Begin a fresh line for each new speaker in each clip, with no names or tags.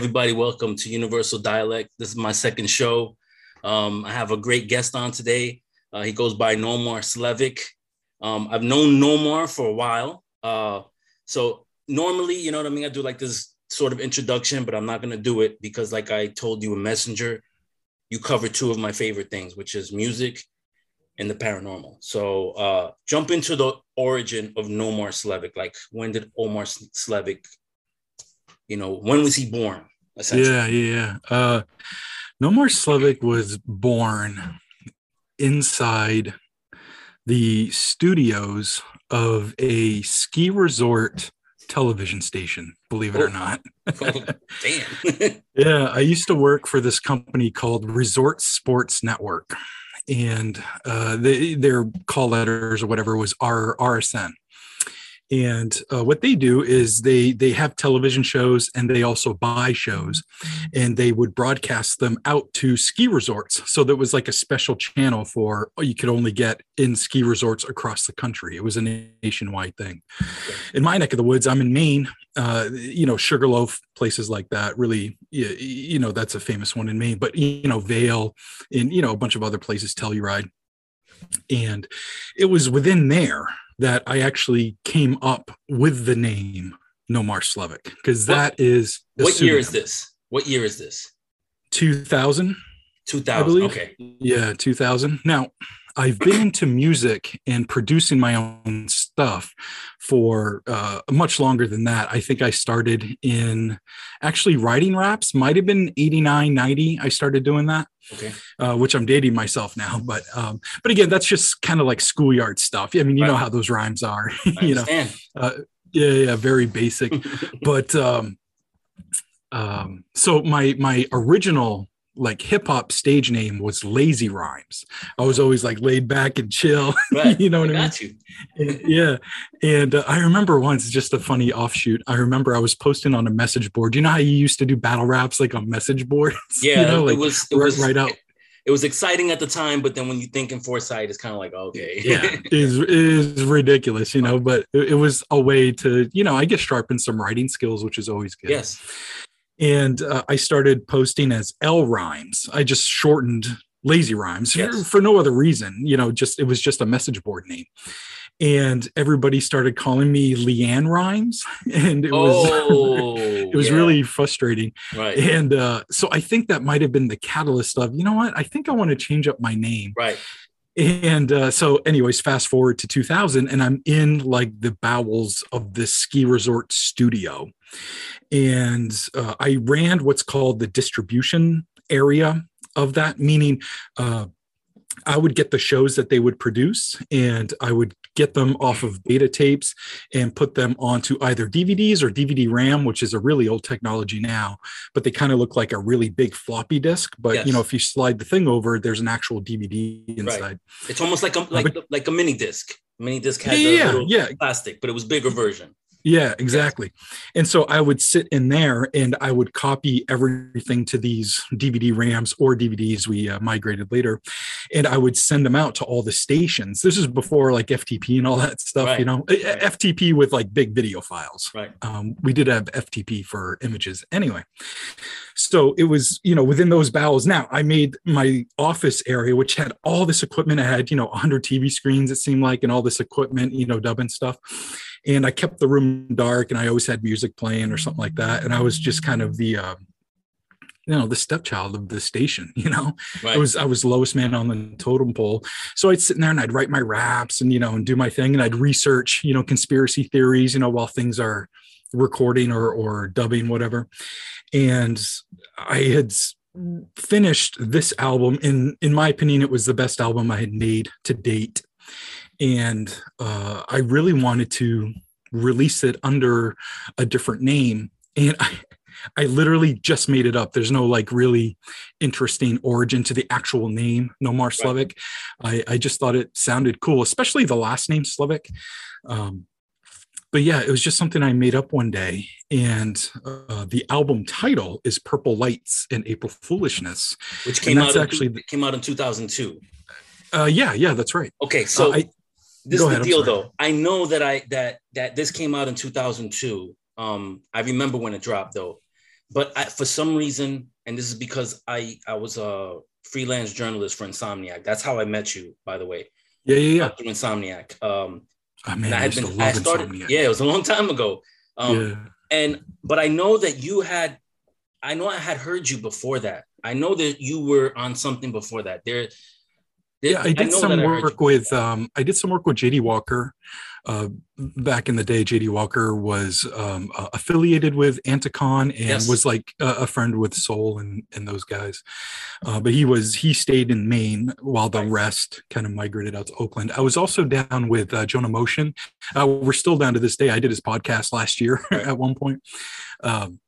Everybody, welcome to Universal Dialect. This is my second show. Um, I have a great guest on today. Uh, he goes by Nomar Slevik. Um, I've known Nomar for a while. Uh, so normally, you know what I mean? I do like this sort of introduction, but I'm not going to do it because, like I told you in Messenger, you cover two of my favorite things, which is music and the paranormal. So uh, jump into the origin of Nomar Slevik. Like, when did Nomar Slevik you know, when was he born?
Yeah, yeah. Uh, Nomar Slevik was born inside the studios of a ski resort television station, believe it oh. or not.
Damn.
yeah, I used to work for this company called Resort Sports Network. And uh, they, their call letters or whatever was R- RSN and uh, what they do is they they have television shows and they also buy shows. And they would broadcast them out to ski resorts. So there was like a special channel for oh, you could only get in ski resorts across the country. It was a nationwide thing. In my neck of the woods i'm in maine uh, you know sugarloaf places like that really you, you know that's a famous one in maine. But you know Vail and you know a bunch of other places telluride. And it was within there that I actually came up with the name Nomar Slevik because that is
what pseudonym. year is this? What year is this?
2000.
2000. Okay.
Yeah, 2000. Now, I've been into music and producing my own stuff for uh, much longer than that. I think I started in actually writing raps, might have been 89, 90. I started doing that.
Okay.
Uh, which I'm dating myself now, but um, but again, that's just kind of like schoolyard stuff. I mean, you right. know how those rhymes are. you know, uh, yeah, yeah, very basic. but um, um, so my my original like hip hop stage name was Lazy Rhymes. I was always like laid back and chill.
Right.
you know what
I,
I
mean?
And, yeah. And uh, I remember once, just a funny offshoot. I remember I was posting on a message board. You know how you used to do battle raps like on message boards?
Yeah.
you know,
like it was, it was right out. It was exciting at the time, but then when you think in foresight, it's kind of like, okay.
yeah. It is, it is ridiculous, you know, but it, it was a way to, you know, I guess sharpen some writing skills, which is always good.
Yes
and uh, I started posting as L rhymes. I just shortened lazy rhymes yes. for, for, no other reason, you know, just it was just a message board name. And everybody started calling me Leanne Rhymes, and it was oh, it was yeah. really frustrating.
Right.
And uh, so I think that might have been the catalyst of you know what I think I want to change up my name.
Right.
And uh, so, anyways, fast forward to 2000, and I'm in like the bowels of this ski resort studio. And uh, I ran what's called the distribution area of that, meaning uh, I would get the shows that they would produce and I would get them off of beta tapes and put them onto either DVDs or DVD RAM, which is a really old technology now, but they kind of look like a really big floppy disk. But yes. you know, if you slide the thing over, there's an actual DVD inside. Right.
It's almost like a like uh, but, like a mini disc. Mini disc had
yeah, yeah,
plastic, but it was bigger version.
Yeah, exactly. And so I would sit in there and I would copy everything to these DVD RAMs or DVDs we uh, migrated later. And I would send them out to all the stations. This is before like FTP and all that stuff, right. you know, right. FTP with like big video files.
Right.
Um, we did have FTP for images anyway. So it was, you know, within those bowels. Now I made my office area, which had all this equipment. I had, you know, 100 TV screens, it seemed like, and all this equipment, you know, dubbing stuff and I kept the room dark and I always had music playing or something like that. And I was just kind of the, uh, you know, the stepchild of the station, you know, right. I was, I was lowest man on the totem pole. So I'd sit in there and I'd write my raps and, you know, and do my thing. And I'd research, you know, conspiracy theories, you know, while things are recording or, or dubbing, whatever. And I had finished this album in, in my opinion, it was the best album I had made to date and uh, I really wanted to release it under a different name, and I. I literally just made it up. There's no like really interesting origin to the actual name, Nomar Slevik. Right. I, I just thought it sounded cool, especially the last name Slevik. Um, but yeah, it was just something I made up one day. And uh, the album title is Purple Lights and April Foolishness,
which came out actually in, came out in 2002.
Uh, yeah, yeah, that's right.
Okay, so uh, I, this is ahead, the deal though. I know that I that that this came out in 2002. Um, I remember when it dropped though. but I, for some reason, and this is because I I was a freelance journalist for Insomniac. That's how I met you, by the way.
Yeah, yeah, yeah.
Through Insomniac. Um,
oh, man, I had been. I started. Insomniac.
Yeah, it was a long time ago. Um, yeah. And but I know that you had. I know I had heard you before that. I know that you were on something before that. There.
Yeah, I did I some work with. Um, I did some work with JD Walker uh, back in the day, JD Walker was um, uh, affiliated with Anticon and yes. was like a, a, friend with Sole and, and those guys. Uh, but he was he stayed in Maine while the rest kind of migrated out to Oakland. I was also down with uh, Jonah Motion. Uh, we're still down to this day. I did his podcast last year at one point. Um,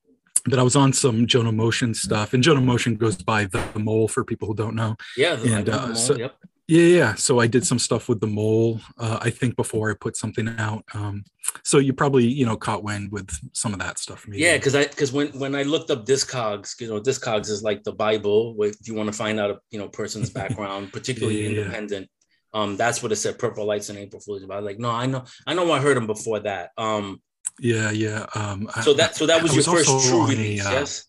but I was on some Jonah Motion stuff, and Jonah Motion goes by the, the mole for people who don't know.
Yeah,
and uh, so, yep. Yeah, yeah. So I did some stuff with the mole. Uh, I think before I put something out. Um, so you probably you know caught wind with some of that stuff.
Maybe. Yeah, because I because when when I looked up Discogs, you know, Discogs is like the Bible. If you want to find out a you know person's background, particularly yeah, independent, um, that's what it said. Purple Lights and April Fools. But I was like, no, I know, I know, I heard him before that. Um,
yeah, yeah. Um,
so that so that was your first true release, a, uh, yes.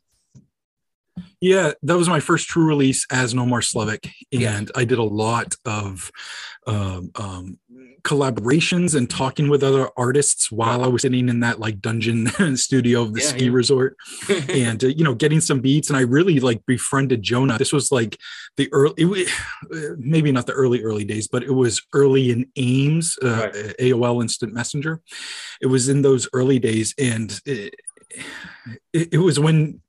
Yeah, that was my first true release as Nomar Slevik, and yeah. I did a lot of um, um, collaborations and talking with other artists while I was sitting in that like dungeon studio of the yeah, ski yeah. resort, and uh, you know, getting some beats. And I really like befriended Jonah. This was like the early, uh, maybe not the early early days, but it was early in AIMS, uh, right. AOL Instant Messenger. It was in those early days, and. It, it, it was when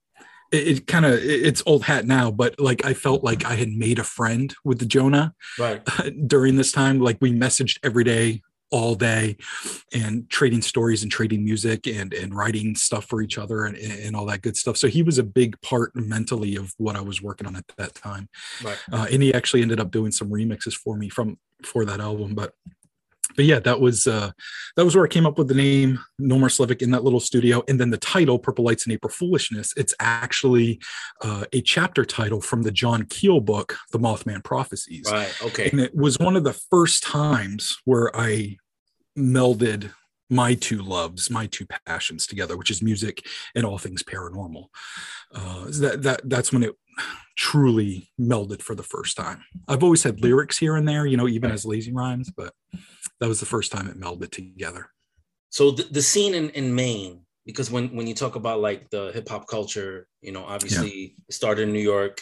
it, it kind of it's old hat now, but like I felt like I had made a friend with the Jonah
right.
during this time. Like we messaged every day, all day, and trading stories and trading music and and writing stuff for each other and, and all that good stuff. So he was a big part mentally of what I was working on at that time.
Right.
Uh, and he actually ended up doing some remixes for me from for that album, but but yeah, that was uh, that was where I came up with the name Nomar Slevik in that little studio, and then the title Purple Lights and April Foolishness. It's actually uh, a chapter title from the John Keel book, The Mothman Prophecies.
Right. Okay.
And it was one of the first times where I melded my two loves, my two passions together, which is music and all things paranormal. Uh, that that that's when it truly melded for the first time. I've always had mm-hmm. lyrics here and there, you know, even as lazy rhymes, but that was the first time it melded together.
So the, the scene in, in Maine, because when, when you talk about like the hip hop culture, you know, obviously yeah. it started in New York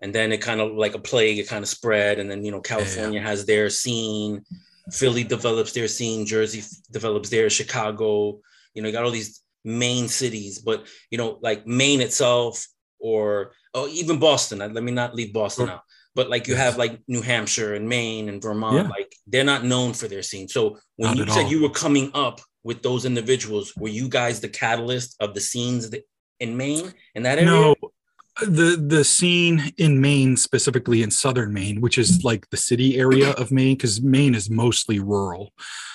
and then it kind of like a plague, it kind of spread. And then, you know, California yeah. has their scene, Philly develops their scene, Jersey develops their Chicago, you know, you got all these main cities, but you know, like Maine itself or oh, even Boston. Let me not leave Boston out but like you have like New Hampshire and Maine and Vermont, yeah. like they're not known for their scene. So when not you said all. you were coming up with those individuals, were you guys the catalyst of the scenes in Maine in that area?
No, the the scene in Maine, specifically in southern Maine, which is like the city area of Maine, because Maine is mostly rural.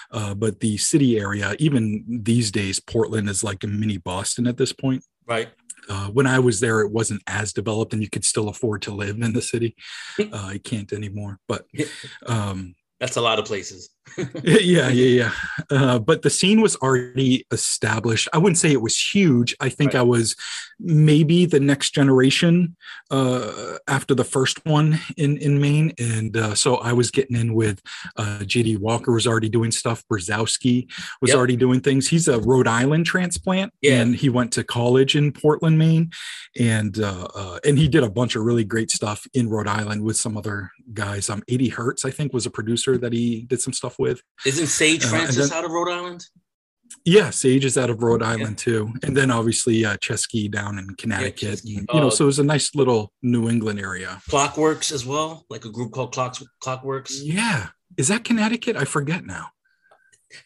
Uh, but the city area, even these days, Portland is like a mini Boston at this point.
Right
uh, when I was there, it wasn't as developed, and you could still afford to live in the city. Uh, I can't anymore, but um,
that's a lot of places.
Yeah, yeah, yeah. Uh, but the scene was already established. I wouldn't say it was huge. I think right. I was maybe the next generation uh, after the first one in in Maine, and uh, so I was getting in with uh, J.D. Walker was already doing stuff. Brzezowski was yep. already doing things. He's a Rhode Island transplant, yeah. and he went to college in Portland, Maine, and uh, uh, and he did a bunch of really great stuff in Rhode Island with some other guys. Um, 80 Hertz, I think, was a producer that he did some stuff with.
Isn't Sage uh, Francis then, out of Rhode Island?
Yeah, Sage is out of Rhode Island yeah. too, and then obviously uh, Chesky down in Connecticut. Yeah, you know, uh, so it was a nice little New England area.
Clockworks as well, like a group called Clocks Clockworks.
Yeah, is that Connecticut? I forget now.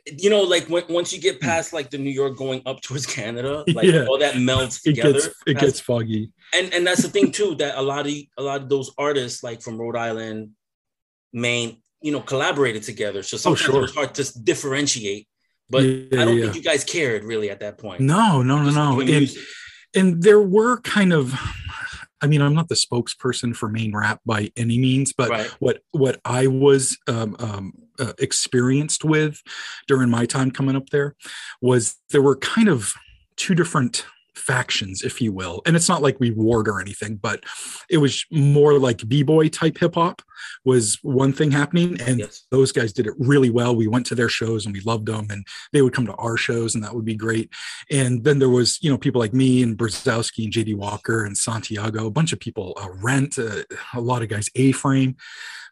You know, like when, once you get hmm. past like the New York going up towards Canada, like yeah. all that melts together.
It gets, it gets foggy.
And and that's the thing too that a lot of a lot of those artists like from Rhode Island, Maine, you know, collaborated together. So oh, sometimes oh, sure. it was hard to differentiate. But yeah, I don't yeah. think you guys cared really at that point.
No, no, no, no. And, and there were kind of I mean, I'm not the spokesperson for main rap by any means, but right. what what I was um, um, uh, experienced with during my time coming up there was there were kind of two different factions, if you will. And it's not like we warred or anything, but it was more like b-boy type hip hop was one thing happening. And yes. those guys did it really well. We went to their shows and we loved them and they would come to our shows and that would be great. And then there was, you know, people like me and Brzezowski and JD Walker and Santiago, a bunch of people, uh, Rent, uh, a lot of guys, A-Frame,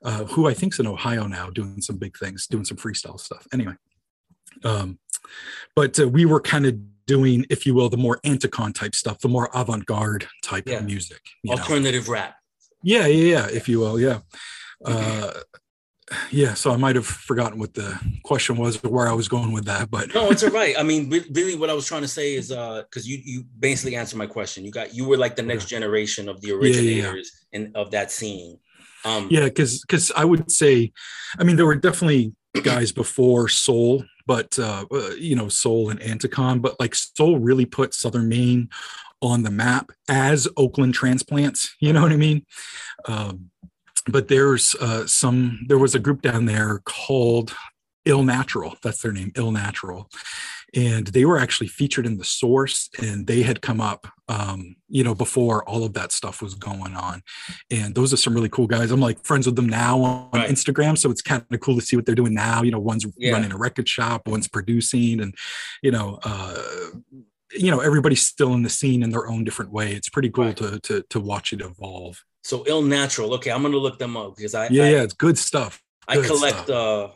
uh, who I think's in Ohio now doing some big things, doing some freestyle stuff. Anyway, um, but uh, we were kind of doing, if you will, the more anticon type stuff, the more avant garde type yeah. of music,
alternative
know.
rap.
Yeah, yeah, yeah, if you will, yeah. Uh, yeah, so I might have forgotten what the question was or where I was going with that, but
no, it's all right. I mean, really, what I was trying to say is uh, because you you basically answered my question. You got you were like the next generation of the originators yeah, yeah. and of that scene.
Um, yeah, because because I would say, I mean, there were definitely guys before Sole, but uh, uh, you know, Sole and Anticon, but like Sole really put Southern Maine on the map as Oakland transplants. You know what I mean? Um, but there's uh, some. There was a group down there called Ill Natural. That's their name, Ill Natural, and they were actually featured in the source and they had come up um, you know before all of that stuff was going on and those are some really cool guys i'm like friends with them now on right. instagram so it's kind of cool to see what they're doing now you know one's yeah. running a record shop one's producing and you know uh, you know everybody's still in the scene in their own different way it's pretty cool right. to, to to watch it evolve
so ill natural okay i'm gonna look them up because i
yeah
I,
yeah it's good stuff
good i collect stuff. uh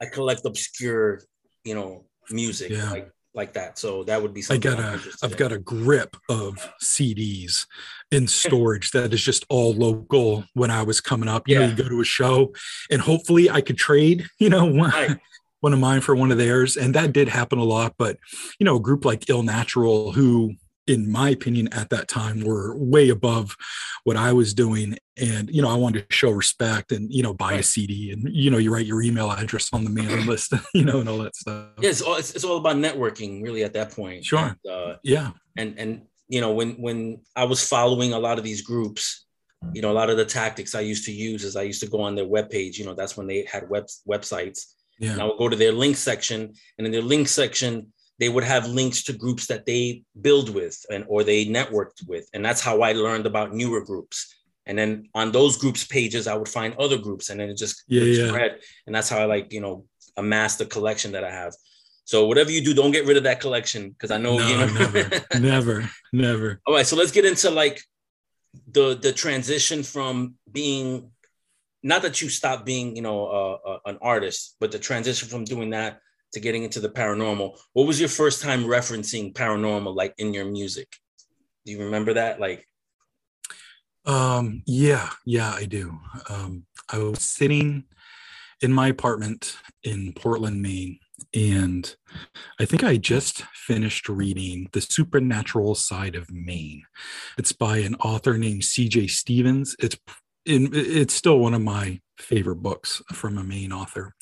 i collect obscure you know music yeah. like like that. So that would be something.
I got a I've got a grip of CDs in storage that is just all local. When I was coming up, you yeah. know, you go to a show, and hopefully I could trade, you know, one. Right. One of mine for one of theirs, and that did happen a lot. But you know, a group like Ill Natural, who in my opinion at that time were way above what I was doing. And, you know, I wanted to show respect and, you know, buy a CD and, you know, you write your email address on the mailing list, you know, and all that stuff.
Yeah, it's all, it's, it's all about networking really at that point.
Sure. And, uh, yeah.
And, and, you know, when, when I was following a lot of these groups, you know, a lot of the tactics I used to use is I used to go on their webpage, you know, that's when they had web websites. Yeah. And I would go to their link section and in their link section, they would have links to groups that they build with and or they networked with. And that's how i learned about newer groups. And then on those groups pages i would find other groups and then it just
yeah, yeah. spread.
And that's how i like you know amass the collection that i have. So whatever you do don't get rid of that collection because i know no, you know.
never never never.
All right so let's get into like the the transition from being not that you stop being you know uh, uh, an artist but the transition from doing that to getting into the paranormal. What was your first time referencing paranormal like in your music? Do you remember that? Like
um yeah, yeah, I do. Um I was sitting in my apartment in Portland, Maine, and I think I just finished reading The Supernatural Side of Maine. It's by an author named CJ Stevens. It's in, it's still one of my favorite books from a Maine author.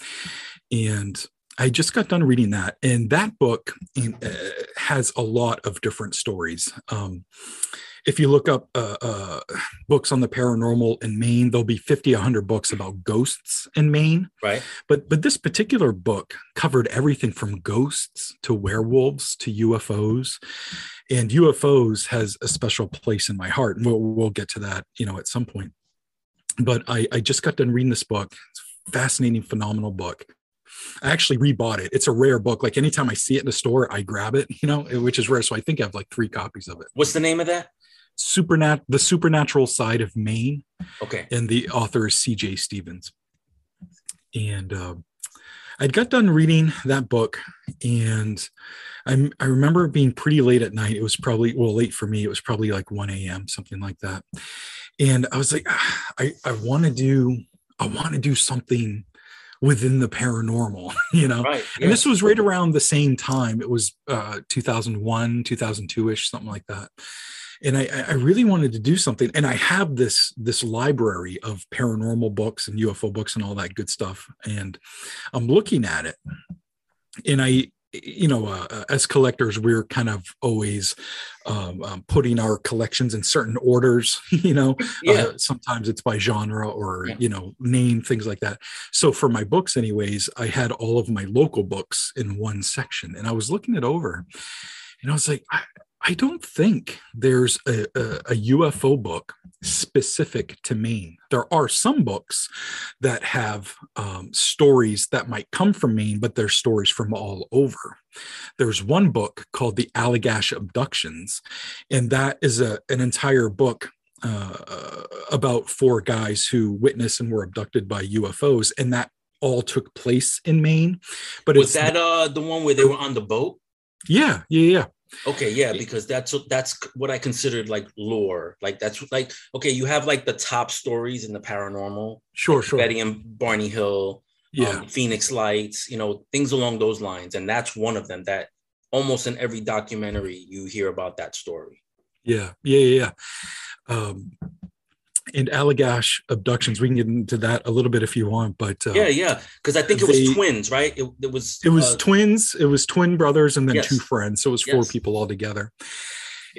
And I just got done reading that, and that book uh, has a lot of different stories. Um, if you look up uh, uh, books on the paranormal in Maine, there'll be 50, 100 books about ghosts in Maine.
Right.
But but this particular book covered everything from ghosts to werewolves to UFOs, and UFOs has a special place in my heart, and we'll we'll get to that, you know, at some point. But I I just got done reading this book. It's a fascinating, phenomenal book. I actually rebought it. It's a rare book. Like anytime I see it in the store, I grab it, you know, which is rare. So I think I have like three copies of it.
What's the name of that?
Supernat the supernatural side of Maine.
Okay.
And the author is CJ Stevens. And uh, I'd got done reading that book and I, I remember being pretty late at night. It was probably, well, late for me. It was probably like 1 a.m., something like that. And I was like, ah, I, I want to do, I want to do something within the paranormal, you know?
Right,
yeah. And this was right around the same time. It was uh, 2001, 2002 ish, something like that. And I, I really wanted to do something. And I have this, this library of paranormal books and UFO books and all that good stuff. And I'm looking at it and I, you know, uh, uh, as collectors, we're kind of always um, um, putting our collections in certain orders. You know,
yeah. Uh,
sometimes it's by genre or yeah. you know name things like that. So for my books, anyways, I had all of my local books in one section, and I was looking it over, and I was like, I, I don't think there's a, a, a, UFO book specific to Maine. There are some books that have um, stories that might come from Maine, but they're stories from all over. There's one book called The Allagash Abductions, and that is a, an entire book uh, about four guys who witnessed and were abducted by UFOs, and that all took place in Maine.
But was that uh, the one where they were on the boat?
Yeah, yeah, yeah.
Okay, yeah, because that's that's what I considered like lore. Like that's like okay, you have like the top stories in the paranormal.
Sure,
like
sure.
Betty and Barney Hill,
yeah,
um, Phoenix Lights, you know, things along those lines, and that's one of them that almost in every documentary you hear about that story.
Yeah, yeah, yeah. Um, and Allagash abductions. We can get into that a little bit if you want, but
uh, yeah, yeah, because I think it was twins, right? It, it was
it was uh, twins. It was twin brothers and then
yes.
two friends. So it was four yes. people all together.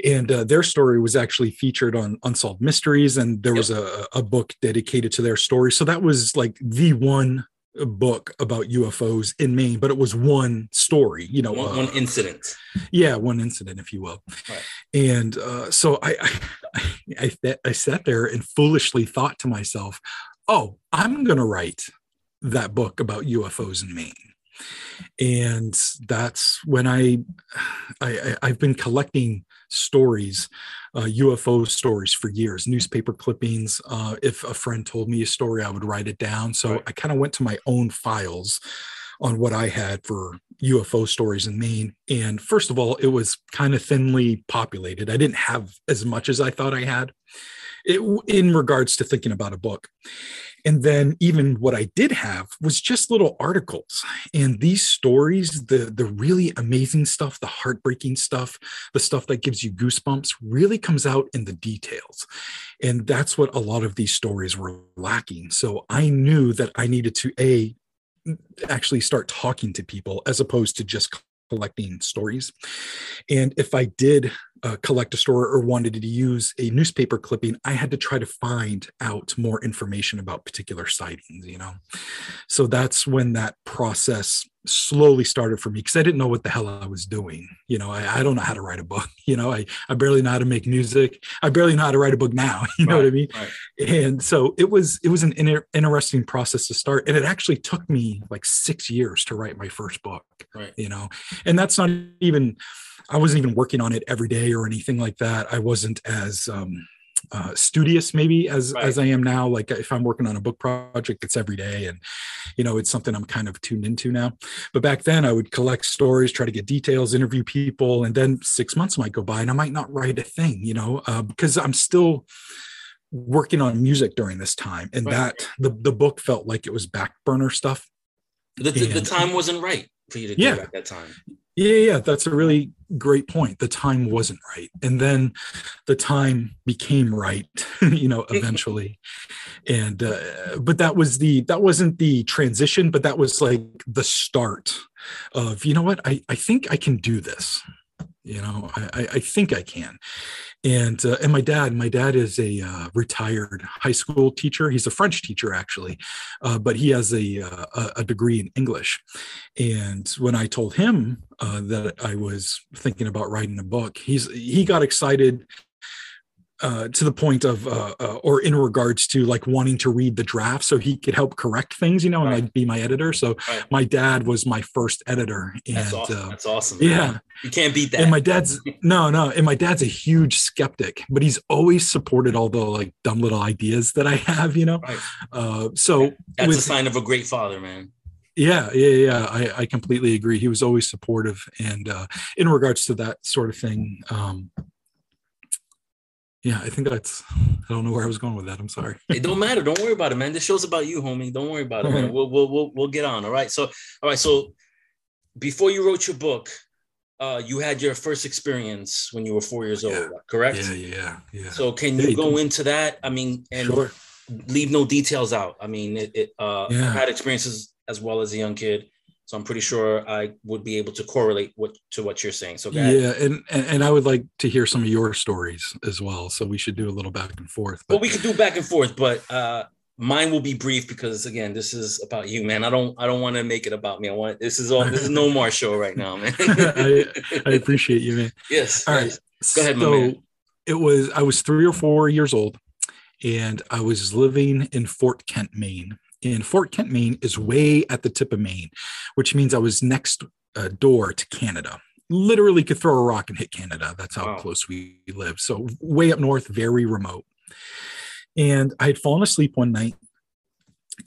And uh, their story was actually featured on Unsolved Mysteries, and there yep. was a, a book dedicated to their story. So that was like the one book about UFOs in Maine, but it was one story, you know,
one, uh, one incident.
Yeah, one incident, if you will.
Right.
And uh, so I, I, I, I sat there and foolishly thought to myself, "Oh, I'm going to write that book about UFOs in Maine." And that's when I, I, I've been collecting stories, uh, UFO stories for years, newspaper clippings. Uh, if a friend told me a story, I would write it down. So right. I kind of went to my own files on what I had for UFO stories in Maine. And first of all, it was kind of thinly populated. I didn't have as much as I thought I had it, in regards to thinking about a book. And then even what I did have was just little articles. And these stories, the the really amazing stuff, the heartbreaking stuff, the stuff that gives you goosebumps really comes out in the details. And that's what a lot of these stories were lacking. So I knew that I needed to a actually start talking to people as opposed to just collecting stories. And if I did uh, collect a story or wanted to use a newspaper clipping, I had to try to find out more information about particular sightings, you know? So that's when that process slowly started for me because I didn't know what the hell I was doing. You know, I, I, don't know how to write a book. You know, I, I barely know how to make music. I barely know how to write a book now. You know right, what I mean? Right. And so it was it was an inter- interesting process to start, and it actually took me like six years to write my first book.
Right.
You know, and that's not even I wasn't even working on it every day or anything like that. I wasn't as um, uh, studious maybe as right. as I am now. Like if I'm working on a book project, it's every day, and you know it's something I'm kind of tuned into now. But back then, I would collect stories, try to get details, interview people, and then six months might go by, and I might not write a thing, you know, uh, because I'm still working on music during this time, and right. that the the book felt like it was back burner stuff.
The, the, the time wasn't right for you to do yeah. at that time.
Yeah, yeah, that's a really great point. The time wasn't right. And then the time became right, you know, eventually. and uh, but that was the that wasn't the transition, but that was like the start of, you know what, I, I think I can do this you know i i think i can. And uh, and my dad my dad is a uh, retired high school teacher. He's a french teacher actually uh, but he has a, uh, a degree in english. And when i told him uh, that i was thinking about writing a book he's he got excited uh, to the point of, uh, uh, or in regards to like wanting to read the draft so he could help correct things, you know, and right. I'd be my editor. So right. my dad was my first editor. And
that's awesome. Uh, that's awesome
yeah.
You can't beat that.
And my dad's, no, no. And my dad's a huge skeptic, but he's always supported all the like dumb little ideas that I have, you know?
Right.
Uh, so
that's with, a sign of a great father, man.
Yeah, yeah, yeah. I, I completely agree. He was always supportive. And uh, in regards to that sort of thing, um, yeah, I think that's. I don't know where I was going with that. I'm sorry.
it don't matter. Don't worry about it, man. This show's about you, homie. Don't worry about it, man. We'll, we'll we'll we'll get on. All right. So all right. So before you wrote your book, uh, you had your first experience when you were four years yeah. old, correct?
Yeah, yeah, yeah.
So can you go into that? I mean, and sure. leave no details out. I mean, it. it uh, yeah. I had experiences as well as a young kid. So I'm pretty sure I would be able to correlate what to what you're saying. So
yeah, and, and, and I would like to hear some of your stories as well. So we should do a little back and forth.
But well, we could do back and forth, but uh, mine will be brief because again, this is about you, man. I don't I don't want to make it about me. I want this is all this is no more show right now, man.
I, I appreciate you, man.
Yes.
All
yes. Go ahead,
so
man.
it was I was three or four years old, and I was living in Fort Kent, Maine. And Fort Kent, Maine is way at the tip of Maine, which means I was next uh, door to Canada. Literally could throw a rock and hit Canada. That's how
Wow.
close we live. So way up north, very remote. And I had fallen asleep one night,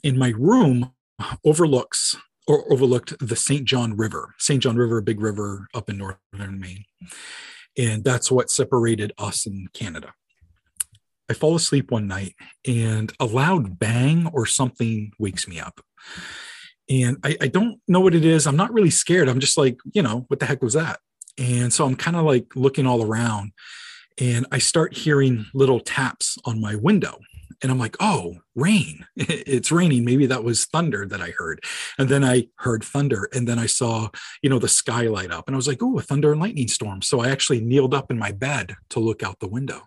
and my room overlooks or overlooked the St. John River. St. John River, a big river up in northern Maine. And that's what separated us and Canada. I fall asleep one night and a loud bang or something wakes me up. And I, I don't know what it is. I'm not really scared. I'm just like, you know, what the heck was that? And so I'm kind of like looking all around and I start hearing little taps on my window. And I'm like, oh, rain. It's raining. Maybe that was thunder that I heard. And then I heard thunder. And then I saw, you know, the sky light up. And I was like, oh, a thunder and lightning storm. So I actually kneeled up in my bed to look out the window.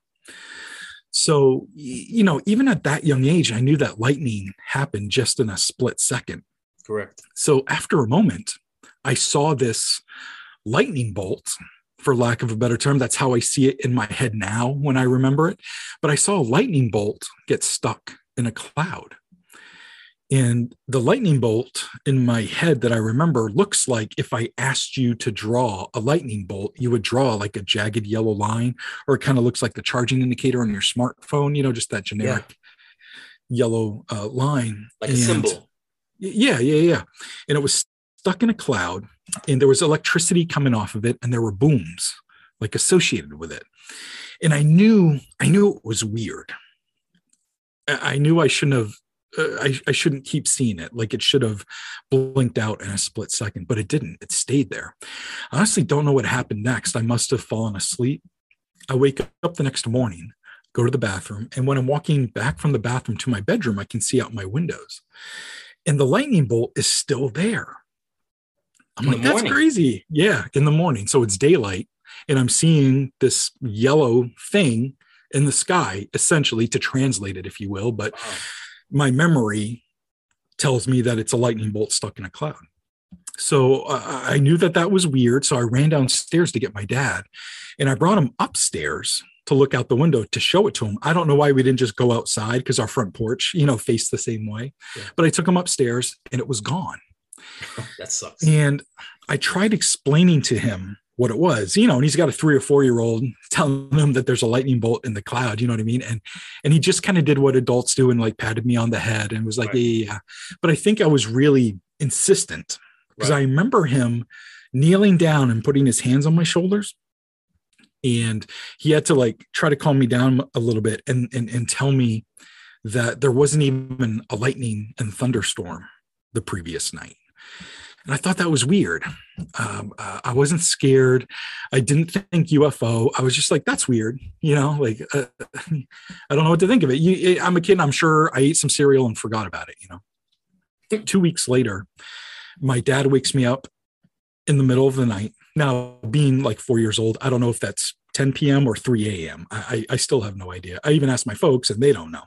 So, you know, even at that young age, I knew that lightning happened just in a split second.
Correct.
So after a moment, I saw this lightning bolt, for lack of a better term. That's how I see it in my head now when I remember it. But I saw a lightning bolt get stuck in a cloud. And the lightning bolt in my head that I remember looks like if I asked you to draw a lightning bolt, you would draw like a jagged yellow line, or it kind of looks like the charging indicator on your smartphone, you know, just that generic yellow uh, line.
Like a
And-
symbol.
yeah, yeah, yeah. And it was stuck in a cloud, and there was electricity coming off of it, and there were booms like associated with it. And I knew, I knew it was weird. I knew I shouldn't have. Uh, I, I shouldn't keep seeing it like it should have blinked out in a split second, but it didn't. It stayed there. I honestly don't know what happened next. I must have fallen asleep. I wake up the next morning, go to the bathroom, and when I'm walking back from the bathroom to my bedroom, I can see out my windows and the lightning bolt is still there. I'm
In
like, that's
morning?
crazy. Yeah, in the morning. So it's daylight, and I'm seeing this yellow thing in the sky, essentially to translate it, if you will. But
Wow.
My memory tells me that it's a lightning bolt stuck in a cloud. So uh, I knew that that was weird. So I ran downstairs to get my dad, and I brought him upstairs to look out the window to show it to him. I don't know why we didn't just go outside because our front porch, you know, faced the same way.
Yeah.
But I took him upstairs, and it was gone.
that sucks.
And I tried explaining to him what it was, you know, and he's got a three or four year old telling him that there's a lightning bolt in the cloud, you know what I mean? And and he just kind of did what adults do and like patted me on the head and was like,
Right.
yeah, yeah, yeah. But I think I was really insistent because
Right.
I remember him kneeling down and putting his hands on my shoulders. And he had to like try to calm me down a little bit and and, and tell me that there wasn't even a lightning and thunderstorm the previous night. And I thought that was weird. Um, uh, I wasn't scared. I didn't think UFO. I was just like, that's weird. You know, like, uh, I don't know what to think of it. You, I'm a kid. I'm sure I ate some cereal and forgot about it. You know, two weeks later, my dad wakes me up in the middle of the night. Now, being like four years old, I don't know if that's 10 p.m. or 3 a.m. I I still have no idea. I even asked my folks and they don't know.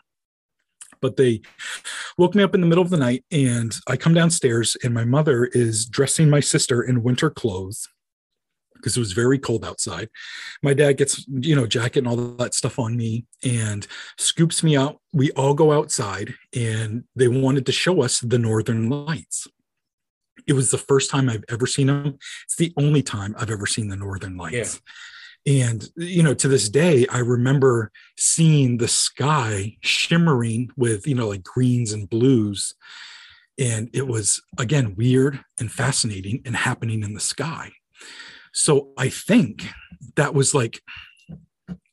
But they woke me up in the middle of the night and I come downstairs and my mother is dressing my sister in winter clothes because it was very cold outside. My dad gets, you know, jacket and all that stuff on me and scoops me out. We all go outside and they wanted to show us the northern lights. It was the first time I've ever seen them. It's the only time I've ever seen the northern lights. And, you know, to this day, I remember seeing the sky shimmering with, you know, like greens and blues. And it was, again, weird and fascinating and happening in the sky. So I think that was like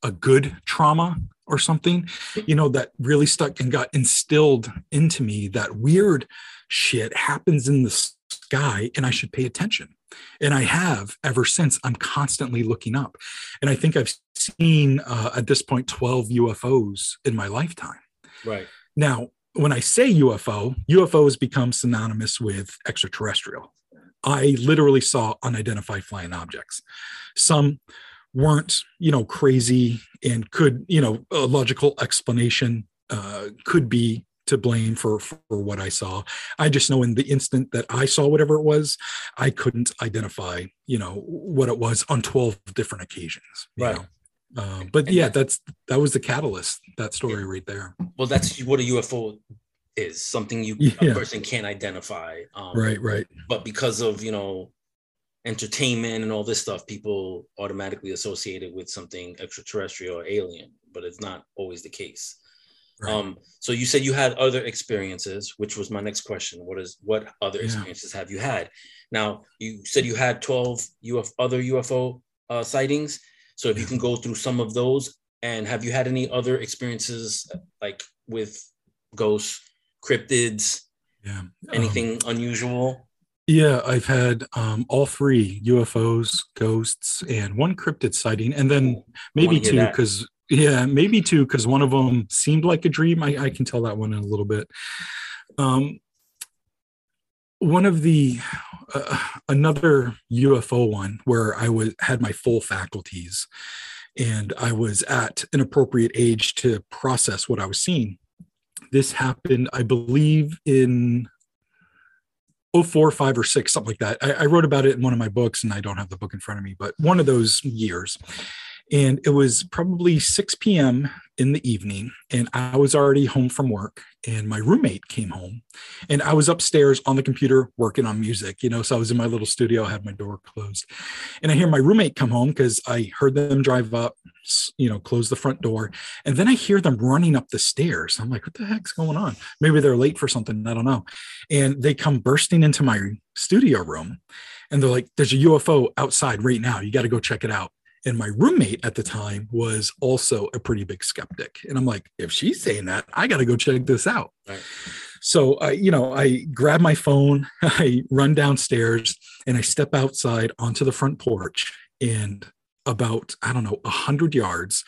a good trauma or something, you know, that really stuck and got instilled into me that weird shit happens in the sky and I should pay attention. And I have ever since. I'm constantly looking up. And I think I've seen uh, at this point 12 UFOs in my lifetime.
Right.
Now, when I say UFO, UFOs become synonymous with extraterrestrial. I literally saw unidentified flying objects. Some weren't, you know, crazy and could, you know, a logical explanation uh, could be to blame for for what I saw. I just know in the instant that I saw whatever it was, I couldn't identify, you know, what it was on 12 different occasions.
Right.
know? Uh, but yeah, that's that was the catalyst. That story yeah. right there.
Well, that's what a UFO is. Something you yeah. a person can't identify.
Um, right, right.
But because of you know entertainment and all this stuff, people automatically associate it with something extraterrestrial or alien, but it's not always the case. Right. Um, so you said you had other experiences, which was my next question. What is what other experiences yeah. have you had? Now you said you had 12 UFO other UFO uh, sightings. So if yeah. you can go through some of those and have you had any other experiences like with ghosts, cryptids,
yeah,
anything um, unusual?
Yeah, I've had um, all three UFOs, ghosts, and one cryptid sighting, and then maybe two because yeah, maybe two because one of them seemed like a dream. I, I, can tell that one in a little bit. Um, one of the uh, another UFO one where I was had my full faculties, and I was at an appropriate age to process what I was seeing. This happened, I believe, in 04, 5, or 6, something like that. I, I, wrote about it in one of my books, and I don't have the book in front of me, but one of those years. And it was probably 6 p.m. in the evening, and I was already home from work, and my roommate came home, and I was upstairs on the computer working on music, you know. So I was in my little studio, I had my door closed, and I hear my roommate come home because I heard them drive up, you know, close the front door, and then I hear them running up the stairs. I'm like, what the heck's going on? Maybe they're late for something, I don't know. And they come bursting into my studio room, and they're like, there's a UFO outside right now. You got to go check it out. And my roommate at the time was also a pretty big skeptic. And I'm like, if she's saying that, I got to go check this out. Right. So I, you know, I grab my phone, I run downstairs, and I step outside onto the front porch. And about, I don't know, a hundred yards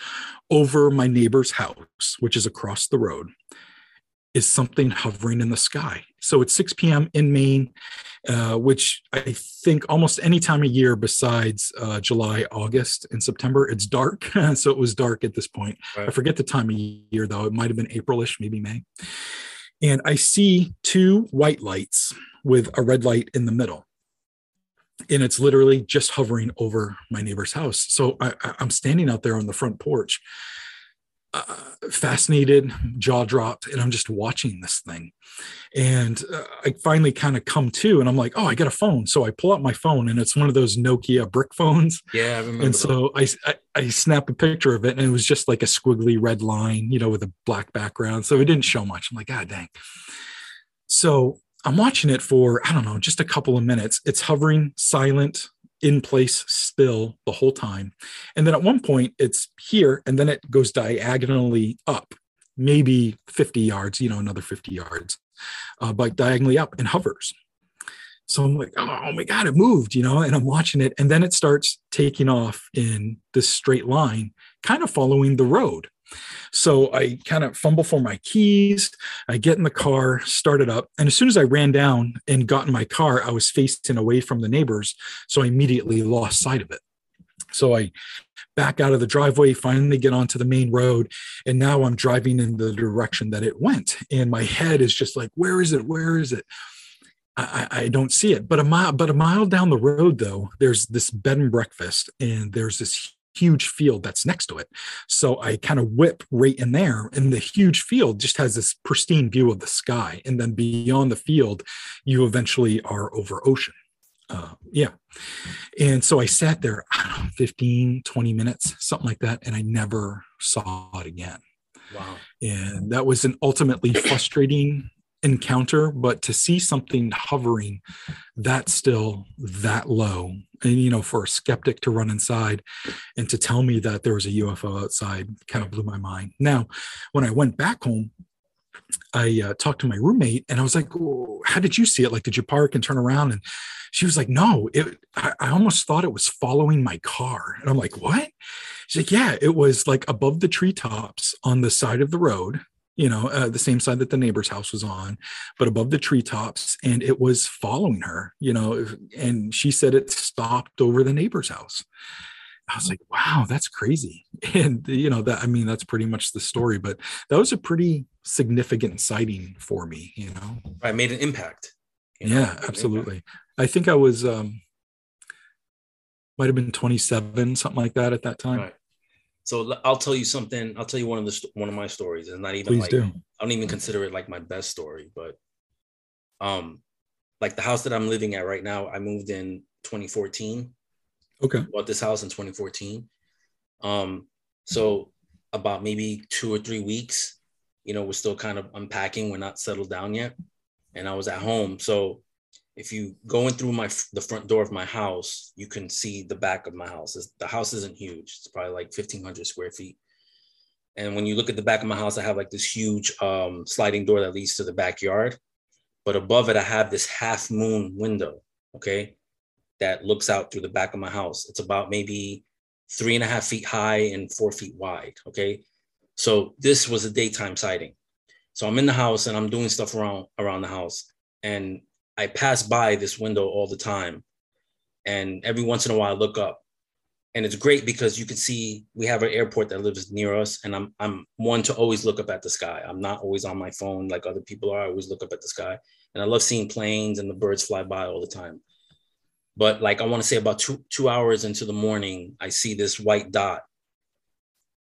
over my neighbor's house, which is across the road, is something hovering in the sky. So it's 6 p.m. in Maine, uh, which I think almost any time of year besides uh, July, August, and September, it's dark. so it was dark at this point. Right. I forget the time of year though. It might have been Aprilish, maybe May. And I see two white lights with a red light in the middle. And it's literally just hovering over my neighbor's house. So I, I'm standing out there on the front porch uh, fascinated, jaw dropped, and I'm just watching this thing. And uh, I finally kind of come to, and I'm like, oh, I got a phone. So I pull out my phone, and it's one of those Nokia brick phones.
Yeah, I remember.
And so I, I, I snap a picture of it, and it was just like a squiggly red line, you know, with a black background. So it didn't show much. I'm like, God dang. So I'm watching it for I don't know, just a couple of minutes. It's hovering, silent, in place still the whole time. And then at one point it's here and then it goes diagonally up, maybe 50 yards, you know, another 50 yards, uh, but diagonally up and hovers. So I'm like, oh my God, it moved, you know, and I'm watching it. And then it starts taking off in this straight line, kind of following the road. So I kind of fumble for my keys. I get in the car, start it up. And as soon as I ran down and got in my car, I was facing away from the neighbors. So I immediately lost sight of it. So I back out of the driveway, finally get onto the main road. And now I'm driving in the direction that it went. And my head is just like, where is it? Where is it? I, I, don't see it. But a mile, but a mile down the road, though, there's this bed and breakfast, and there's this huge field that's next to it. So I kind of whip right in there, and the huge field just has this pristine view of the sky. And then beyond the field, you eventually are over ocean. Uh, yeah. And so I sat there, I don't know, 15, 20 minutes, something like that. And I never saw it again.
Wow.
And that was an ultimately frustrating encounter, but to see something hovering that still that low, and you know, for a skeptic to run inside and to tell me that there was a UFO outside kind of blew my mind. Now, when I went back home, I uh, talked to my roommate and I was like, How did you see it? Like, did you park and turn around? And she was like, No, it, I, I almost thought it was following my car. And I'm like, What? She's like, Yeah, it was like above the treetops on the side of the road you know, uh, the same side that the neighbor's house was on, but above the treetops, and it was following her, you know, and she said it stopped over the neighbor's house. I was like, wow, that's crazy. And, you know, that, I mean, that's pretty much the story, but that was a pretty significant sighting for me, you know.
I made an impact.
You know? Yeah, absolutely. I think I was, um, might have been 27, something like that at that time. Right.
So I'll tell you something. I'll tell you one of the one of my stories. It's not even
Please
like
do.
I don't even consider it like my best story, but um, like the house that I'm living at right now, I moved in 2014.
Okay.
Bought this house in 2014. Um, so about maybe two or three weeks, you know, we're still kind of unpacking. We're not settled down yet, and I was at home. So if you go in through my the front door of my house, you can see the back of my house. It's, the house isn't huge; it's probably like 1,500 square feet. And when you look at the back of my house, I have like this huge um, sliding door that leads to the backyard. But above it, I have this half moon window, okay, that looks out through the back of my house. It's about maybe three and a half feet high and four feet wide, okay. So this was a daytime sighting. So I'm in the house and I'm doing stuff around around the house, and I pass by this window all the time. And every once in a while, I look up. And it's great because you can see we have an airport that lives near us and i'm i'm one to always look up at the sky. I'm not always on my phone like other people are. I always look up at the sky. And i love seeing planes and the birds fly by all the time. But like i want to say about two two hours into the morning i see this white dot.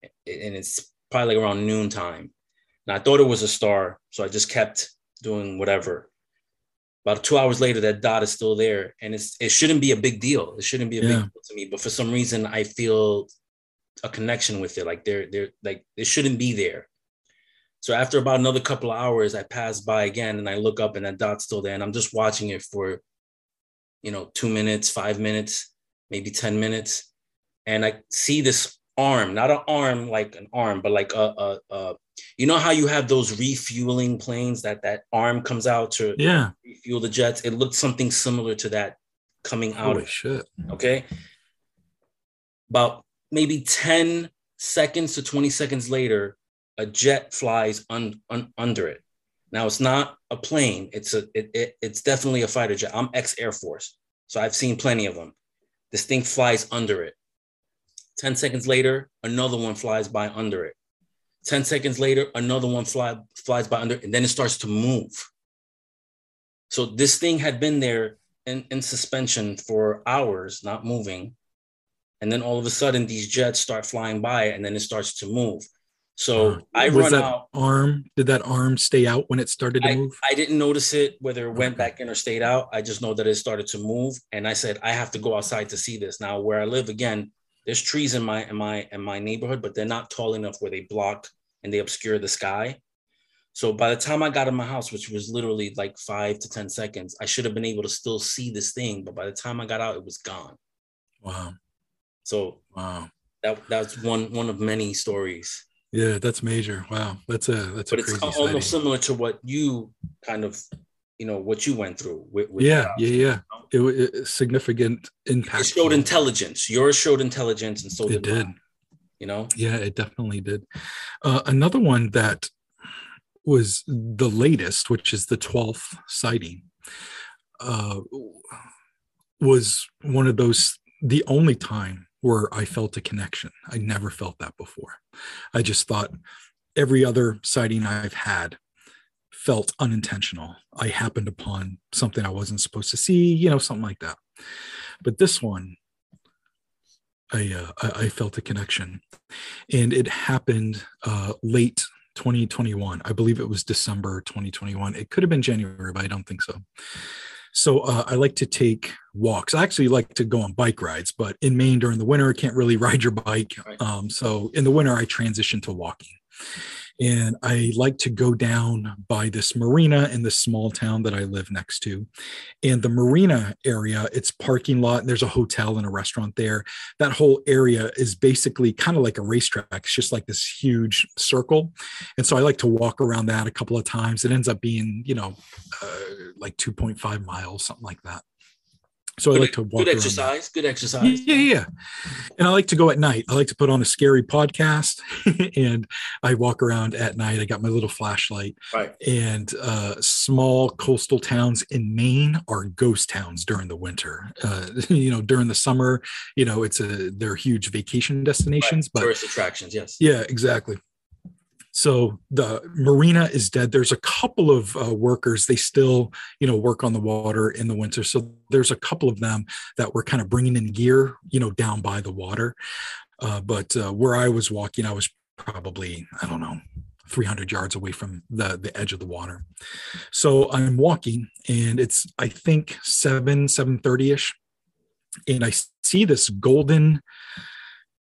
And it's probably like around noon time and i thought it was a star so i just kept doing whatever about two hours later, that dot is still there, and it's it shouldn't be a big deal. It shouldn't be a
Yeah.
big deal to me, but for some reason, I feel a connection with it. Like they're they're like it shouldn't be there. So after about another couple of hours, I pass by again and I look up and that dot's still there, and I'm just watching it for, you know, two minutes, five minutes, maybe ten minutes, and I see this arm, not an arm like an arm, but like a a, a you know how you have those refueling planes that that arm comes out to
Yeah.
refuel the jets. It looked something similar to that coming out
Holy
of
shit.
okay. About maybe 10 seconds to 20 seconds later, a jet flies un, un- under it. Now it's not a plane, it's a it, it, it's definitely a fighter jet. I'm ex-Air Force, so I've seen plenty of them. This thing flies under it. 10 seconds later, another one flies by under it. 10 seconds later, another one fly, flies by under, and then it starts to move. So this thing had been there in, in suspension for hours, not moving. And then all of a sudden, these jets start flying by, and then it starts to move. So
Uh,
I
was
run out.
arm? Did that arm stay out when it started to
I,
move?
I didn't notice it whether it went
Okay.
back in or stayed out. I just know that it started to move, and I said I have to go outside to see this. Now, where I live, again, there's trees in my in my in my neighborhood, but they're not tall enough where they block and they obscure the sky. So by the time I got in my house, which was literally like five to ten seconds, I should have been able to still see this thing. But by the time I got out, it was gone.
wow.
So
Wow.
that that's one one of many stories.
Yeah, that's major. Wow. That's a that's
But
a
it's almost
sighting.
similar to what you kind of, you know, what you went through. With, with
Yeah, yeah, yeah. It was significant impact.
it showed intelligence. Yours showed intelligence, and so did
It
did,
did.
mine, you know.
Yeah, it definitely did. Uh, another one that was the latest, which is the 12th sighting, uh, was one of those, the only time where I felt a connection. I never felt that before. I just thought every other sighting I've had felt unintentional. I happened upon something I wasn't supposed to see, you know, something like that. But this one, I, uh, I I felt a connection, and it happened uh, late 2021. I believe it was December 2021. It could have been January, but I don't think so. So uh, I like to take walks. I actually like to go on bike rides, but in Maine during the winter, I can't really ride your bike. Um, so in the winter, I transition to walking. And I like to go down by this marina in this small town that I live next to. And the marina area, it's parking lot. and There's a hotel and a restaurant there. That whole area is basically kind of like a racetrack. It's just like this huge circle. And so I like to walk around that a couple of times. It ends up being, you know, uh, like 2.5 miles, something like that. So I like to walk
good exercise. Good exercise.
yeah, yeah. And I like to go at night. I like to put on a scary podcast and I walk around at night. I got my little flashlight.
Right.
And uh, small coastal towns in Maine are ghost towns during the winter. Uh, you know, during the summer, you know, it's a they're huge vacation destinations, but
Tourist attractions. Yes.
yeah, exactly. So the marina is dead. There's a couple of uh, workers. They still you know work on the water in the winter. So there's a couple of them that were kind of bringing in gear you know down by the water. Uh, but uh, where i was walking i was probably i don't know 300 yards away from the the edge of the water. So i'm walking and it's i think 7 7.30ish and i see this golden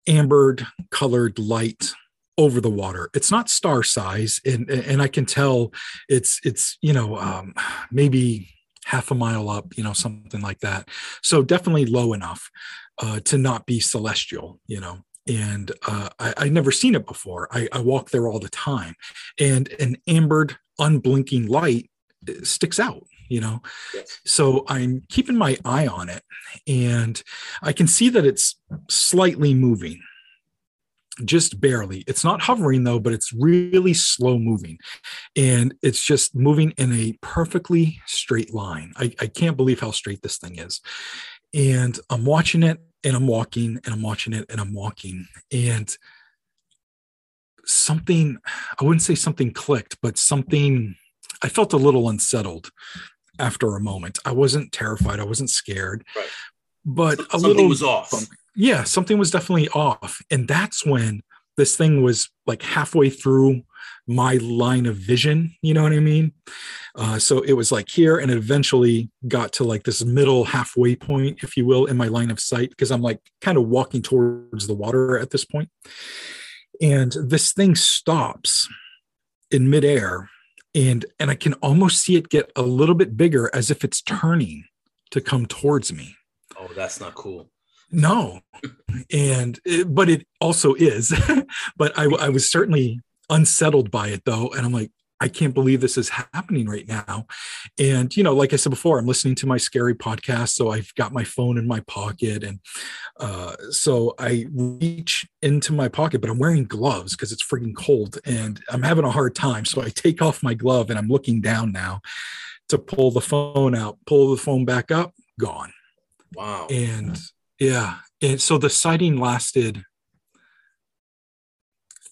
ambered colored light over the water. It's not star size and and i can tell it's it's you know um, maybe half a mile up you know something like that. So definitely low enough uh, to not be celestial you know and uh, I, I never seen it before. I, I walk there all the time and an ambered unblinking light uh, sticks out you know? Yes. so i'm keeping my eye on it and i can see that it's slightly moving just barely. It's not hovering though, but it's really slow moving. And it's just moving in a perfectly straight line. I, I, can't believe how straight this thing is. And I'm watching it and I'm walking and I'm watching it and I'm walking. And something, I wouldn't say something clicked, but something, I felt a little unsettled after a moment. I wasn't terrified. I wasn't scared. Right. But a
something
little
was off
yeah, something was definitely off. And that's when this thing was like halfway through my line of vision. You know what I mean? Uh, so it was like here and it eventually got to like this middle halfway point, if you will, in my line of sight, because I'm like kind of walking towards the water at this point. And this thing stops in midair and and I can almost see it get a little bit bigger as if it's turning to come towards me.
Oh, that's not cool.
No, and but it also is. but I, I was certainly unsettled by it though, and I'm like, I can't believe this is happening right now. And, you know, like I said before, I'm listening to my scary podcast. So I've got my phone in my pocket. And uh, so I reach into my pocket, but I'm wearing gloves because it's freaking cold and I'm having a hard time. So I take off my glove and I'm looking down now to pull the phone out, pull the phone back up, gone.
Wow.
And yeah. And so the sighting lasted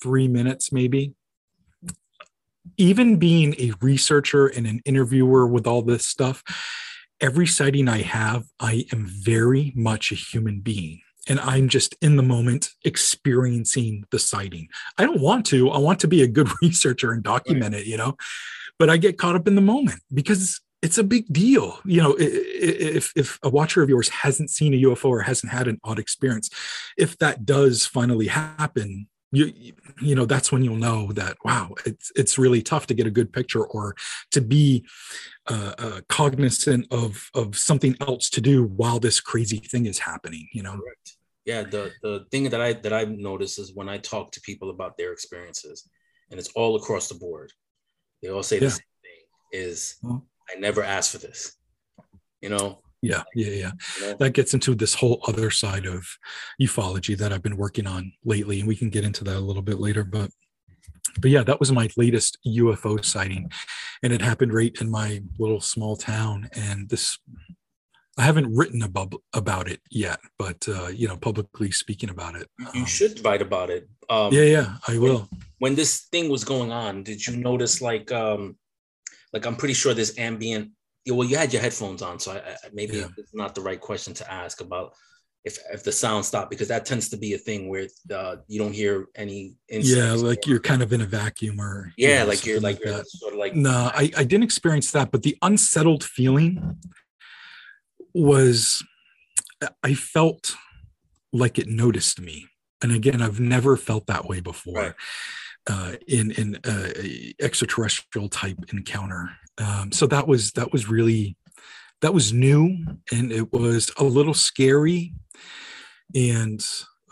three minutes, maybe. Even being a researcher and an interviewer with all this stuff, every sighting I have, I am very much a human being. And I'm just in the moment experiencing the sighting. I don't want to. I want to be a good researcher and document right. it, you know, but I get caught up in the moment because it's a big deal. You know, if if a watcher of yours hasn't seen a UFO or hasn't had an odd experience, if that does finally happen, you you know that's when you'll know that wow, it's it's really tough to get a good picture or to be uh, uh, cognizant of of something else to do while this crazy thing is happening. You know.
Correct. Yeah. The the thing that I that I've noticed is when I talk to people about their experiences, and it's all across the board, they all say yeah. the same thing: is well, I never asked for this. You know?
Yeah, yeah, yeah. You know? That gets into this whole other side of ufology that I've been working on lately, and we can get into that a little bit later. But but yeah, that was my latest UFO sighting, and it happened right in my little small town. And this, I haven't written about about it yet, but uh, you know, publicly speaking about it.
You um, should write about it.
Um, yeah, yeah, I will.
When, when this thing was going on, did you notice like um, like I'm pretty sure there's ambient. Well, you had your headphones on, so I, I, maybe yeah. it's not the right question to ask about if if the sound stopped because that tends to be a thing where uh, you don't hear any.
Yeah, like you're kind of in a vacuum or
yeah, you know, like you're like, like you're sort of like
no, I I didn't experience that, but the unsettled feeling was I felt like it noticed me, and again, I've never felt that way before. Right uh, in in uh, extraterrestrial type encounter. Um, so that was that was really that was new and it was a little scary. And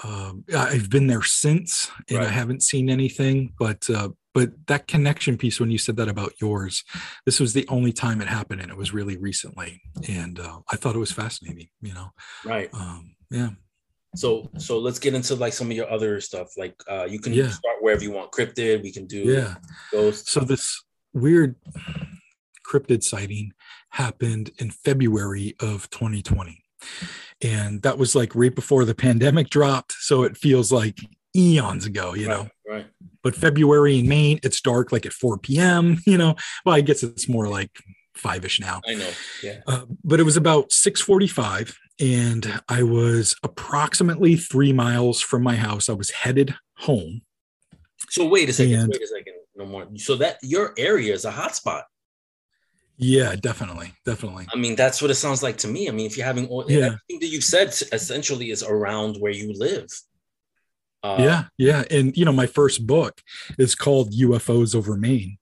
um, I've been there since, and right. I haven't seen anything. But uh, but that connection piece when you said that about yours, this was the only time it happened, and it was really recently. And uh, I thought it was fascinating. You know,
right?
Um, yeah.
So so let's get into like some of your other stuff. Like uh you can yeah. start wherever you want. Cryptid, we can do
yeah.
Ghost.
So this weird cryptid sighting happened in February of 2020. And that was like right before the pandemic dropped. So it feels like eons ago, you
right,
know.
Right.
but February in Maine, it's dark like at 4 p.m. You know, well, I guess it's more like five ish now.
I know. Yeah.
Uh, but it was about 6:45, and I was approximately three miles from my house. I was headed home.
So wait a second.
And-
wait a second. No more. So that your area is a hotspot.
Yeah, definitely, definitely.
I mean, that's what it sounds like to me. I mean, if you're having all
Yeah.
everything that you've said essentially is around where you live. Uh,
yeah, yeah, and you know, my first book is called UFOs over Maine.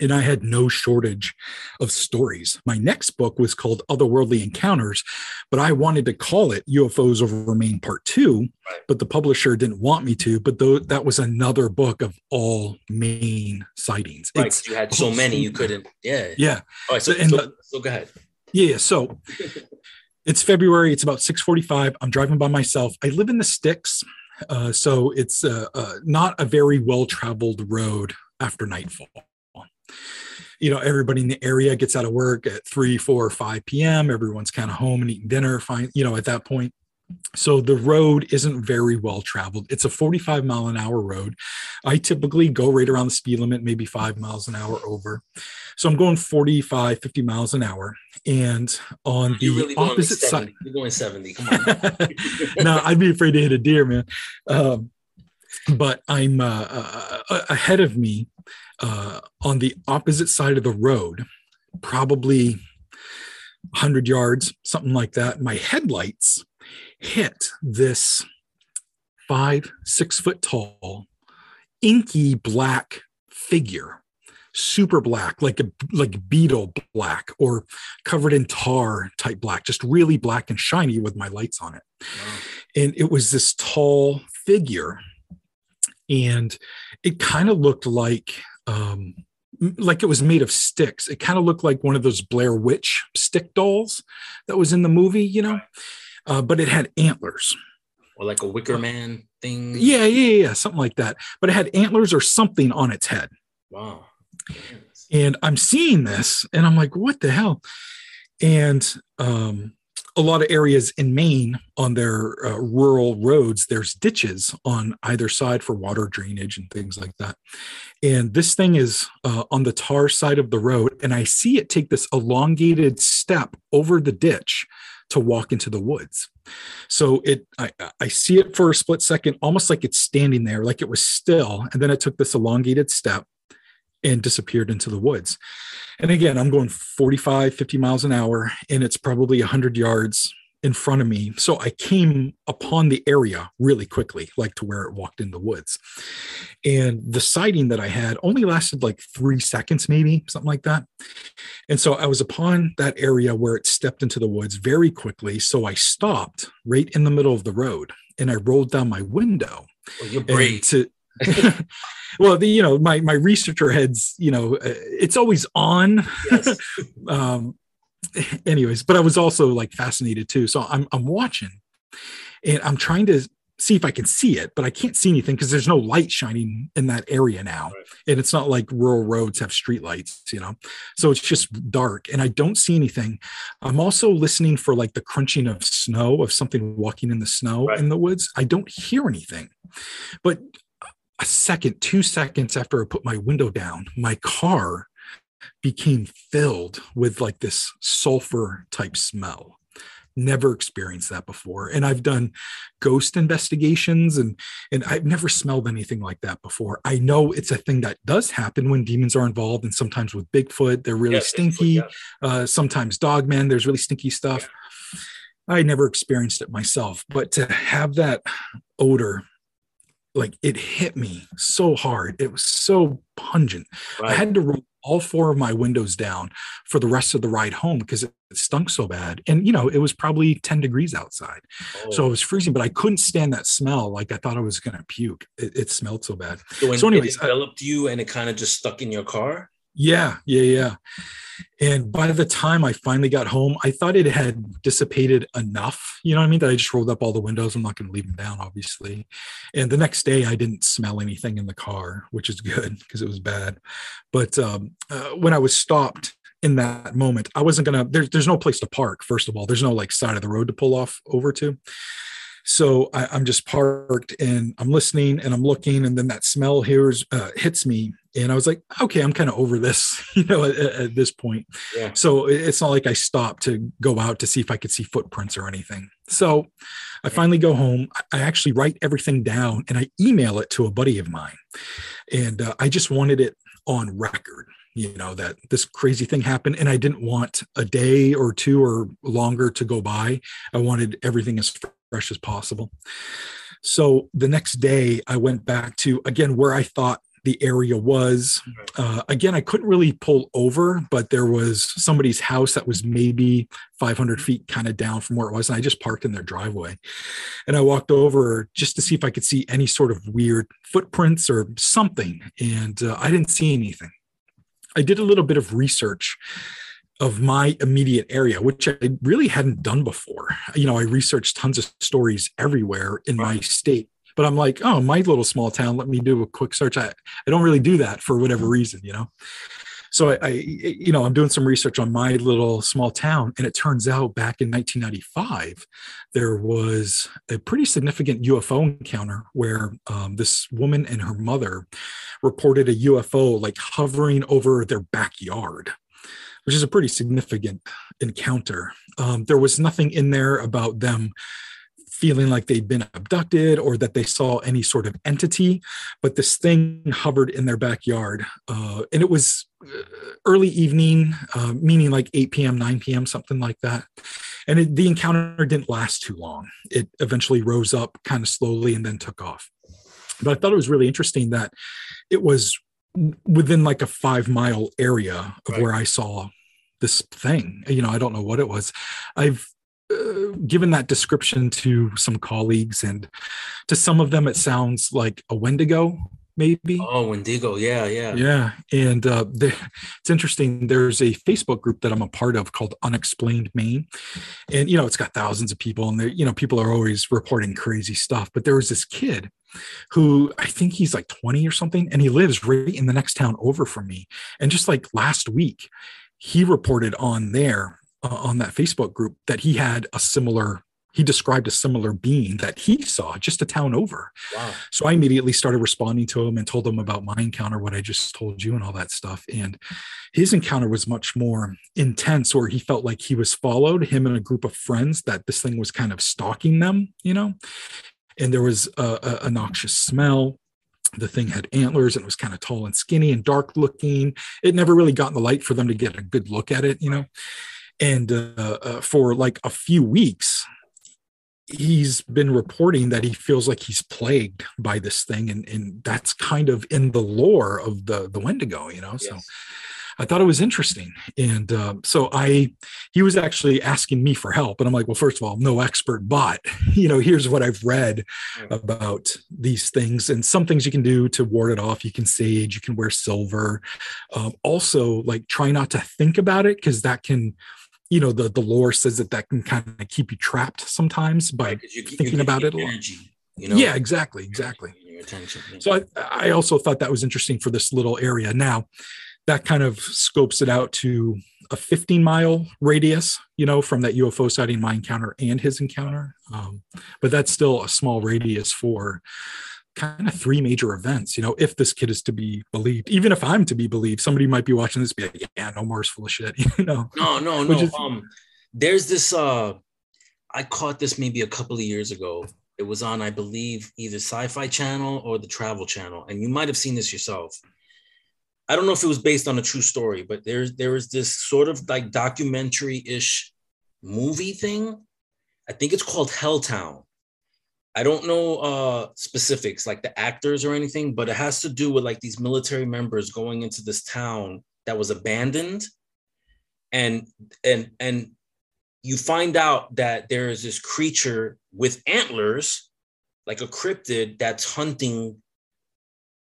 And I had no shortage of stories. My next book was called Otherworldly Encounters, but I wanted to call it UFOs over Maine Part Two, but the publisher didn't want me to. But though that was another book of all Maine sightings.
Right.
It's-
you had so many, you couldn't. Yeah.
yeah,
All right. So, so,
the-
so go ahead.
Yeah, so it's February. It's about six forty-five. I'm driving by myself. I live in the sticks, uh, so it's uh, uh, not a very well-traveled road after nightfall. You know, everybody in the area gets out of work at three, four, five p.m. Everyone's kind of home and eating dinner. Fine, you know, at that point. So the road isn't very well traveled. It's a 45 mile an hour road. I typically go right around the speed limit, maybe five miles an hour over. So I'm going 45, 50 miles an hour. And on the
really
opposite side,
You're going 70. Come on.
now I'd be afraid to hit a deer, man. Um, but I'm uh, uh, ahead of me uh, on the opposite side of the road, probably 100 yards, something like that. My headlights hit this five, six foot tall, inky black figure super black like a like beetle black or covered in tar type black just really black and shiny with my lights on it
Wow.
and it was this tall figure and it kind of looked like um like it was made of sticks. It kind of looked like one of those blair witch stick dolls that was in the movie you know? Uh, but it had antlers.
Or like a Wicker Man thing.
yeah yeah yeah something like that. But it had antlers or something on its head.
Wow.
and i'm seeing this and i'm like what the hell? And um a lot of areas in maine on their uh, rural roads there's ditches on either side for water drainage and things like that. And this thing is uh, on the tar side of the road and i see it take this elongated step over the ditch to walk into the woods. So it I, I see it for a split second almost like it's standing there like it was still and then it took this elongated step and disappeared into the woods. And again, I'm going 45, 50 miles an hour, and it's probably 100 yards in front of me. So I came upon the area really quickly, like to where it walked in the woods. And the sighting that I had only lasted like three seconds, maybe something like that. And so I was upon that area where it stepped into the woods very quickly. So I stopped right in the middle of the road and I rolled down my window
Well, you're brave.
to well the you know my my researcher heads you know uh, it's always on.
Yes.
um anyways but i was also like fascinated too. So i'm i'm watching and i'm trying to see if i can see it but i can't see anything because there's no light shining in that area now.
Right.
and it's not like rural roads have street lights you know? So it's just dark and i don't see anything. I'm also listening for like the crunching of snow of something walking in the snow
Right.
in the woods. I don't hear anything. But a second two seconds after i put my window down my car became filled with like this sulfur type smell. Never experienced that before. And i've done ghost investigations and and i've never smelled anything like that before. I know it's a thing that does happen when demons are involved and sometimes with bigfoot they're really
Yes,
stinky.
yeah.
uh, sometimes dogmen there's really stinky stuff. I never experienced it myself but to have that odor like it hit me so hard it was so pungent I had to roll all four of my windows down for the rest of the ride home because it stunk so bad. And you know, it was probably 10 degrees outside. So
Oh.
it was freezing, but I couldn't stand that smell. Like I thought I was gonna puke. It, it smelled so bad.
so, when
so anyways,
it
I-
you and it kind of just stuck in your car.
Yeah, yeah, yeah. And by the time I finally got home, I thought it had dissipated enough, you know what I mean? That I just rolled up all the windows. I'm not going to leave them down, obviously. And the next day, I didn't smell anything in the car, which is good because it was bad. But um, uh, when I was stopped in that moment, I wasn't going to, there's, there's no place to park, first of all. There's no like side of the road to pull off over to. So I, am just parked and I'm listening and I'm looking, and then that smell here uh, hits me, and I was like, okay, I'm kind of over this, you know, at, at this point. Yeah. So it's not like I stopped to go out to see if I could see footprints or anything. So I finally go home. I actually write everything down and I email it to a buddy of mine, and uh, I just wanted it on record you know that this crazy thing happened and i didn't want a day or two or longer to go by i wanted everything as fresh as possible. So the next day i went back to again where i thought the area was. Uh, again i couldn't really pull over but there was somebody's house that was maybe 500 feet kind of down from where it was and i just parked in their driveway. And i walked over just to see if i could see any sort of weird footprints or something and uh, i didn't see anything. I did a little bit of research of my immediate area, which I really hadn't done before. You know, I researched tons of stories everywhere in my state, but I'm like, oh, my little small town, let me do a quick search. I, I don't really do that for whatever reason, you know? So I, I, you know, I'm doing some research on my little small town, and it turns out back in 1995, there was a pretty significant UFO encounter where um, this woman and her mother reported a UFO like hovering over their backyard which is a pretty significant encounter. Um, there was nothing in there about them feeling like they'd been abducted or that they saw any sort of entity, but this thing hovered in their backyard. Uh, and it was uh, early evening, uh, meaning like 8 p.m., 9 p.m., something like that. And it, the encounter didn't last too long. It eventually rose up kind of slowly and then took off. But I thought it was really interesting that it was within like a five mile area of right. where I saw this thing. You know, I don't know what it was. I've uh, given that description to some colleagues, and to some of them, it sounds like a Wendigo, maybe.
Oh, Wendigo, yeah, yeah,
yeah. And uh, it's interesting. There's a Facebook group that I'm a part of called Unexplained Maine, and you know, it's got thousands of people, and you know, people are always reporting crazy stuff. But there was this kid who I think he's like 20 or something, and he lives right in the next town over from me. And just like last week, he reported on there uh, on that Facebook group that he had a similar he described a similar being that he saw just a town over. Wow. So I immediately started responding to him and told him about my encounter, what I just told you, and all that stuff. And his encounter was much more intense, where he felt like he was followed, him and a group of friends, that this thing was kind of stalking them, you know. And there was a, a, a noxious smell the thing had antlers and it was kind of tall and skinny and dark looking. It never really got in the light for them to get a good look at it, you know? And uh, uh, for like a few weeks he's been reporting that he feels like he's plagued by this thing and, and that's kind of in the lore of the the wendigo you know? So i thought it was interesting. And uh, so i he was actually asking me for help. And i'm like well first of all no expert but you know here's what i've read about these things and some things you can do to ward it off. You can sage you can wear silver. Um, also like try not to think about it because that can you know the the lore says that that can kind of keep you trapped sometimes by right, you, thinking you about it energy, you know? yeah exactly exactly. attention, so I, I also thought that was interesting for this little area. Now that kind of scopes it out to a 15 mile radius you know from that ufo sighting my encounter and his encounter. Um, but that's still a small radius for kind of three major events you know if this kid is to be believed. Even if i'm to be believed somebody might be watching this be like yeah Nomar is full of shit you know?
No no no is, um there's this uh i caught this maybe a couple of years ago. It was on i believe either sci-fi channel or the travel channel and you might have seen this yourself i don't know if it was based on a true story but there's there is this sort of like documentary-ish movie thing. I think it's called helltown I don't know uh specifics like the actors or anything, but it has to do with like these military members going into this town that was abandoned. And and and you find out that there is this creature with antlers like a cryptid that's hunting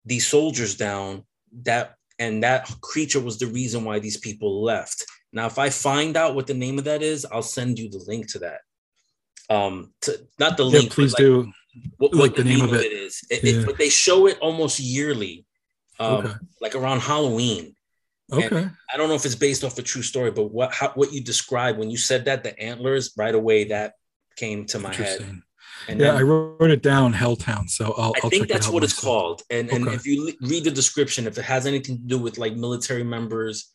these soldiers down that and that creature was the reason why these people left. Now if i find out what the name of that is i'll send you the link to that. Um to, not the link
yeah, please like, do.
what, like the, the name, name, of it, it is. It, yeah. it, but they show it almost yearly um okay. like around halloween.
Okay. And
i don't know if it's based off a true story but what how, what you described when you said that the antlers right away that came to my head And
Yeah,
then-
I wrote it down, Helltown. So I'll,
I
I'll
think
it
that's
out
what it's called. And and
Okay.
if you read the description, if it has anything to do with like military members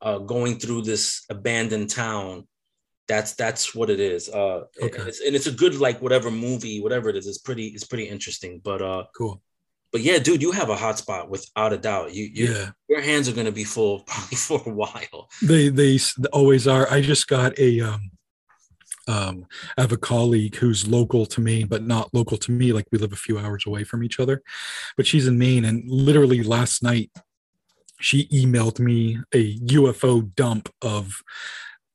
uh, going through this abandoned town, that's that's what it is. Uh, and
Okay.
it's, and it's a good like whatever movie, whatever it is. It's pretty it's pretty interesting. But uh,
Cool.
but yeah, dude, you have a hot spot without a doubt. You, you
Yeah,
your hands are gonna be full probably for a while.
they they always are. I just got a um, um, I have a colleague who's local to Maine, but not local to me. Like we live a few hours away from each other, but she's in Maine. And literally last night, she emailed me a UFO dump of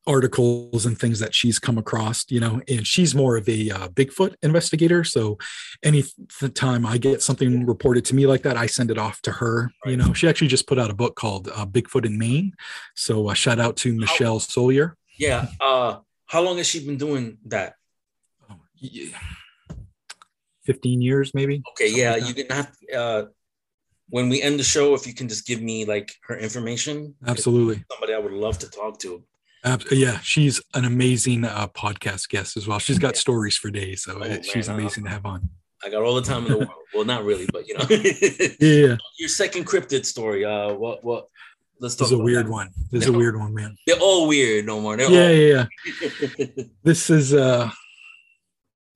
articles and things that she's come across, you know, and she's more of a uh, Bigfoot investigator. So any th- time I get something reported to me like that, I send it off to her. You know, she actually just put out a book called uh, Bigfoot in Maine. So uh, shout out to Michelle Souliere.
Yeah. Uh, how long has she been doing that?
Oh, yeah. 15 years, maybe.
Okay,
Something
yeah,
like
you can have uh when we end the show, if you can just give me like her information.
Absolutely.
Somebody I would love to talk to.
Ab- yeah, she's an amazing uh, podcast guest as well. She's got
Yeah.
stories for days, so
Oh,
uh, she's
man, uh,
amazing to have on.
I got all the time in the world. Well, not really, but you know.
Yeah,
Your second cryptid story. Uh what what let's talk
this is a weird
that.
one. This is a weird one, man.
They're all weird Nomar. They're
Yeah, yeah, yeah. This is uh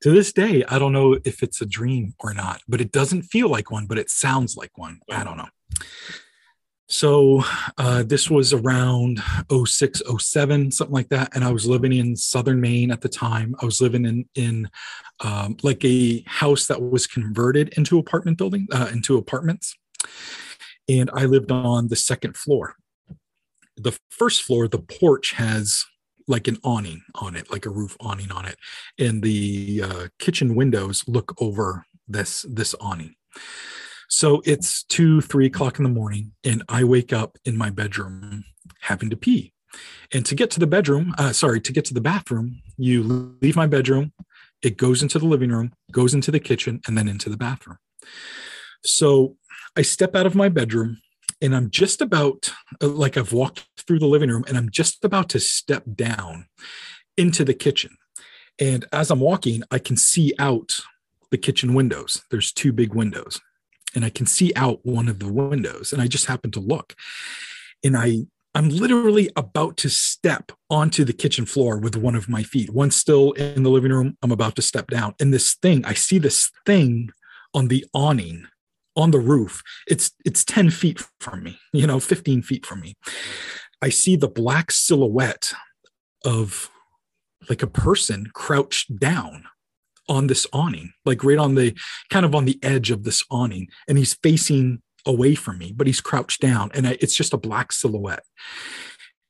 to this day, I don't know if it's a dream or not, but it doesn't feel like one, but it sounds like one. I don't know. So uh, this was around 06, 07, something like that. And I was living in southern Maine at the time. I was living in in um, like a house that was converted into apartment building, uh, into apartments. And I lived on the second floor. The first floor, the porch has like an awning on it, like a roof awning on it, and the uh, kitchen windows look over this this awning. So it's two, three o'clock in the morning, and I wake up in my bedroom having to pee. And to get to the bedroom, uh, sorry, to get to the bathroom, you leave my bedroom, it goes into the living room, goes into the kitchen, and then into the bathroom. So I step out of my bedroom and I'm just about uh, like I've walked through the living room and I'm just about to step down into the kitchen. And as I'm walking, I can see out the kitchen windows. There's two big windows, and I can see out one of the windows. And I just happen to look, and I I'm literally about to step onto the kitchen floor with one of my feet. One still in the living room. I'm about to step down, and this thing I see this thing on the awning on the roof. It's it's 10 feet from me, you know, 15 feet from me. I see the black silhouette of like a person crouched down on this awning, like right on the kind of on the edge of this awning, and he's facing away from me, but he's crouched down, and I, it's just a black silhouette.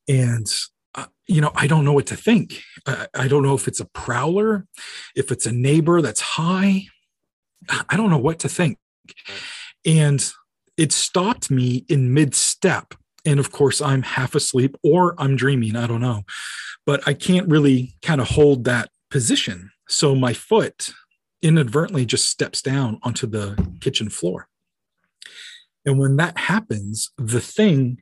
And uh, you know, I don't know what to think. I, I don't know if it's a prowler, if it's a neighbor that's high. I don't know what to think. And it stopped me in mid step. And of course, I'm half asleep or I'm dreaming. I don't know. But I can't really kind of hold that position. So my foot inadvertently just steps down onto the kitchen floor. And when that happens, the thing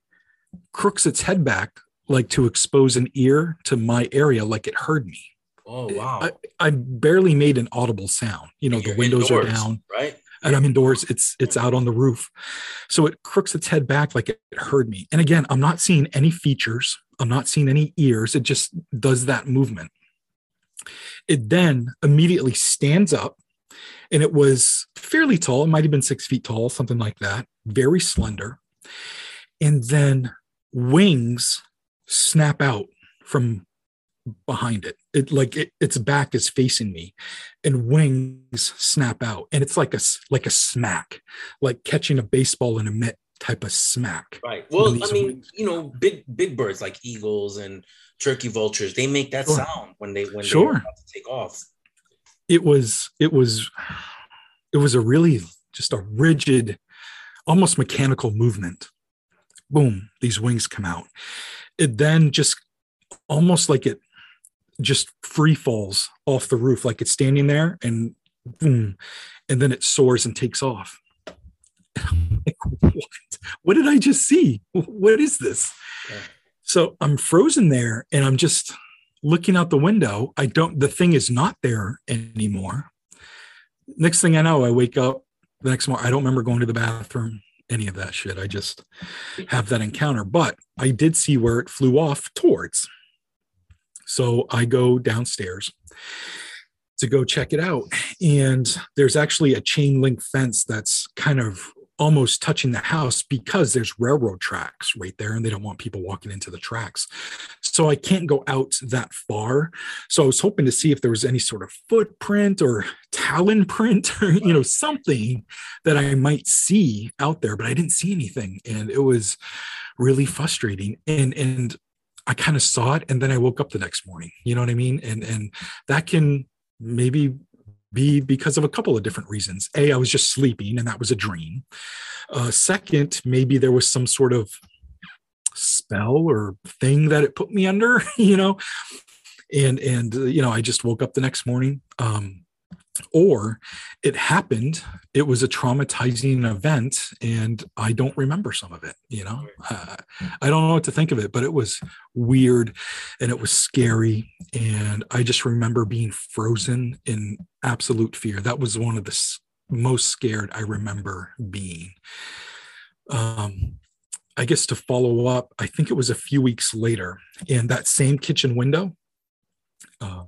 crooks its head back like to expose an ear to my area, like it heard me.
Oh wow.
I, I barely made an audible sound. You know, the
You're
windows are down
right?
And I'm indoors. It's it's out on the roof, so it crooks its head back like it heard me. And again, I'm not seeing any features. I'm not seeing any ears. It just does that movement. It then immediately stands up, and it was fairly tall. It might have been six feet tall, something like that. Very slender, and then wings snap out from behind it. It like it, its back is facing me, and wings snap out, and it's like a like a smack, like catching a baseball in a mitt type of smack.
Right. Well, I mean,
wings.
you know, big big birds like eagles and turkey vultures, they make that
Sure.
sound when they when
Sure.
to take off.
It was it was it was a really just a rigid, almost mechanical movement. Boom! These wings come out. It then just almost like it just free falls off the roof, like it's standing there and boom, and then it soars and takes off. I'm like, what? What did I just see? What is this?
Yeah.
So I'm frozen there and I'm just, looking out the window, I don't, the thing is not there anymore. Next thing I know, I wake up the next morning. I don't remember going to the bathroom, any of that shit. I just have that encounter. But I did see where it flew off towards. So I go downstairs to go check it out. And there's actually a chain link fence that's kind of almost touching the house because there's railroad tracks right there and they don't want people walking into the tracks. So I can't go out that far. So I was hoping to see if there was any sort of footprint or talon print or you know something that I might see out there, but I didn't see anything and it was really frustrating. And and I kind of saw it and then I woke up the next morning. You know what I mean? And and that can maybe be because of a couple of different reasons. A, I was just sleeping and that was a dream. Uh, second, maybe there was some sort of spell or thing that it put me under, you know, and and uh, you know I just woke up the next morning. Um, or it happened it was a traumatizing event and i don't remember some of it you know? Uh, i don't know what to think of it but it was weird and it was scary and i just remember being frozen in absolute fear. That was one of the most scared i remember being. Um i guess to follow up i think it was a few weeks later and that same kitchen window uh,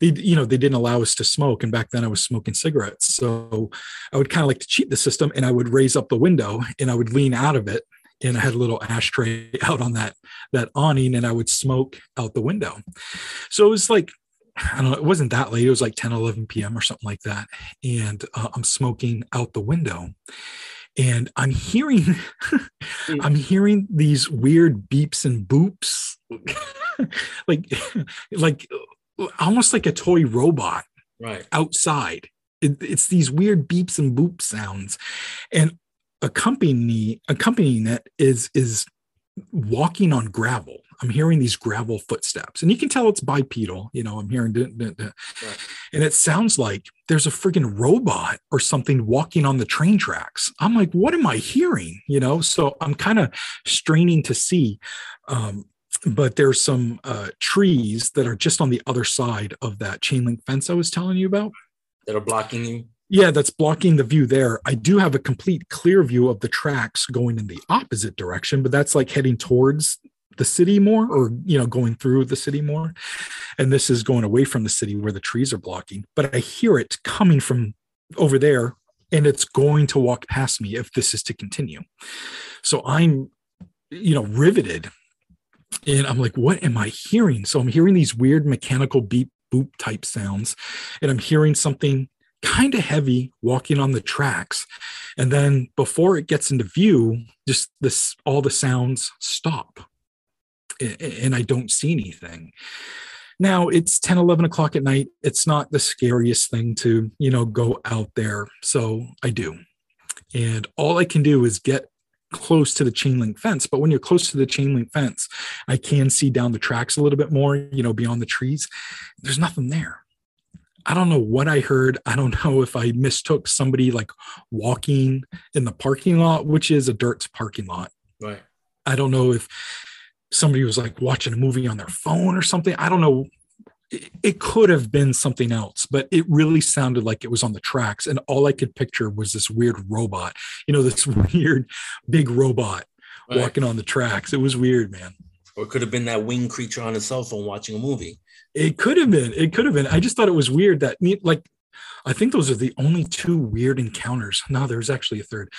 they you know they didn't allow us to smoke and back then i was smoking cigarettes so i would kind of like to cheat the system and i would raise up the window and i would lean out of it and i had a little ashtray out on that that awning and i would smoke out the window so it was like I don't know, it wasn't that late. It was like 10, 11 p.m. or something like that. And uh, I'm smoking out the window and I'm hearing. I'm hearing these weird beeps and boops, like, like almost like a toy robot
right.
outside. It, it's these weird beeps and boop sounds. And accompanying accompanying it is is walking on gravel. I'm hearing these gravel footsteps. And you can tell it's bipedal you know i'm hearing right. and it sounds like there's a freaking robot or something walking on the train tracks. I'm like what am i hearing? You know so i'm kind of straining to see um, but there's some uh, trees that are just on the other side of that chain link fence I was telling you about
that are blocking you.
Yeah, that's blocking the view there. I do have a complete clear view of the tracks going in the opposite direction, but that's like heading towards the city more or you know going through the city more and this is going away from the city where the trees are blocking but i hear it coming from over there and it's going to walk past me if this is to continue so i'm you know riveted and I'm like, what am I hearing? So I'm hearing these weird mechanical beep boop type sounds, and I'm hearing something kind of heavy walking on the tracks. And then before it gets into view, just this all the sounds stop. And I don't see anything. Now it's 10, 11 o'clock at night. It's not the scariest thing to, you know, go out there. So I do. And all I can do is get close to the chain link fence. But when you're close to the chain link fence, I can see down the tracks a little bit more, you know, beyond the trees. There's nothing there. I don't know what I heard. I don't know if I mistook somebody like walking in the parking lot, which is a dirt parking lot.
Right.
I don't know if somebody was like watching a movie on their phone or something. I don't know it could have been something else, but it really sounded like it was on the tracks. And all I could picture was this weird robot, you know, this weird big robot right. walking on the tracks. It was weird, man.
Or it could have been that winged creature on his cell phone watching a movie.
It could have been. It could have been. I just thought it was weird that, like, I think those are the only two weird encounters. No, there's actually a third,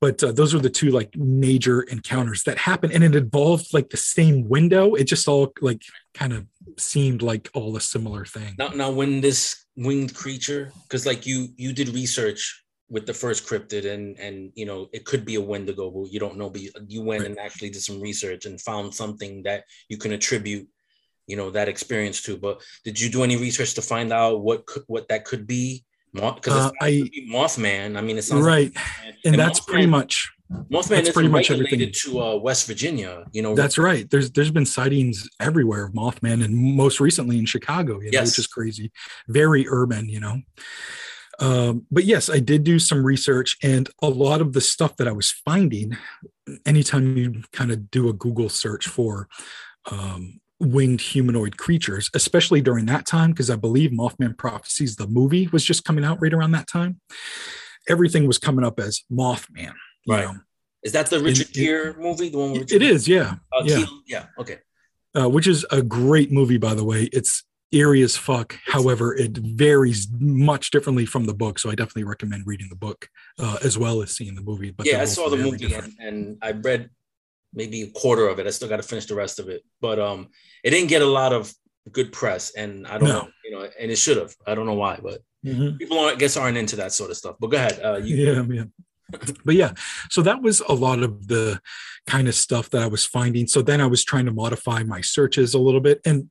but uh, those were the two like major encounters that happened, and it involved like the same window. It just all like kind of seemed like all a similar thing.
Now, now when this winged creature, because like you you did research with the first cryptid, and and you know it could be a Wendigo, but you don't know. But you went right. and actually did some research and found something that you can attribute you know that experience too. but did you do any research to find out what could, what that could be because uh, I Mothman. I mean, it sounds
right, like and, and, that's Mothman, pretty much
Mothman is pretty much everything to uh, West Virginia. You know,
that's right. There's there's been sightings everywhere of Mothman, and most recently in Chicago, you know, yes. which is crazy. Very urban, you know. Um, but yes, I did do some research, and a lot of the stuff that I was finding, anytime you kind of do a Google search for um, winged humanoid creatures, especially during that time, because I believe Mothman Prophecies, the movie, was just coming out right around that time. Everything was coming up as Mothman.
Right. Know? Is that the Richard Gere movie? The one
Richard
It
is, yeah.
Uh,
yeah.
yeah. Okay.
Uh, which is a great movie, by the way. It's eerie as fuck. However, it varies much differently from the book. So I definitely recommend reading the book uh, as well as seeing the movie.
But yeah, I saw the movie and, and, I read maybe a quarter of it. I still got to finish the rest of it. But um, it didn't get a lot of good press, and I don't no. know, you know, and it should have. I don't know why, but mm-hmm. people, I guess, aren't into that sort of stuff. But go ahead. Uh,
you- yeah, yeah. but yeah, so that was a lot of the kind of stuff that I was finding. So then I was trying to modify my searches a little bit. And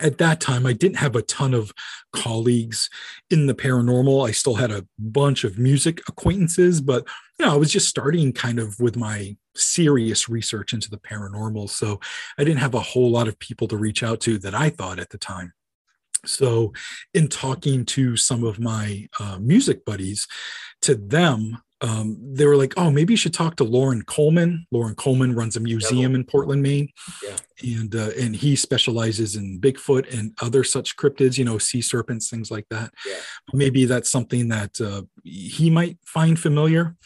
at that time, I didn't have a ton of colleagues in the paranormal. I still had a bunch of music acquaintances, but you know, I was just starting kind of with my serious research into the paranormal. So I didn't have a whole lot of people to reach out to that I thought at the time. So, in talking to some of my uh, music buddies, to them, um, they were like, "Oh, maybe you should talk to Loren Coleman." Loren Coleman runs a museum in Portland, Maine, yeah. and uh, and he specializes in Bigfoot and other such cryptids, you know, sea serpents, things like that. Yeah. Maybe that's something that uh, he might find familiar.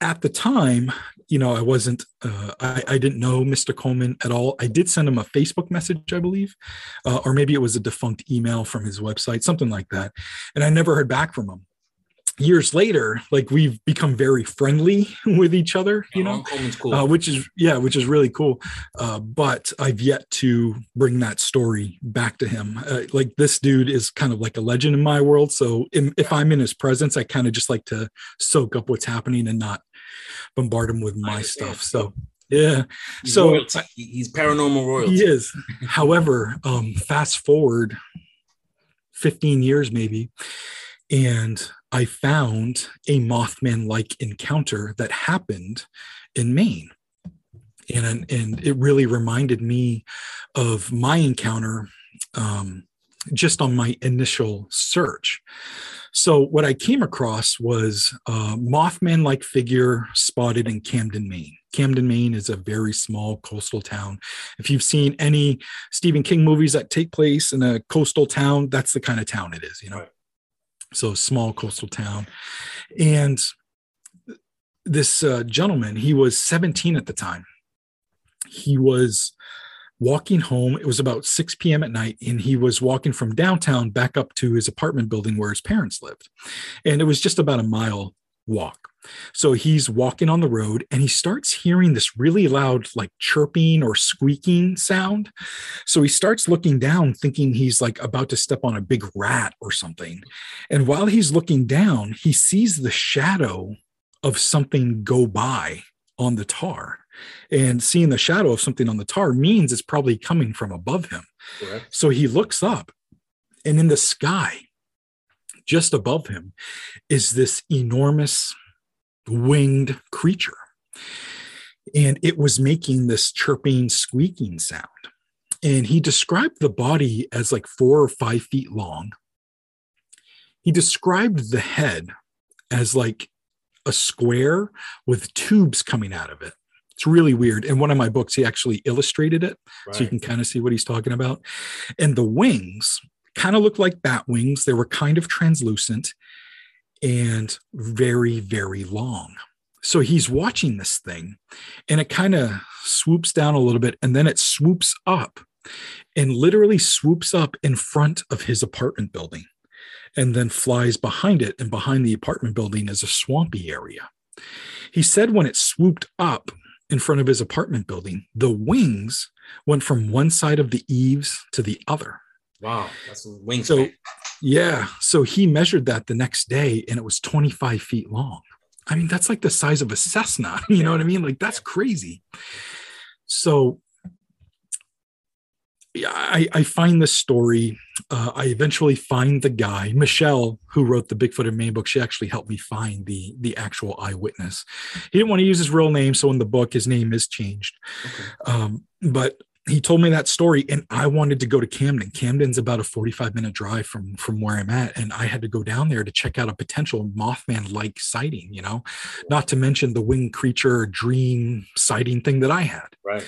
At the time, you know, I wasn't, uh, I, I didn't know Mr. Coleman at all. I did send him a Facebook message, I believe, uh, or maybe it was a defunct email from his website, something like that, and I never heard back from him years later, like we've become very friendly with each other, you know, cool. uh, which is yeah, which is really cool. Uh, but I've yet to bring that story back to him. Uh, like this dude is kind of like a legend in my world. So in, if I'm in his presence, I kind of just like to soak up what's happening and not bombard him with my stuff. So yeah.
He's
so
royalty. he's paranormal royalty.
He is. However, um, fast forward 15 years maybe, and I found a Mothman like encounter that happened in Maine. And, and it really reminded me of my encounter um, just on my initial search. So, what I came across was a Mothman like figure spotted in Camden, Maine. Camden, Maine is a very small coastal town. If you've seen any Stephen King movies that take place in a coastal town, that's the kind of town it is, you know. Right so small coastal town. And this uh, gentleman he was 17 at the time. He was walking home. It was about 6 p.m at night and he was walking from downtown back up to his apartment building where his parents lived. And it was just about a mile walk so he's walking on the road and he starts hearing this really loud, like chirping or squeaking sound. So he starts looking down, thinking he's like about to step on a big rat or something. And while he's looking down, he sees the shadow of something go by on the tar. And seeing the shadow of something on the tar means it's probably coming from above him. Correct. So he looks up, and in the sky, just above him, is this enormous winged creature. And it was making this chirping, squeaking sound. And he described the body as like four or five feet long. He described the head as like a square with tubes coming out of it. It's really weird. In one of my books, he actually illustrated it. Right. So you can kind of see what he's talking about. And the wings kind of looked like bat wings. They were kind of translucent and very, very long. So he's watching this thing and it kind of swoops down a little bit and then it swoops up and literally swoops up in front of his apartment building and then flies behind it. And behind the apartment building is a swampy area. He said when it swooped up in front of his apartment building, the wings went from one side of the eaves to the other.
Wow, that's a wings.
So, yeah. So he measured that the next day and it was 25 feet long. I mean, that's like the size of a Cessna. You know what I mean? Like, that's crazy. So, yeah, I, I find this story. Uh, I eventually find the guy, Michelle, who wrote the Bigfoot in Maine book. She actually helped me find the the actual eyewitness. He didn't want to use his real name, so in the book, his name is changed. Okay. Um, but he told me that story and i wanted to go to camden camden's about a 45 minute drive from from where i'm at and i had to go down there to check out a potential mothman like sighting you know not to mention the winged creature dream sighting thing that i had
right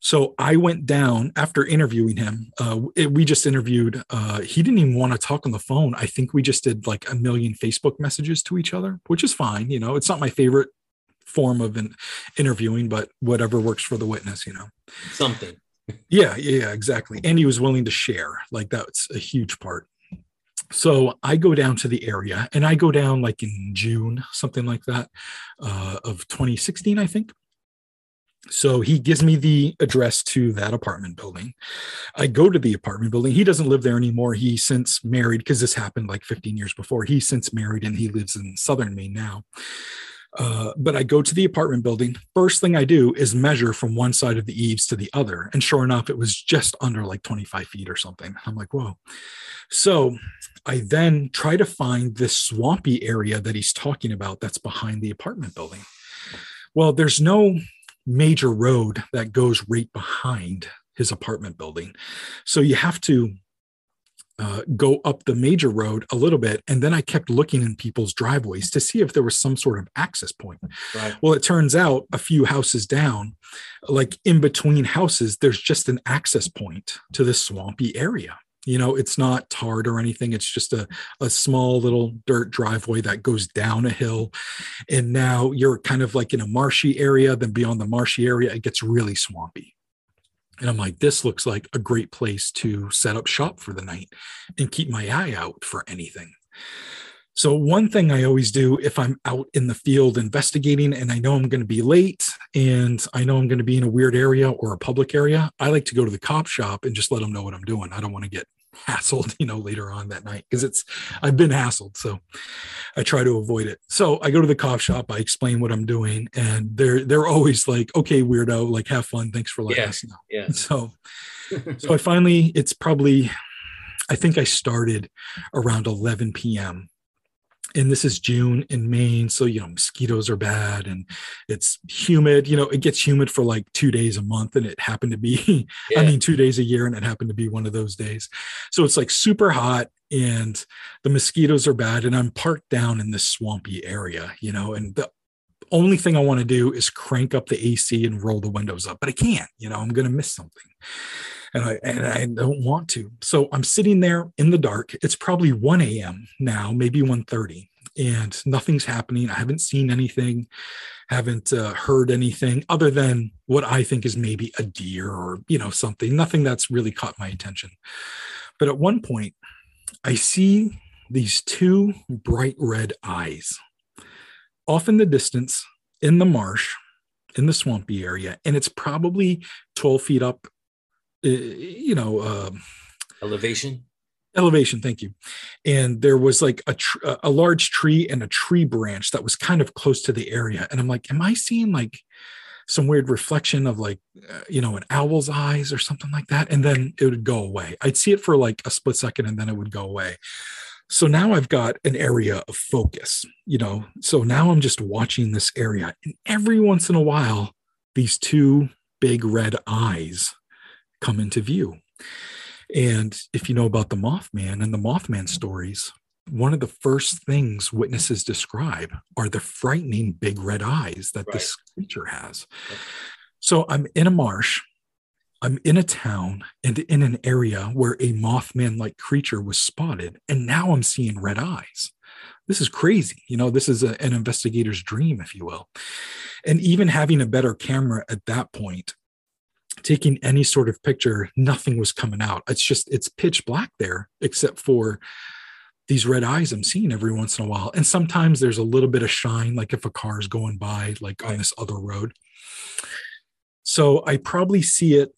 So I went down after interviewing him. Uh, it, we just interviewed. Uh, he didn't even want to talk on the phone. I think we just did like a million Facebook messages to each other, which is fine. You know, it's not my favorite form of an interviewing, but whatever works for the witness. You know,
something.
Yeah, yeah, exactly. And he was willing to share. Like that's a huge part. So I go down to the area, and I go down like in June, something like that, uh, of 2016, I think so he gives me the address to that apartment building. I go to the apartment building. He doesn't live there anymore. He since married because this happened like 15 years before. He's since married and he lives in southern Maine now. Uh, but I go to the apartment building. First thing I do is measure from one side of the eaves to the other. And sure enough, it was just under like 25 feet or something. I'm like, whoa. So I then try to find this swampy area that he's talking about that's behind the apartment building. Well, there's no major road that goes right behind his apartment building. So you have to uh, go up the major road a little bit. And then I kept looking in people's driveways to see if there was some sort of access point. Right. Well, it turns out a few houses down, like in between houses, there's just an access point to this swampy area you know it's not tarred or anything it's just a, a small little dirt driveway that goes down a hill and now you're kind of like in a marshy area then beyond the marshy area it gets really swampy and i'm like this looks like a great place to set up shop for the night and keep my eye out for anything so, one thing I always do if I'm out in the field investigating and I know I'm going to be late and I know I'm going to be in a weird area or a public area, I like to go to the cop shop and just let them know what I'm doing. I don't want to get hassled, you know, later on that night because it's I've been hassled, so I try to avoid it. So I go to the cop shop, I explain what I'm doing, and they're they're always like, "Okay, weirdo, like have fun. Thanks for letting
yeah,
us know."
Yeah.
So, so I finally, it's probably, I think I started around 11 p.m and this is June in Maine, so you know mosquitoes are bad and it's humid. You know, it gets humid for like two days a month, and it happened to be, yeah. I mean, two days a year, and it happened to be one of those days. So it's like super hot, and the mosquitoes are bad, and I'm parked down in this swampy area, you know, and the only thing I want to do is crank up the AC and roll the windows up, but I can't. You know, I'm going to miss something and I and I don't want to. So I'm sitting there in the dark. It's probably 1 a.m. now, maybe 1:30, and nothing's happening. I haven't seen anything, haven't uh, heard anything other than what I think is maybe a deer or you know something. Nothing that's really caught my attention. But at one point, I see these two bright red eyes off in the distance in the marsh in the swampy area and it's probably 12 feet up you know, uh,
elevation.
Elevation, thank you. And there was like a tr- a large tree and a tree branch that was kind of close to the area, and I'm like, am I seeing like some weird reflection of like uh, you know an owl's eyes or something like that? And then it would go away. I'd see it for like a split second and then it would go away. So now i've got an area of focus you know? So now i'm just watching this area. And every once in a while these two big red eyes come into view. And if you know about the Mothman and the Mothman stories, one of the first things witnesses describe are the frightening big red eyes that right. this creature has. So I'm in a marsh, I'm in a town and in an area where a Mothman like creature was spotted, and now I'm seeing red eyes. This is crazy. You know, this is a, an investigator's dream, if you will. And even having a better camera at that point, taking any sort of picture, nothing was coming out. It's just, it's pitch black there, except for these red eyes I'm seeing every once in a while. And sometimes there's a little bit of shine, like if a car is going by, like on this other road. So I probably see it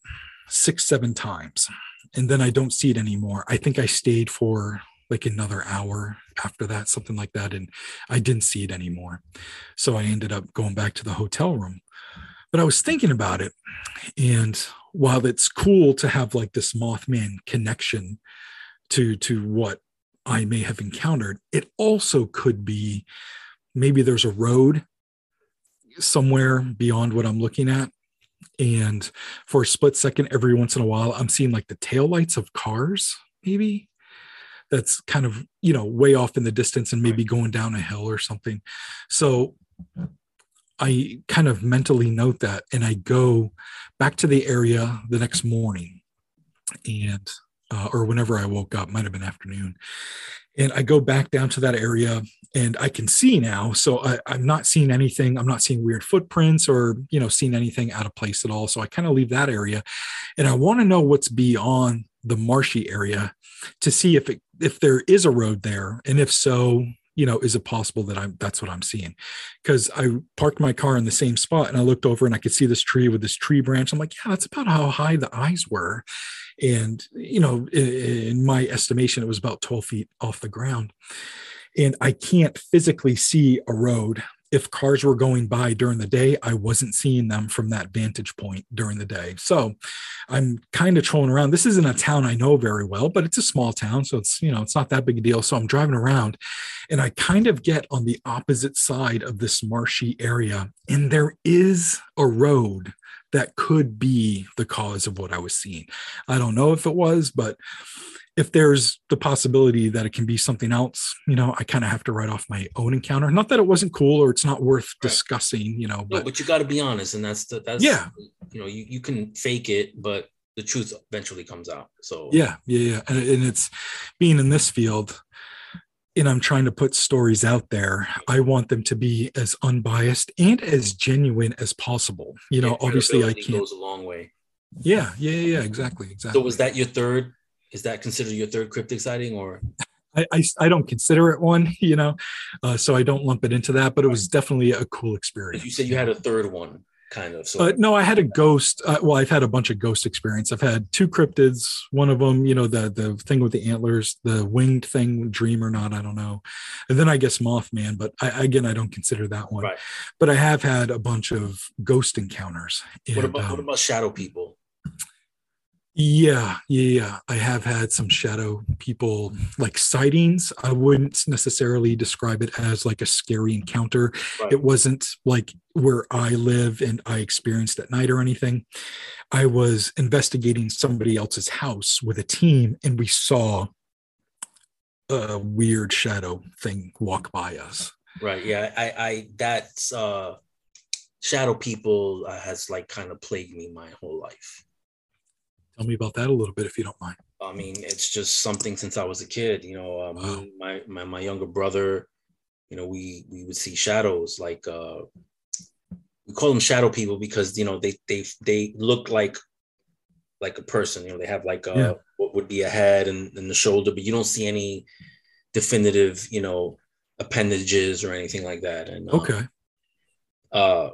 six, seven times. And then I don't see it anymore. I think I stayed for like another hour after that, something like that. And I didn't see it anymore. So I ended up going back to the hotel room. But I was thinking about it. And while it's cool to have like this Mothman connection to to what I may have encountered, it also could be maybe there's a road somewhere beyond what I'm looking at. And for a split second, every once in a while, I'm seeing like the taillights of cars, maybe that's kind of, you know, way off in the distance and maybe going down a hill or something. So I kind of mentally note that and I go back to the area the next morning and uh, or whenever I woke up, might have been afternoon. And I go back down to that area and I can see now. So I, I'm not seeing anything. I'm not seeing weird footprints or, you know, seeing anything out of place at all. So I kind of leave that area and I want to know what's beyond the marshy area to see if it, if there is a road there. And if so, you know, is it possible that I'm that's what I'm seeing? Because I parked my car in the same spot and I looked over and I could see this tree with this tree branch. I'm like, yeah, that's about how high the eyes were. And, you know, in, in my estimation, it was about 12 feet off the ground. And I can't physically see a road if cars were going by during the day, I wasn't seeing them from that vantage point during the day. So I'm kind of trolling around. This isn't a town I know very well, but it's a small town. So it's, you know, it's not that big a deal. So I'm driving around and I kind of get on the opposite side of this marshy area. And there is a road that could be the cause of what I was seeing. I don't know if it was, but if there's the possibility that it can be something else, you know, I kind of have to write off my own encounter. Not that it wasn't cool or it's not worth right. discussing, you know.
But, no, but you got to be honest, and that's the that's
yeah.
You know, you you can fake it, but the truth eventually comes out. So
yeah, yeah, yeah, and, and it's being in this field. And I'm trying to put stories out there. I want them to be as unbiased and as genuine as possible. You know, yeah, obviously I can't.
Goes a long way.
Yeah, yeah, yeah, exactly, exactly.
So was that your third is that considered your third cryptid sighting or
I, I, I, don't consider it one, you know, uh, so I don't lump it into that, but it was definitely a cool experience.
You said you had a third one, kind of.
So uh, no, I had a ghost. Uh, well, I've had a bunch of ghost experience. I've had two cryptids. One of them, you know, the the thing with the antlers, the winged thing, dream or not, I don't know. And then I guess Mothman, but I, again, I don't consider that one. Right. But I have had a bunch of ghost encounters.
And, what about um, what about shadow people?
Yeah, yeah, I have had some shadow people like sightings. I wouldn't necessarily describe it as like a scary encounter. Right. It wasn't like where I live and I experienced at night or anything. I was investigating somebody else's house with a team and we saw a weird shadow thing walk by us.
Right. Yeah. I, I, that's, uh, shadow people uh, has like kind of plagued me my whole life.
Tell me about that a little bit, if you don't mind.
I mean, it's just something since I was a kid. You know, um, wow. my, my my younger brother, you know, we we would see shadows like uh, we call them shadow people because you know they they they look like like a person. You know, they have like a, yeah. what would be a head and, and the shoulder, but you don't see any definitive, you know, appendages or anything like that. And
um, okay.
Uh,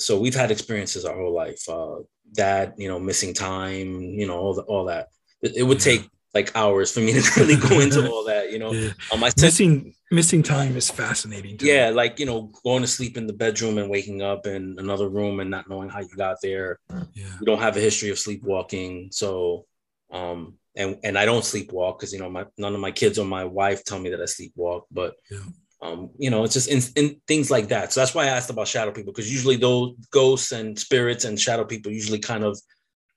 so we've had experiences our whole life. Uh, that you know missing time you know all the, all that it, it would yeah. take like hours for me to really go into all that you know
yeah. um, I missing missing time is fascinating
yeah me. like you know going to sleep in the bedroom and waking up in another room and not knowing how you got there
yeah.
we don't have a history of sleepwalking so um and and I don't sleepwalk because you know my none of my kids or my wife tell me that I sleepwalk but
yeah
um, you know, it's just in, in, things like that. So that's why I asked about shadow people because usually those ghosts and spirits and shadow people usually kind of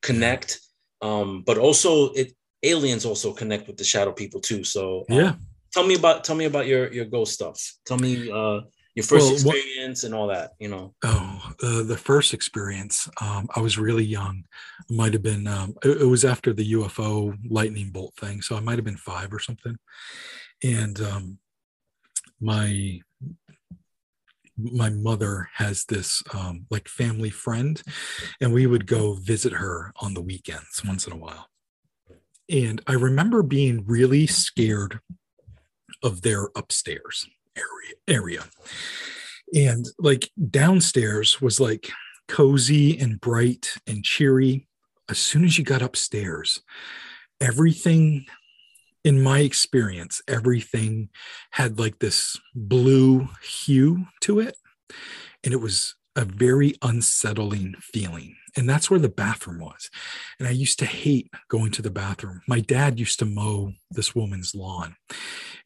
connect. Um, but also it aliens also connect with the shadow people too. So
um, yeah,
tell me about tell me about your your ghost stuff. Tell me uh, your first well, experience what, and all that. You know.
Oh, uh, the first experience. Um, I was really young. It might have been. Um, it, it was after the UFO lightning bolt thing, so I might have been five or something. And um, my my mother has this um, like family friend and we would go visit her on the weekends once in a while. And i remember being really scared of their upstairs area area. And like downstairs was like cozy and bright and cheery. As soon as you got upstairs everything in my experience, everything had like this blue hue to it. And it was a very unsettling feeling. And that's where the bathroom was. And I used to hate going to the bathroom. My dad used to mow this woman's lawn.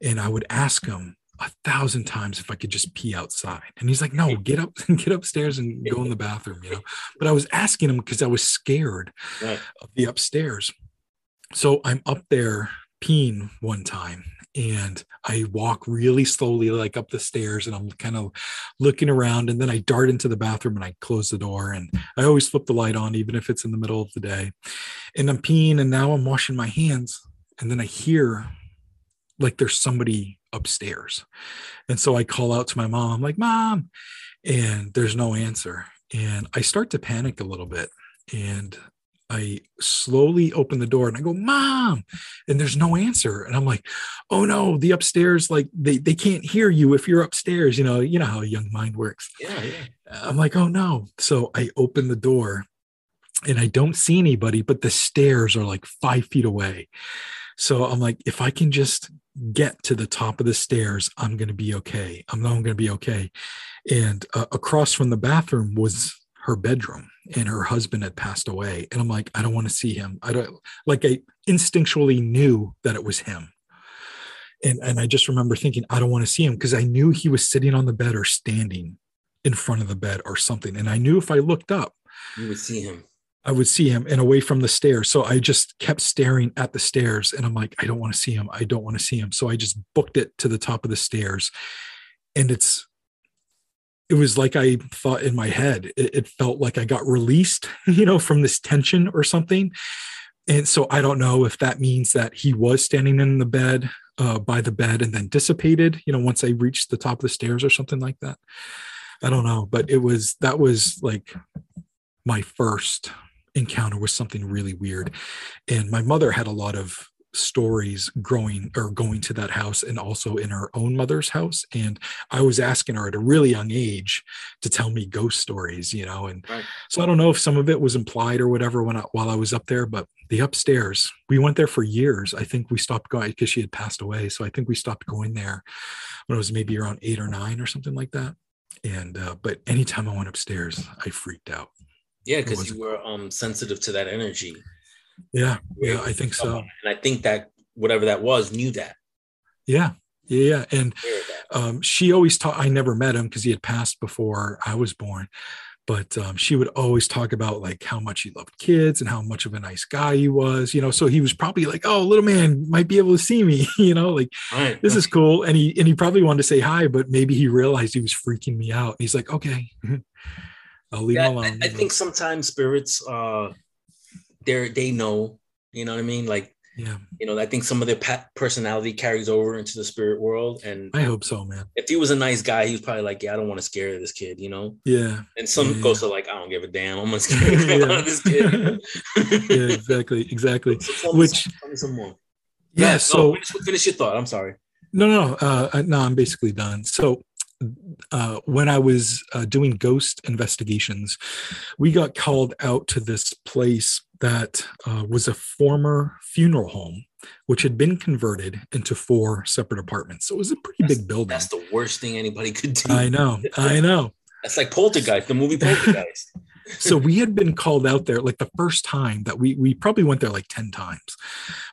And I would ask him a thousand times if I could just pee outside. And he's like, no, get up and get upstairs and go in the bathroom, you know. But I was asking him because I was scared right. of the upstairs. So I'm up there peeing one time and I walk really slowly, like up the stairs, and I'm kind of looking around. And then I dart into the bathroom and I close the door. And I always flip the light on, even if it's in the middle of the day. And I'm peeing, and now I'm washing my hands. And then I hear like there's somebody upstairs. And so I call out to my mom, I'm like, Mom, and there's no answer. And I start to panic a little bit. And I slowly open the door and I go, Mom, and there's no answer. And I'm like, oh no, the upstairs, like they, they can't hear you if you're upstairs. You know, you know how a young mind works.
Yeah, yeah.
I'm like, oh no. So I open the door and I don't see anybody, but the stairs are like five feet away. So I'm like, if I can just get to the top of the stairs, I'm going to be okay. I'm not going to be okay. And uh, across from the bathroom was her bedroom and her husband had passed away. And i'm like i don't want to see him. I don't like i instinctually knew that it was him. And and i just remember thinking i don't want to see him because i knew he was sitting on the bed or standing in front of the bed or something. And i knew if i looked up
you would see him.
I would see him and away from the stairs. So i just kept staring at the stairs and i'm like i don't want to see him. I don't want to see him. So i just booked it to the top of the stairs. And it's it was like I thought in my head, it, it, felt like I got released, you know, from this tension or something. And so I don't know if that means that he was standing in the bed uh, by the bed and then dissipated, you know, once I reached the top of the stairs or something like that. I don't know, but it was that was like my first encounter with something really weird. And my mother had a lot of stories growing or going to that house and also in her own mother's house and i was asking her at a really young age to tell me ghost stories you know and right. so i don't know if some of it was implied or whatever when I, while i was up there but the upstairs we went there for years. I think we stopped going because she had passed away so i think we stopped going there when i was maybe around eight or nine or something like that and uh, but anytime i went upstairs i freaked out.
Yeah because you were um sensitive to that energy
yeah, yeah, I think so.
And I think that whatever that was knew that.
Yeah, yeah, and um, she always taught. I never met him because he had passed before I was born, but um, she would always talk about like how much he loved kids and how much of a nice guy he was. You know, so he was probably like, "Oh, little man might be able to see me." you know, like right. this is cool, and he and he probably wanted to say hi, but maybe he realized he was freaking me out. He's like, "Okay." I'll leave yeah, him alone.
I, I think sometimes spirits uh they're they know you know what i mean? Like
yeah.
you know i think some of their personality carries over into the spirit world and
i hope so man.
if he was a nice guy he was probably like yeah i don't want to scare this kid you know?
Yeah.
And some
yeah,
ghosts yeah. are like i don't give a damn. I'm gonna scare this kid.
Yeah exactly exactly. So which some, some more. Yeah, yeah so
no, finish, finish, your thought. I'm sorry.
No no uh, no i'm basically done. So uh, when I was uh, doing ghost investigations, we got called out to this place that uh, was a former funeral home, which had been converted into four separate apartments. So it was a pretty
that's,
big building.
That's the worst thing anybody could do.
I know. I know.
That's like Poltergeist, the movie Poltergeist.
so we had been called out there like the first time that we we probably went there like 10 times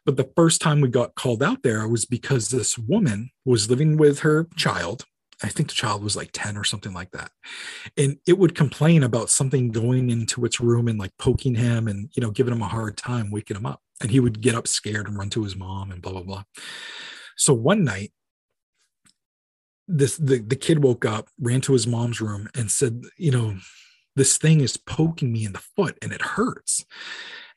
but the first time we got called out there was because this woman was living with her child I think the child was like 10 or something like that. And it would complain about something going into its room and like poking him and, you know, giving him a hard time, waking him up. And he would get up scared and run to his mom and blah, blah, blah. So one night, this the, the kid woke up, ran to his mom's room and said, you know, this thing is poking me in the foot and it hurts.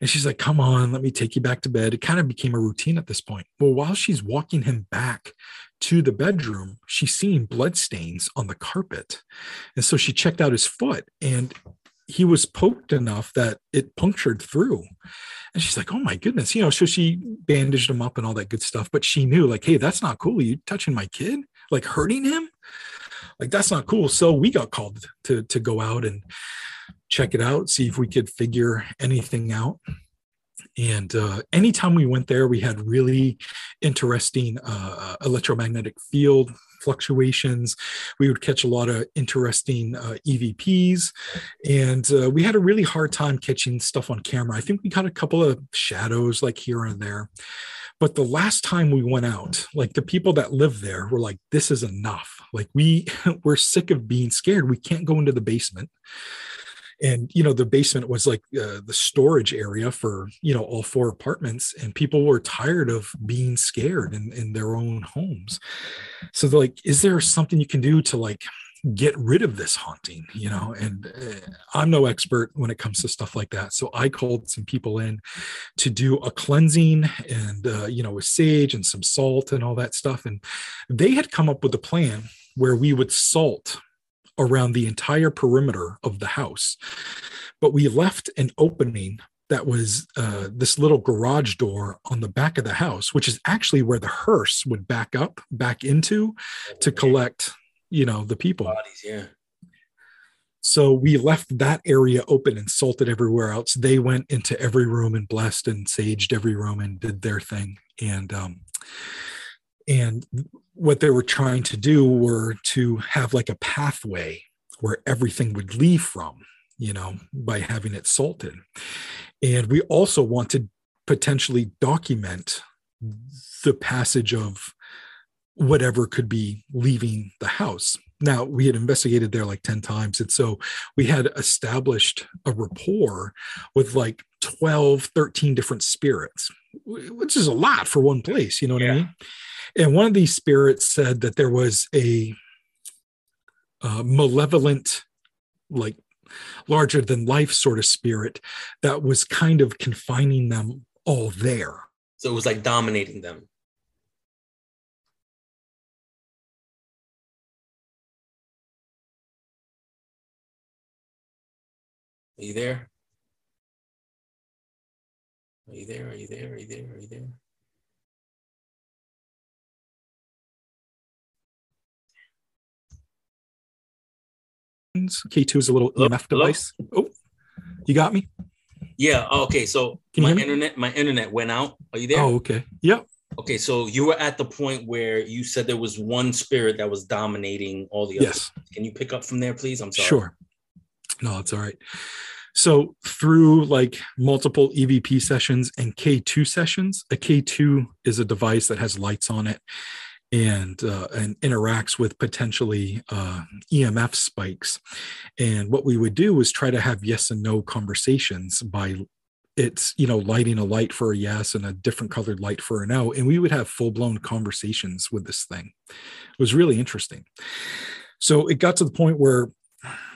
And she's like, come on, let me take you back to bed. It kind of became a routine at this point. Well, while she's walking him back to the bedroom, she's seeing blood stains on the carpet. And so she checked out his foot and he was poked enough that it punctured through. And she's like, oh my goodness, you know, so she bandaged him up and all that good stuff. But she knew, like, hey, that's not cool. Are you touching my kid, like hurting him? Like, that's not cool. So we got called to, to go out and check it out, see if we could figure anything out and uh, anytime we went there we had really interesting uh, electromagnetic field fluctuations. We would catch a lot of interesting uh, evps and uh, we had a really hard time catching stuff on camera. I think we caught a couple of shadows like here and there. But the last time we went out like the people that live there were like this is enough. Like we we're sick of being scared. We can't go into the basement and you know the basement was like uh, the storage area for you know all four apartments and people were tired of being scared in, in their own homes. So they're like is there something you can do to like get rid of this haunting you know? And uh, i'm no expert when it comes to stuff like that so i called some people in to do a cleansing and uh, you know with sage and some salt and all that stuff and they had come up with a plan where we would salt around the entire perimeter of the house. But we left an opening that was uh, this little garage door on the back of the house, which is actually where the hearse would back up back into to collect you know the people.
Bodies, yeah.
so we left that area open and salted everywhere else. They went into every room and blessed and saged every room and did their thing. And um and what they were trying to do were to have like a pathway where everything would leave from you know by having it salted and we also want to potentially document the passage of whatever could be leaving the house. Now, we had investigated there like 10 times. And so we had established a rapport with like 12, 13 different spirits, which is a lot for one place. You know what yeah. I mean? And one of these spirits said that there was a, a malevolent, like larger than life sort of spirit that was kind of confining them all there.
So it was like dominating them. Are you there? Are you there? Are you there? Are you there? Are you there?
K2 is a little hello? EMF device. Hello? Oh, you got me?
Yeah. Oh, okay. So Can my internet, my internet went out. Are you there?
Oh, okay. Yep.
Okay. So you were at the point where you said there was one spirit that was dominating all the others. Yes. Can you pick up from there, please? I'm sorry.
Sure. No, it's all right. So through like multiple EVP sessions and K2 sessions, a K2 is a device that has lights on it and uh, and interacts with potentially uh, EMF spikes. And what we would do was try to have yes and no conversations by it's you know lighting a light for a yes and a different colored light for a no, and we would have full blown conversations with this thing. It was really interesting. So it got to the point where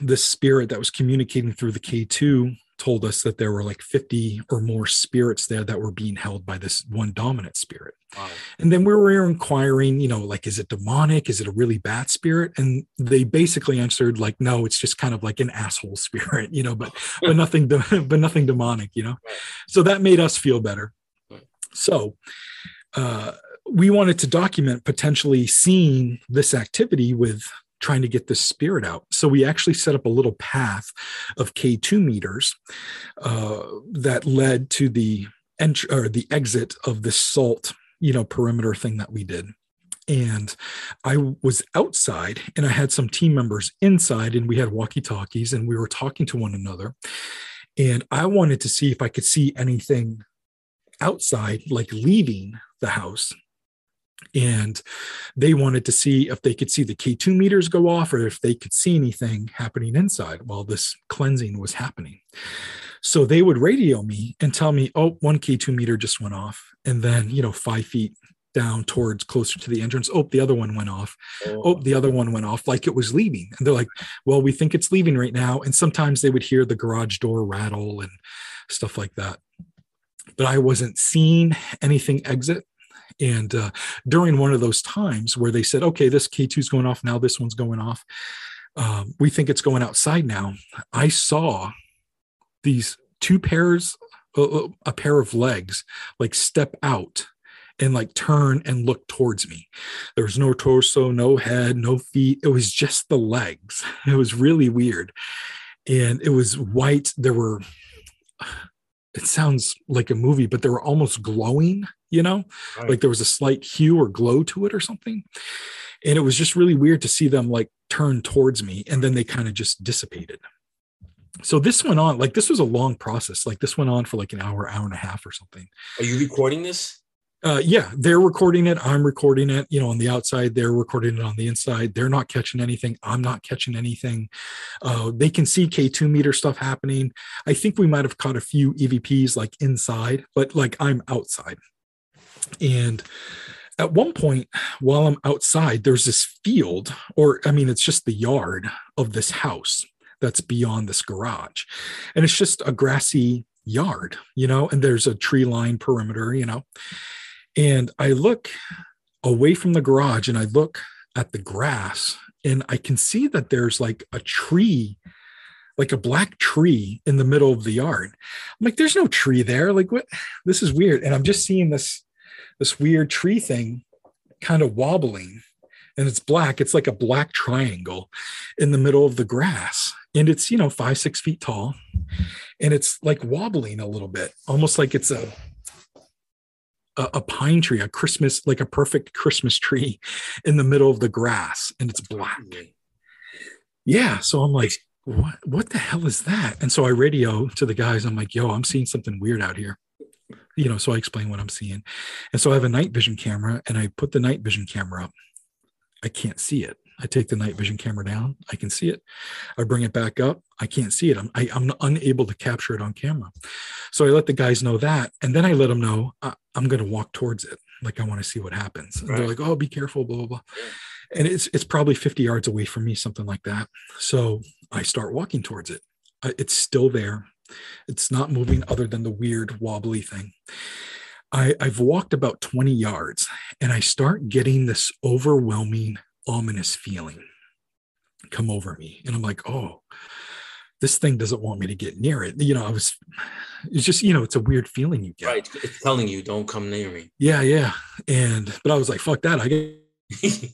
this spirit that was communicating through the K2 told us that there were like 50 or more spirits there that were being held by this one dominant spirit. Wow. And then we were inquiring, you know, like, is it demonic? Is it a really bad spirit? And they basically answered like, no, it's just kind of like an asshole spirit, you know, but, but nothing, but nothing demonic, you know? So that made us feel better. So, uh, we wanted to document potentially seeing this activity with trying to get this spirit out. So we actually set up a little path of K2 meters uh, that led to the entry or the exit of the salt, you know, perimeter thing that we did. And I was outside and I had some team members inside and we had walkie talkies and we were talking to one another. And I wanted to see if I could see anything outside, like leaving the house and they wanted to see if they could see the K2 meters go off or if they could see anything happening inside while this cleansing was happening. So they would radio me and tell me, oh, one K2 meter just went off. And then, you know, five feet down towards closer to the entrance. Oh, the other one went off. Oh. oh, the other one went off like it was leaving. And they're like, well, we think it's leaving right now. And sometimes they would hear the garage door rattle and stuff like that. But I wasn't seeing anything exit. And uh, during one of those times where they said, okay, this K2 is going off now, this one's going off. Um, we think it's going outside now. I saw these two pairs, uh, uh, a pair of legs, like step out and like turn and look towards me. There was no torso, no head, no feet. It was just the legs. It was really weird. And it was white. There were, it sounds like a movie, but they were almost glowing you know right. like there was a slight hue or glow to it or something and it was just really weird to see them like turn towards me and then they kind of just dissipated so this went on like this was a long process like this went on for like an hour hour and a half or something
are you recording this
Uh, yeah, they're recording it. I'm recording it. You know, on the outside, they're recording it on the inside. They're not catching anything. I'm not catching anything. Uh, they can see K2 meter stuff happening. I think we might have caught a few EVPs like inside, but like I'm outside. And at one point, while I'm outside, there's this field, or I mean, it's just the yard of this house that's beyond this garage. And it's just a grassy yard, you know, and there's a tree line perimeter, you know. And I look away from the garage and I look at the grass and I can see that there's like a tree, like a black tree in the middle of the yard. I'm like, there's no tree there. Like, what? This is weird. And I'm just seeing this, this weird tree thing kind of wobbling and it's black. It's like a black triangle in the middle of the grass. And it's, you know, five, six feet tall. And it's like wobbling a little bit, almost like it's a a, a, pine tree, a Christmas, like a perfect Christmas tree in the middle of the grass, and it's black. Yeah. So I'm like, what what the hell is that? And so I radio to the guys, I'm like, yo, I'm seeing something weird out here. You know, so I explain what I'm seeing. And so I have a night vision camera and I put the night vision camera up. I can't see it. I take the night vision camera down. I can see it. I bring it back up. I can't see it. I'm, I, am i am unable to capture it on camera. So I let the guys know that. And then I let them know I, am going to walk towards it. Like I want to see what happens. And right. they're like, oh, be careful, blah, blah, blah. And it's, it's probably 50 yards away from me, something like that. So I start walking towards it. It's still there. It's not moving other than the weird wobbly thing. I, I've walked about 20 yards and I start getting this overwhelming ominous feeling come over me. And I'm like, oh, this thing doesn't want me to get near it. You know, I was, it's just, you know, it's a weird feeling you get.
Right. It's telling you, don't come near me.
Yeah. Yeah. And, but I was like, fuck that. I get,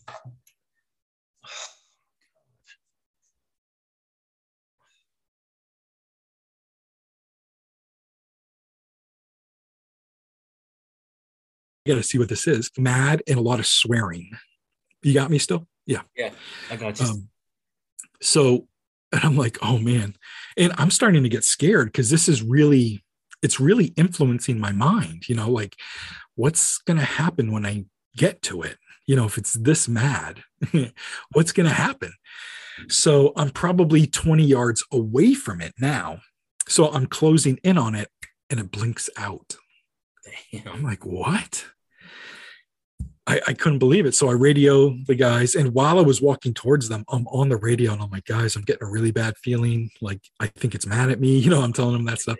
got to see what this is. Mad and a lot of swearing. You got me still? Yeah.
Yeah, I got you. Um,
so, and I'm like, oh man. And I'm starting to get scared because this is really, it's really influencing my mind. You know, like what's going to happen when I get to it? You know, if it's this mad, what's going to happen? So I'm probably 20 yards away from it now. So I'm closing in on it and it blinks out. Damn. I'm like, what? I, I, couldn't believe it. So I radio the guys, and while I was walking towards them, I'm on the radio, and I'm like, guys, I'm getting a really bad feeling. Like I think it's mad at me. You know, I'm telling them that stuff.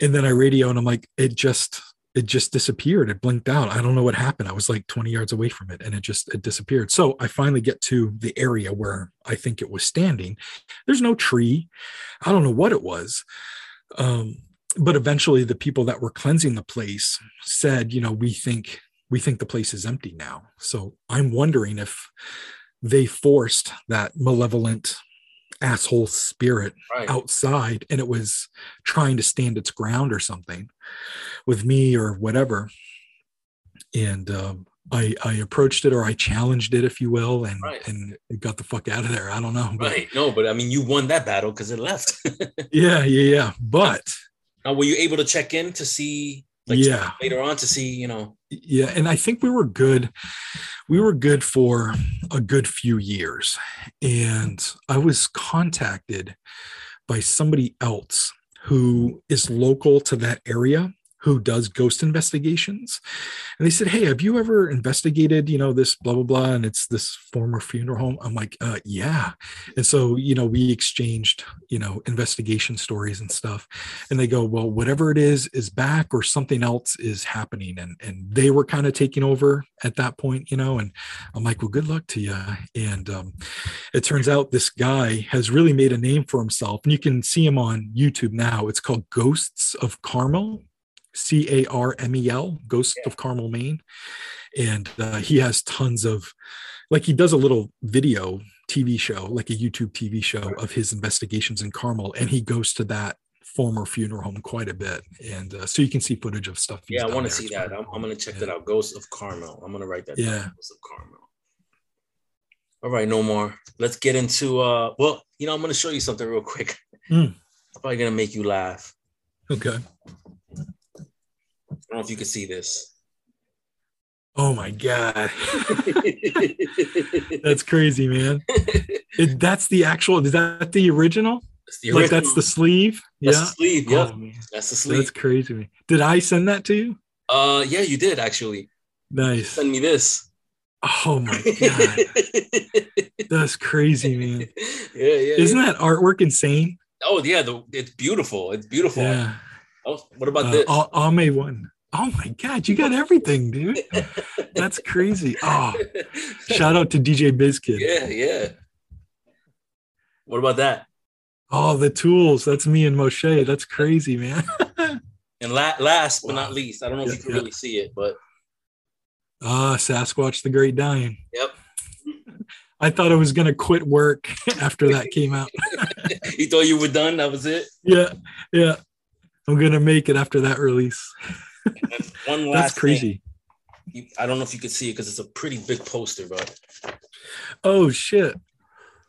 And then I radio, and I'm like, it just it just disappeared. It blinked out. I don't know what happened. I was like 20 yards away from it, and it just it disappeared. So I finally get to the area where I think it was standing. There's no tree. I don't know what it was. Um, but eventually the people that were cleansing the place said, you know, we think we think the place is empty now. So I'm wondering if they forced that malevolent asshole spirit right. outside and it was trying to stand its ground or something with me or whatever. And um, I, I approached it or I challenged it, if you will, and right. and it got the fuck out of there. I don't know.
But, right. No, but I mean, you won that battle because it left.
yeah, yeah, yeah. But
now, were you able to check in to see like yeah. later on to see you know.
Yeah and i think we were good we were good for a good few years. And i was contacted by somebody else who is local to that area who does ghost investigations. And they said hey have you ever investigated you know this blah blah blah and it's this former funeral home? I'm like uh, yeah. And so you know we exchanged you know investigation stories and stuff. And they go well whatever it is is back or something else is happening. And and they were kind of taking over at that point you know and i'm like well good luck to you and um, it turns out this guy has really made a name for himself and you can see him on youtube now. It's called ghosts of carmel C A R M E L, Ghost yeah. of Carmel, Maine. And uh, he has tons of, like, he does a little video TV show, like a YouTube TV show of his investigations in Carmel. And he goes to that former funeral home quite a bit. And uh, so you can see footage of stuff.
Yeah, I want to see that. I'm, I'm going to check yeah. that out. Ghost of Carmel. I'm going to write that
yeah. down.
Ghost of Carmel. All right, no more. Let's get into, uh, well, you know, I'm going to show you something real quick. Mm. Probably going to make you laugh.
Okay.
I don't know if you can see this.
Oh my god, that's crazy, man. It, that's the actual. Is that the original?
That's the
Like that's the sleeve?
That's
yeah.
the sleeve. Yeah,
Oh,
that's the sleeve.
That's crazy. Man. Did I send that to you?
Uh, yeah, you did actually
Nice.
send me this.
Oh my god, that's crazy, man.
yeah, yeah.
Isn't
yeah.
that artwork insane?
Oh yeah, the, it's beautiful. It's beautiful.
Yeah.
Oh, what about
Uh,
this?
Al- Ame one. Oh my god, you got everything, dude. That's crazy. Oh, shout out to DJ Bizkid.
yeah, yeah. What about that?
Oh, the tools. That's me and Moshe. That's crazy, man.
And la- last but not least, I don't know if
Yeah,
you can
yeah.
really see it, but
Ah, Sasquatch the Great Dying.
yep.
I thought I was gonna quit work after that came out.
you thought you were done. That was it.
yeah, yeah. I'm gonna make it after that release.
One last
That's crazy.
You- I don't know if you could see it because it's a pretty big poster, but
Oh shit.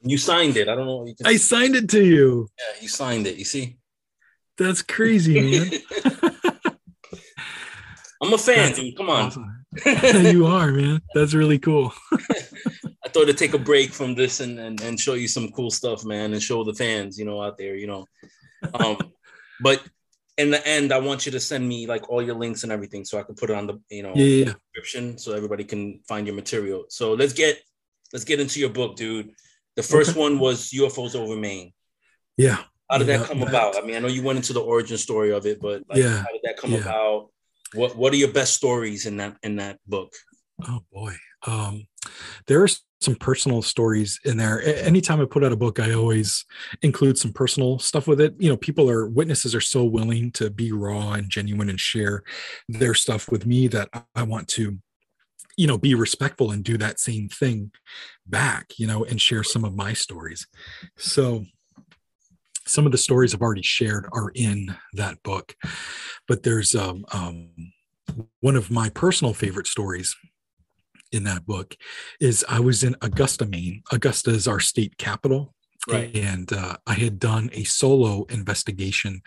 You signed it. I don't know. If you can
I signed it to you.
yeah, you signed it. You see?
That's crazy, man.
I'm a fan,
That's
dude. Come on.
Awesome. you are, man. That's really cool.
I thought to take a break from this and, and and show you some cool stuff, man, and show the fans, you know, out there, you know. Um, but in the end, I want you to send me like all your links and everything, so I can put it on the you know
Yeah, yeah,
description, so everybody can find your material. So let's get let's get into your book, dude. The first
Okay.
one was UFOs over Maine.
Yeah.
How did
Yeah,
that come
that-
about? I mean, I know you went into the origin story of it, but like,
Yeah,
how did that come about? What What are your best stories in that in that book?
Oh boy. Um, there are some personal stories in there. Anytime I put out a book, I always include some personal stuff with it. You know, people are witnesses are so willing to be raw and genuine and share their stuff with me that I- I want to, you know, be respectful and do that same thing back, you know, and share some of my stories. So some of the stories I've already shared are in that book, but there's um, um one of my personal favorite stories in that book is I was in Augusta, Maine. Augusta is our state capital.
Right.
And uh, I had done a solo investigation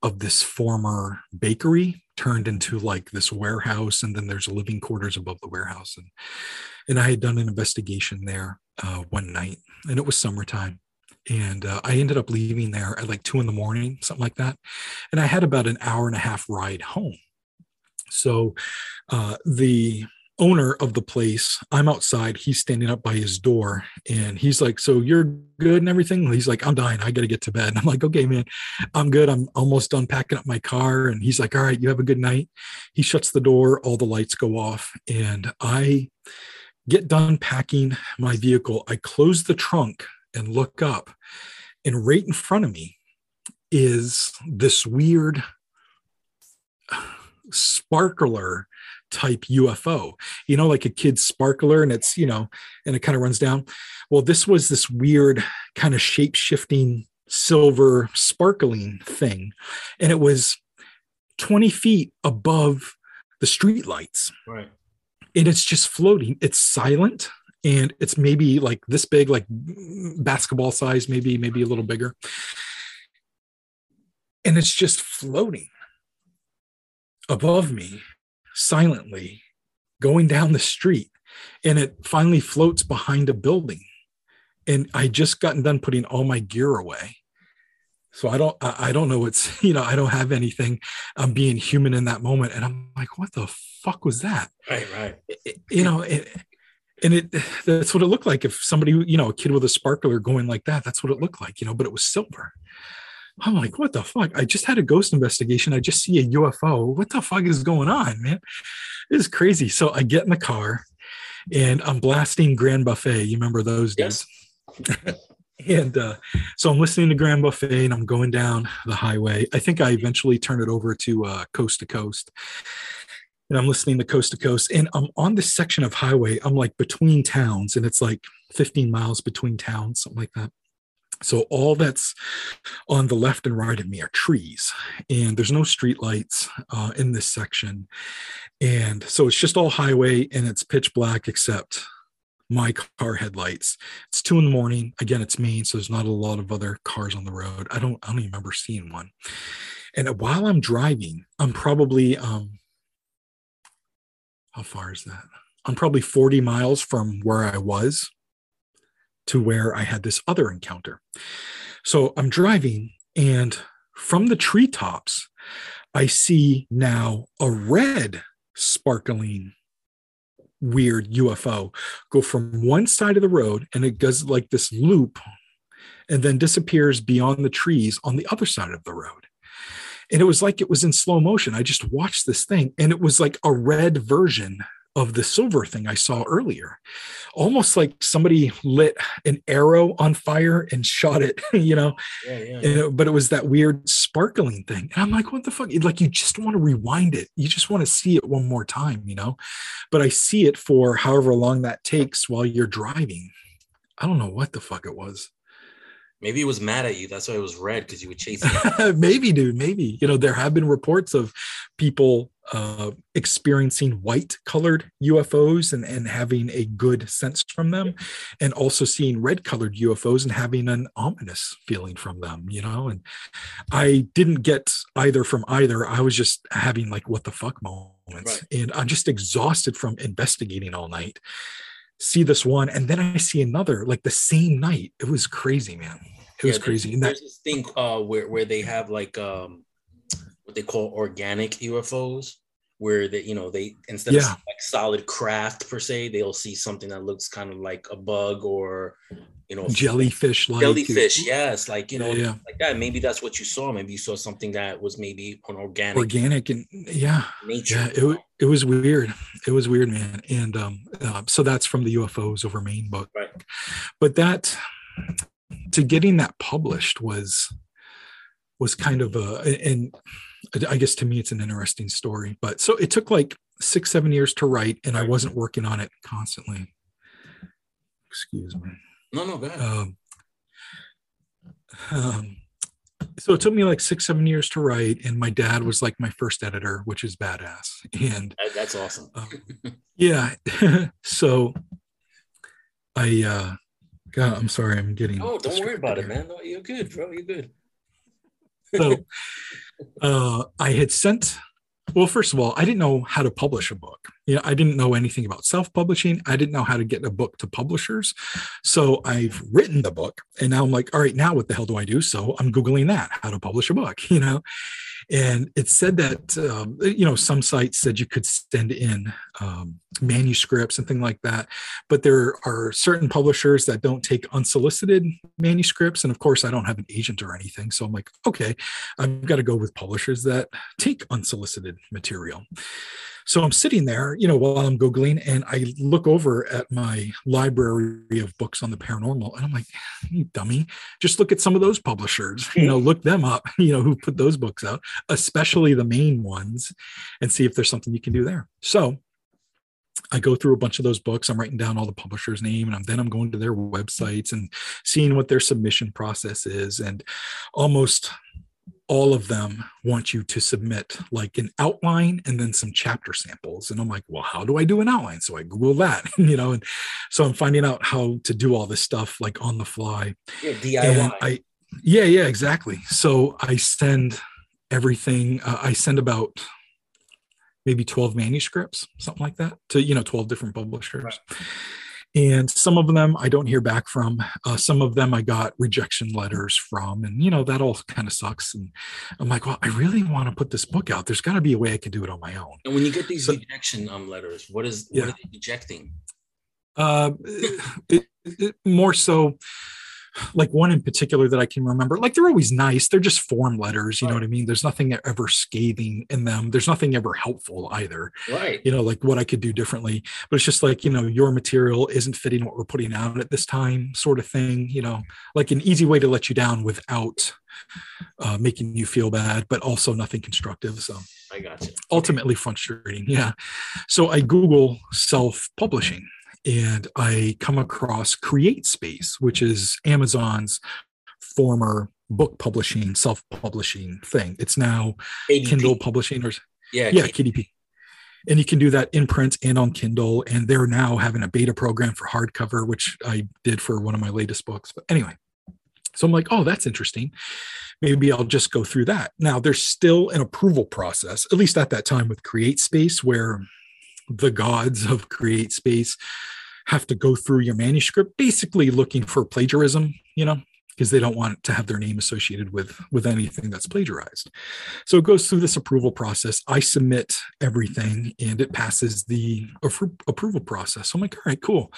of this former bakery turned into like this warehouse. And then there's living quarters above the warehouse. And, and I had done an investigation there uh, one night, and it was summertime. And uh, I ended up leaving there at like two in the morning, something like that. And I had about an hour and a half ride home. So uh, the owner of the place, I'm outside, he's standing up by his door and he's like, So you're good and everything? He's like, I'm dying. I got to get to bed. And I'm like, Okay, man, I'm good. I'm almost done packing up my car. And he's like, All right, you have a good night. He shuts the door, all the lights go off, and I get done packing my vehicle. I close the trunk and look up, and right in front of me is this weird sparkler type UFO. You know, like a kid's sparkler, and it's, you know, and it kind of runs down. Well, this was this weird kind of shape shifting silver sparkling thing. And it was 20 feet above the street lights.
Right.
And it's just floating. It's silent. And it's maybe like this big, like basketball size, maybe, maybe a little bigger. And it's just floating above me silently going down the street and it finally floats behind a building. And i just gotten done putting all my gear away. So i don't i don't know what's you know i don't have anything. I'm being human in that moment and i'm like what the fuck was that?
Right. Right.
It- you know it, and it that's what it looked like. If somebody you know a kid with a sparkler going like that that's what it looked like you know but it was silver i'm like what the fuck i just had a ghost investigation i just see a ufo what the fuck is going on man this is crazy so i get in the car and i'm blasting grand buffet you remember those days
Yes.
and uh, so I'm listening to Grand Buffet and I'm going down the highway. I think I eventually turn it over to uh, Coast to Coast. And I'm listening to Coast to Coast. And I'm on this section of highway. I'm like between towns, and it's like 15 miles between towns, something like that. So all that's on the left and right of me are trees, and there's no street lights uh, in this section. And so it's just all highway and it's pitch black except my car headlights. It's two in the morning. Again, it's Maine, so there's not a lot of other cars on the road. I don't I don't even remember seeing one. And while I'm driving, I'm probably um how far is that? I'm probably 40 miles from where I was to where I had this other encounter. So I'm driving, and from the treetops, I see now a red sparkling weird UFO go from one side of the road and it goes like this loop and then disappears beyond the trees on the other side of the road. And it was like it was in slow motion. I just watched this thing and it was like a red version of the silver thing I saw earlier. Almost like somebody lit an arrow on fire and shot it, you know. Yeah, yeah, yeah. It, but it was that weird sparkling thing. And I'm like, what the fuck? Like you just want to rewind it. You just want to see it one more time, you know. But I see it for however long that takes while you're driving. I don't know what the fuck it was.
Maybe it was mad at you. That's why it was red because you were chasing.
maybe, dude. Maybe. You know, there have been reports of people uh, experiencing white colored UFOs and, and having a good sense from them, and also seeing red colored UFOs and having an ominous feeling from them, you know. And I didn't get either from either. I was just having like, what the fuck moments. Right. And I'm just exhausted from investigating all night. See this one, and then I see another like the same night. It was crazy, man. It was crazy.
There's, there's this thing uh, where where they have like um, what they call organic UFOs, where they you know they instead yeah. of like solid craft per se, they'll see something that looks kind of like a bug or you know
jellyfish like
jellyfish yes like you know yeah, yeah. like that. Maybe that's what you saw. Maybe you saw something that was maybe an organic
organic and yeah. nature. Yeah, it, it was weird. It was weird man. And um uh, so that's from the ufos over maine book. Right. but that to getting that published was was kind of a and I guess to me it's an interesting story. But so it took like six, seven years to write, and I wasn't working on it constantly. Excuse me.
No, no, ahead. Um,
um, so it took me like six, seven years to write, and my dad was like my first editor, which is badass. And
that's awesome.
um, yeah. so I uh God, I'm sorry, I'm getting.
Oh, don't worry about it, man. No, you're good, bro. You're good.
so, uh, I had sent. Well, first of all, I didn't know how to publish a book. You know, I didn't know anything about self-publishing. I didn't know how to get a book to publishers. So I've written the book, and now I'm like, all right, now what the hell do I do? So I'm googling that, how to publish a book. You know, and it said that um, you know some sites said you could send in um, manuscripts and things like that but there are certain publishers that don't take unsolicited manuscripts and of course i don't have an agent or anything so i'm like okay i've got to go with publishers that take unsolicited material so I'm sitting there, you know, while I'm Googling and I look over at my library of books on the paranormal and I'm like, you dummy, just look at some of those publishers, you know, look them up, you know, who put those books out, especially the main ones, and see if there's something you can do there. So I go through a bunch of those books. I'm writing down all the publisher's name, and I'm, then I'm going to their websites and seeing what their submission process is. And almost all of them want you to submit like an outline and then some chapter samples. And I'm like, well, how do I do an outline? So I Google that, you know, and so I'm finding out how to do all this stuff like on the fly.
Yeah, DIY.
I, yeah, yeah, exactly. So I send everything, uh, I send about maybe 12 manuscripts, something like that to, you know, 12 different publishers. Right and some of them i don't hear back from. Uh, some of them i got rejection letters from and you know that all kind of sucks. And i'm like well i really want to put this book out. There's got to be a way i can do it on my own.
And when you get these so, rejection um, letters what is yeah. what are they rejecting?
Uh, it, it, more so like one in particular that I can remember. Like they're always nice. They're just form letters. You right. know what I mean? There's nothing ever scathing in them. There's nothing ever helpful either.
Right.
You know, like what I could do differently. But it's just like, you know, your material isn't fitting what we're putting out at this time, sort of thing. You know, like an easy way to let you down without uh, making you feel bad, but also nothing constructive. So
I got you.
Ultimately frustrating. Yeah. So I Google self publishing and I come across CreateSpace, which is Amazon's former book publishing, self-publishing thing. It's now KDP. Kindle publishing or
yeah,
yeah, KDP. And you can do that in print and on Kindle. And they're now having a beta program for hardcover, which I did for one of my latest books. But anyway, so I'm like, oh, that's interesting. Maybe I'll just go through that. Now, there's still an approval process, at least at that time with CreateSpace, where the gods of CreateSpace have to go through your manuscript basically looking for plagiarism you know because they don't want to have their name associated with with anything that's plagiarized. So it goes through this approval process. I submit everything and it passes the approval process. So i'm like all right cool.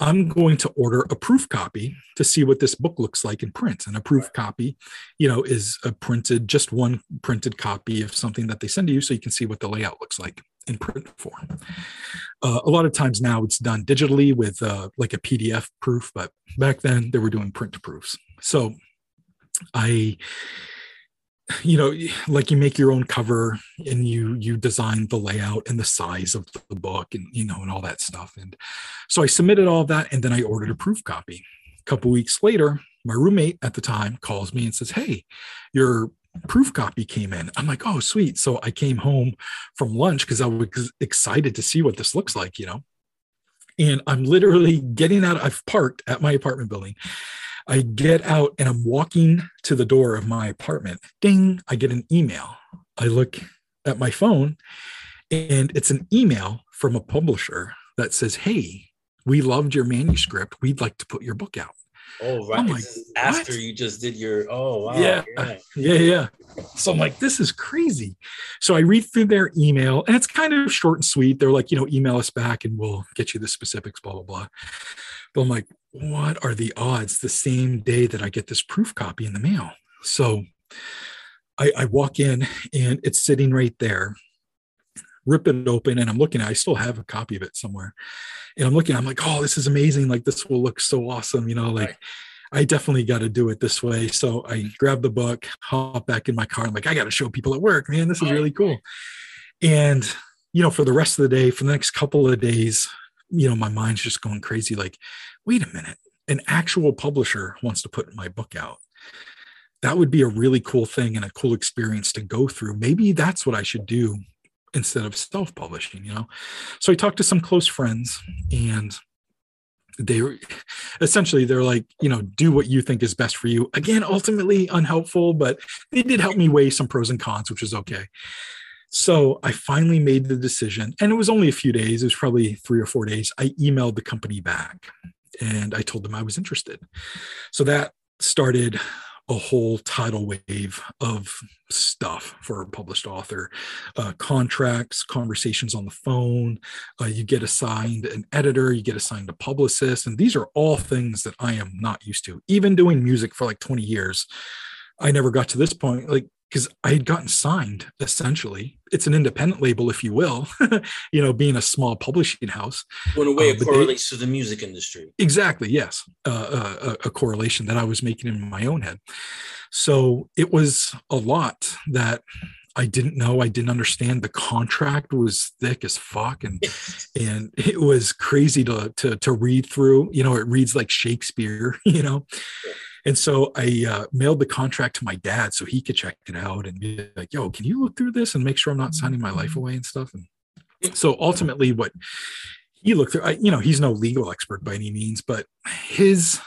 I'm going to order a proof copy to see what this book looks like in print. And a proof copy you know is a printed just one printed copy of something that they send to you so you can see what the layout looks like in print form. Uh, a lot of times now it's done digitally with uh, like a PDF proof, but back then they were doing print proofs. So I, you know, like you make your own cover and you you design the layout and the size of the book and you know and all that stuff. And so I submitted all of that and then I ordered a proof copy. A couple weeks later, my roommate at the time calls me and says, "Hey, your proof copy came in. I'm like, oh, sweet. So I came home from lunch because I was excited to see what this looks like, you know. And I'm literally getting out, I've parked at my apartment building. I get out and I'm walking to the door of my apartment. Ding, I get an email. I look at my phone and it's an email from a publisher that says, Hey, we loved your manuscript. We'd like to put your book out.
Oh, right. Like, after you just did your, oh, wow.
Yeah. yeah. Yeah. Yeah. So I'm like, this is crazy. So I read through their email and it's kind of short and sweet. They're like, you know, email us back and we'll get you the specifics, blah, blah, blah. But I'm like, what are the odds the same day that I get this proof copy in the mail? So I, I walk in and it's sitting right there rip it open and I'm looking at I still have a copy of it somewhere. And I'm looking, I'm like, oh, this is amazing. Like this will look so awesome, you know, like right. I definitely got to do it this way. So I grab the book, hop back in my car. I'm like, I got to show people at work, man. This is oh, really cool. And, you know, for the rest of the day, for the next couple of days, you know, my mind's just going crazy. Like, wait a minute, an actual publisher wants to put my book out. That would be a really cool thing and a cool experience to go through. Maybe that's what I should do instead of self-publishing you know? So i talked to some close friends and they essentially they're like you know do what you think is best for you. Again ultimately unhelpful but they did help me weigh some pros and cons which is okay. So i finally made the decision and it was only a few days it was probably three or four days. I emailed the company back and i told them i was interested. So that started a whole tidal wave of stuff for a published author. Uh, contracts conversations on the phone uh, you get assigned an editor you get assigned a publicist and these are all things that i am not used to. Even doing music for like 20 years i never got to this point like because I had gotten signed essentially. It's an independent label, if you will, you know, being a small publishing house.
In a way, uh, it correlates they, to the music industry.
Exactly. Yes. Uh, uh, a, a, correlation that I was making in my own head. So it was a lot that I didn't know. I didn't understand. The contract was thick as fuck, and and it was crazy to to to read through. You know, it reads like Shakespeare. You know. And so I uh, mailed the contract to my dad so he could check it out and be like, yo, can you look through this and make sure I'm not signing my life away and stuff? And so ultimately, what he looked through, I, you know, he's no legal expert by any means, but his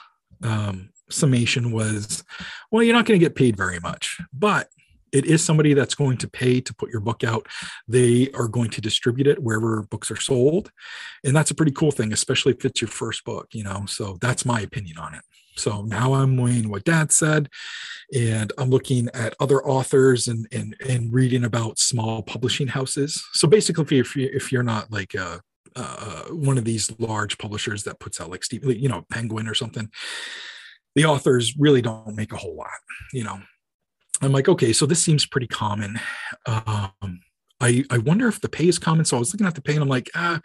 um, summation was, well, you're not going to get paid very much, but it is somebody that's going to pay to put your book out. They are going to distribute it wherever books are sold. And that's a pretty cool thing, especially if it's your first book, you know. So that's my opinion on it. So now I'm weighing what dad said, and I'm looking at other authors and and, and reading about small publishing houses. So basically, if you if you're not like a, uh, one of these large publishers that puts out like Steve, you know, Penguin or something, the authors really don't make a whole lot. You know, I'm like, okay, so this seems pretty common. Um, I I wonder if the pay is common. So I was looking at the pay, and I'm like, ah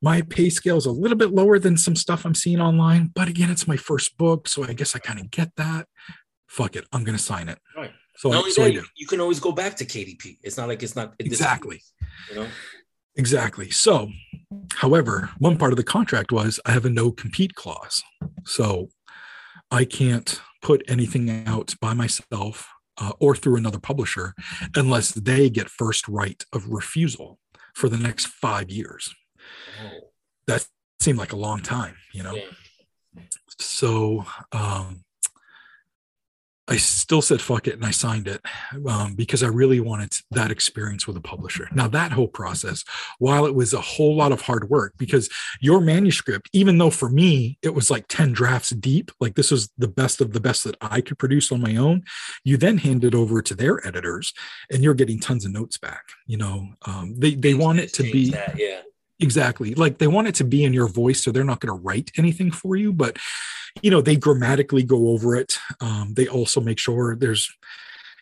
my pay scale is a little bit lower than some stuff I'm seeing online, but again, it's my first book, so I guess I kind of get that. Fuck it, I'm gonna sign it.
Right. So, I, so that. You can always go back to KDP. It's not like it's not
exactly. You know. Exactly. So, however, one part of the contract was I have a no compete clause. So I can't put anything out by myself uh, or through another publisher unless they get first right of refusal for the next five years. That seemed like a long time, you know. Yeah. So um, I still said fuck it and I signed it um, because I really wanted that experience with a publisher. Now, that whole process, while it was a whole lot of hard work, because your manuscript, even though for me it was like 10 drafts deep, like this was the best of the best that I could produce on my own, you then hand it over to their editors and you're getting tons of notes back. You know, um, they, they want it to be.
That, yeah
exactly. Like they want it to be in your voice so they're not going to write anything for you but you know they grammatically go over it. Um, they also make sure there's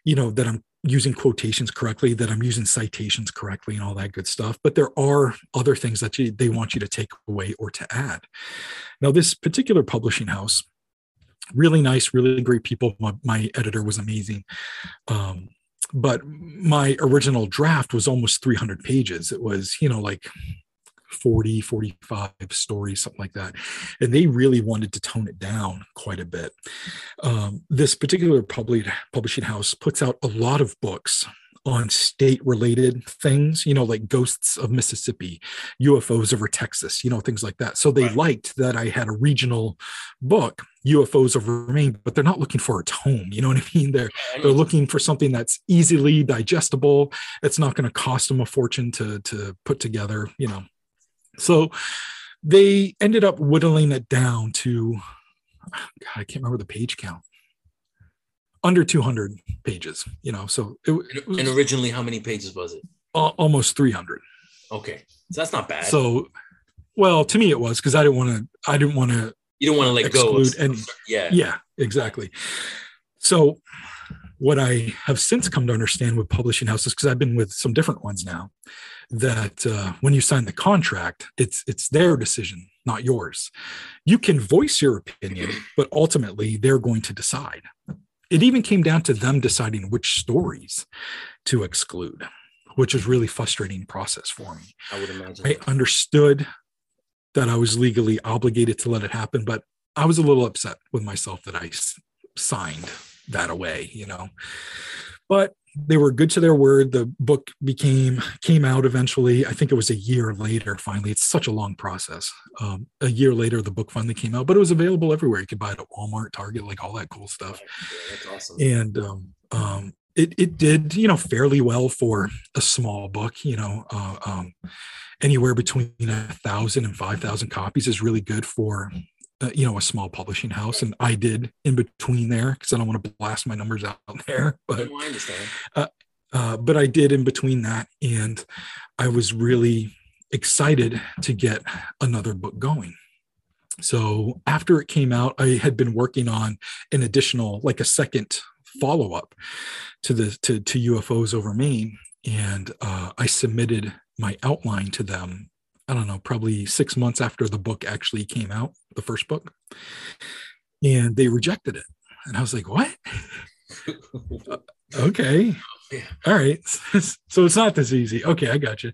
you know that i'm using quotations correctly that i'm using citations correctly and all that good stuff but there are other things that you, they want you to take away or to add. Now this particular publishing house really nice really great people. My, my editor was amazing. Um, but my original draft was almost 300 pages. It was you know like 40, 45 stories, something like that. And they really wanted to tone it down quite a bit. Um, this particular public, publishing house puts out a lot of books on state related things, you know, like ghosts of Mississippi, UFOs over Texas, you know, things like that. So they right. liked that I had a regional book, UFOs over Maine, but they're not looking for a tome. You know what I mean? They're they're looking for something that's easily digestible. It's not going to cost them a fortune to to put together, you know. So they ended up whittling it down to, God, I can't remember the page count. Under 200 pages, you know. So
it, it was, and originally, how many pages was it?
almost 300.
Okay, so that's not bad.
So, well, to me, it was because I didn't want to. I didn't want to.
You don't want to let
exclude
go.
Any, yeah. Yeah. Exactly. So, what I have since come to understand with publishing houses, because I've been with some different ones now, that uh, when you sign the contract, it's it's their decision, not yours. You can voice your opinion, but ultimately they're going to decide. It even came down to them deciding which stories to exclude, which is really frustrating process for me.
I would imagine.
I understood that I was legally obligated to let it happen, but I was a little upset with myself that I signed that away, you know. But they were good to their word. The book became came out eventually. I think it was a year later. Finally, it's such a long process. Um, a year later, the book finally came out, but it was available everywhere. You could buy it at Walmart, Target, like all that cool stuff.
Yeah, awesome.
And um, um, it it did you know fairly well for a small book. You know, uh, um, anywhere between a thousand and five thousand copies is really good for uh, you know a small publishing house and i did in between there because i don't want to blast my numbers out there but
I understand.
Uh, uh, but i did in between that and i was really excited to get another book going so after it came out i had been working on an additional like a second follow-up to the to, to ufos over maine and uh, i submitted my outline to them I don't know, probably six months after the book actually came out, the first book. And they rejected it. And I was like, what? Uh, okay. Yeah. All right. so it's not this easy. Okay, I got you.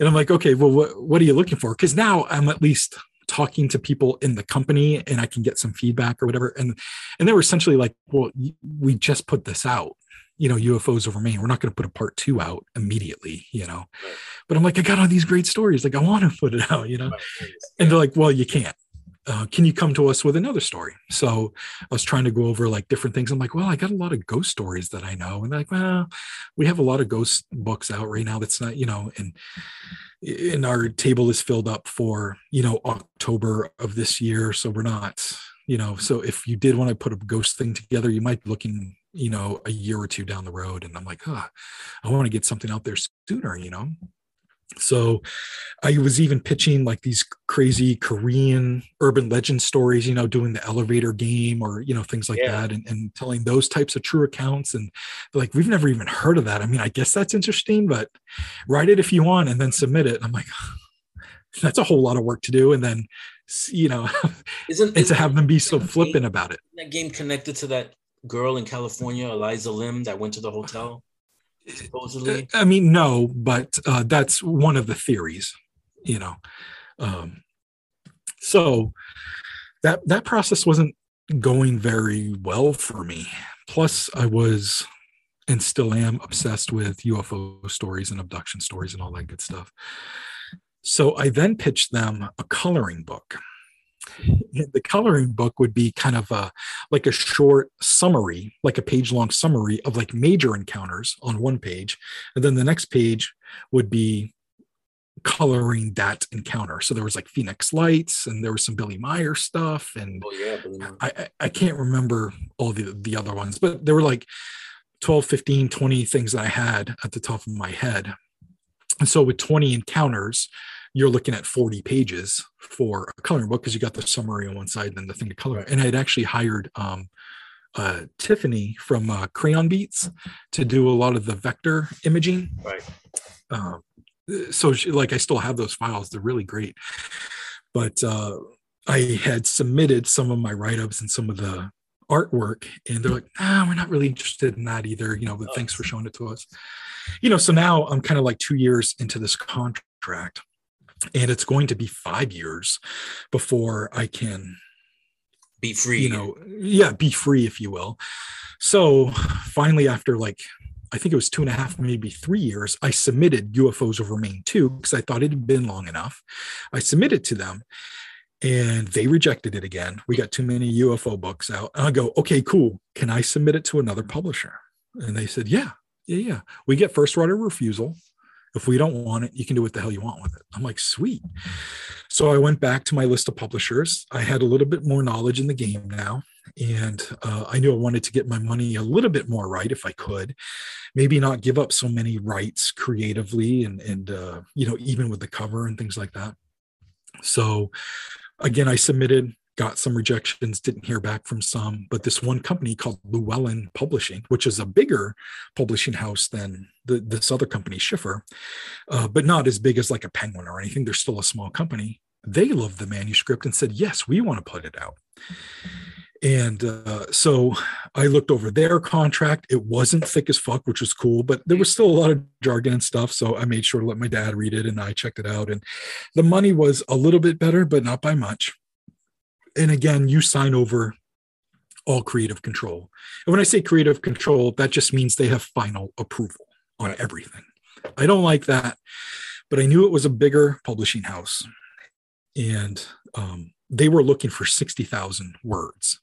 And I'm like, okay, well, what, what are you looking for? Because now I'm at least talking to people in the company and I can get some feedback or whatever. And and they were essentially like, well, we just put this out you know ufos over maine we're not going to put a part two out immediately you know? Right. but i'm like i got all these great stories. Like i want to put it out you know? Right. and they're like well you can't. Uh, can you come to us with another story? So i was trying to go over like different things. I'm like well i got a lot of ghost stories that i know. And they're like well we have a lot of ghost books out right now that's not you know and and our table is filled up for you know october of this year so we're not you know so if you did want to put a ghost thing together you might be looking you know, a year or two down the road. And I'm like, oh, I want to get something out there sooner, you know? So I was even pitching like these crazy Korean urban legend stories, you know, doing the elevator game or, you know, things like yeah. that and, and telling those types of true accounts. And like, we've never even heard of that. I mean, I guess that's interesting, but write it if you want and then submit it. And I'm like, that's a whole lot of work to do. And then, you know, isn't, and to have them be so flippant about it.
That game connected to that girl in California, Elisa Lam, that went to the hotel? Supposedly.
I mean, no, but uh, that's one of the theories, you know. Um, so that that process wasn't going very well for me. Plus, I was and still am obsessed with UFO stories and abduction stories and all that good stuff. So I then pitched them a coloring book the coloring book would be kind of a like a short summary like a page long summary of like major encounters on one page. And then the next page would be coloring that encounter. So there was like phoenix lights and there was some Billy Meier stuff and oh, yeah, I, I can't remember all the the other ones but there were like 12 15 20 things that i had at the top of my head. And so with 20 encounters you're looking at 40 pages for a coloring book because you got the summary on one side and then the thing to color. And I had actually hired um, uh, Tiffany from uh, Crayon Beats to do a lot of the vector imaging.
Right.
Um, so, she, like, I still have those files. They're really great. But uh, I had submitted some of my write ups and some of the artwork, and they're like, "Ah, we're not really interested in that either." You know, but thanks for showing it to us. You know, so now I'm kind of like two years into this contract and it's going to be five years before I can
be free.
You know, yeah, be free, if you will. So finally, after like I think it was two and a half, maybe three years, I submitted UFOs over Maine 2 because I thought it had been long enough. I submitted to them and they rejected it again. We got too many UFO books out. And I go, okay, cool. Can I submit it to another publisher? And they said, yeah, yeah, yeah. We get first right of refusal. If we don't want it, you can do what the hell you want with it. I'm like, sweet. So I went back to my list of publishers. I had a little bit more knowledge in the game now. And uh, I knew I wanted to get my money a little bit more right if I could. Maybe not give up so many rights creatively and, and uh, you know, even with the cover and things like that. So again, I submitted got some rejections, didn't hear back from some. But this one company called Llewellyn Publishing, which is a bigger publishing house than the, this other company, Schiffer, uh, but not as big as like a Penguin or anything. They're still a small company. They loved the manuscript and said, Yes, we want to put it out. And uh, so I looked over their contract. It wasn't thick as fuck, which was cool, but there was still a lot of jargon and stuff. So I made sure to let my dad read it and I checked it out. And the money was a little bit better, but not by much and again, you sign over all creative control. And when I say creative control, that just means they have final approval on everything. I don't like that, but I knew it was a bigger publishing house, and um, they were looking for sixty thousand words.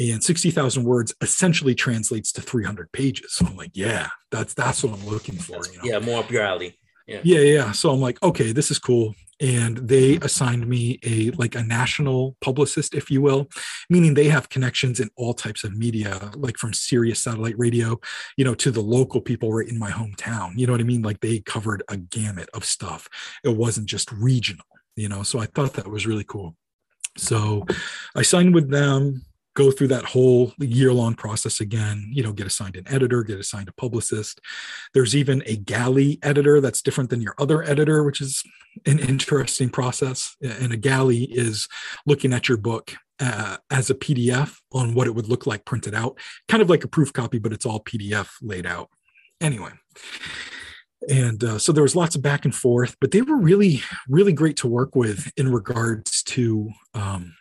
And 60,000 words essentially translates to 300 pages. So I'm like, yeah, that's that's what I'm looking for.
You know? Yeah, more up your alley.
Yeah. yeah, yeah. So I'm like, okay, this is cool and they assigned me a like a national publicist if you will meaning they have connections in all types of media like from sirius satellite radio you know to the local people right in my hometown. You know what i mean? Like they covered a gamut of stuff. It wasn't just regional you know? So i thought that was really cool. So i signed with them go through that whole year long process again, you know, get assigned an editor, get assigned a publicist. There's even a galley editor that's different than your other editor, which is an interesting process. And a galley is looking at your book uh, as a PDF on what it would look like printed out, kind of like a proof copy, but it's all PDF laid out. Anyway, and uh, so there was lots of back and forth, but they were really, really great to work with in regards to um,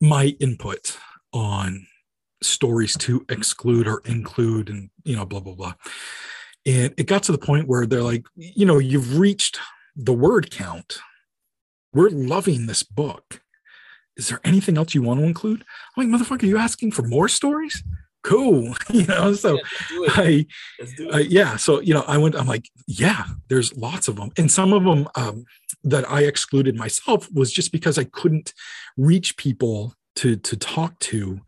my input on stories to exclude or include and you know blah blah blah. And it got to the point where they're like you know you've reached the word count. We're loving this book. Is there anything else you want to include? I'm like motherfucker you asking for more stories cool you know so yeah, I, I, yeah so you know i went i'm like yeah there's lots of them and some of them um, that i excluded myself was just because i couldn't reach people to to talk to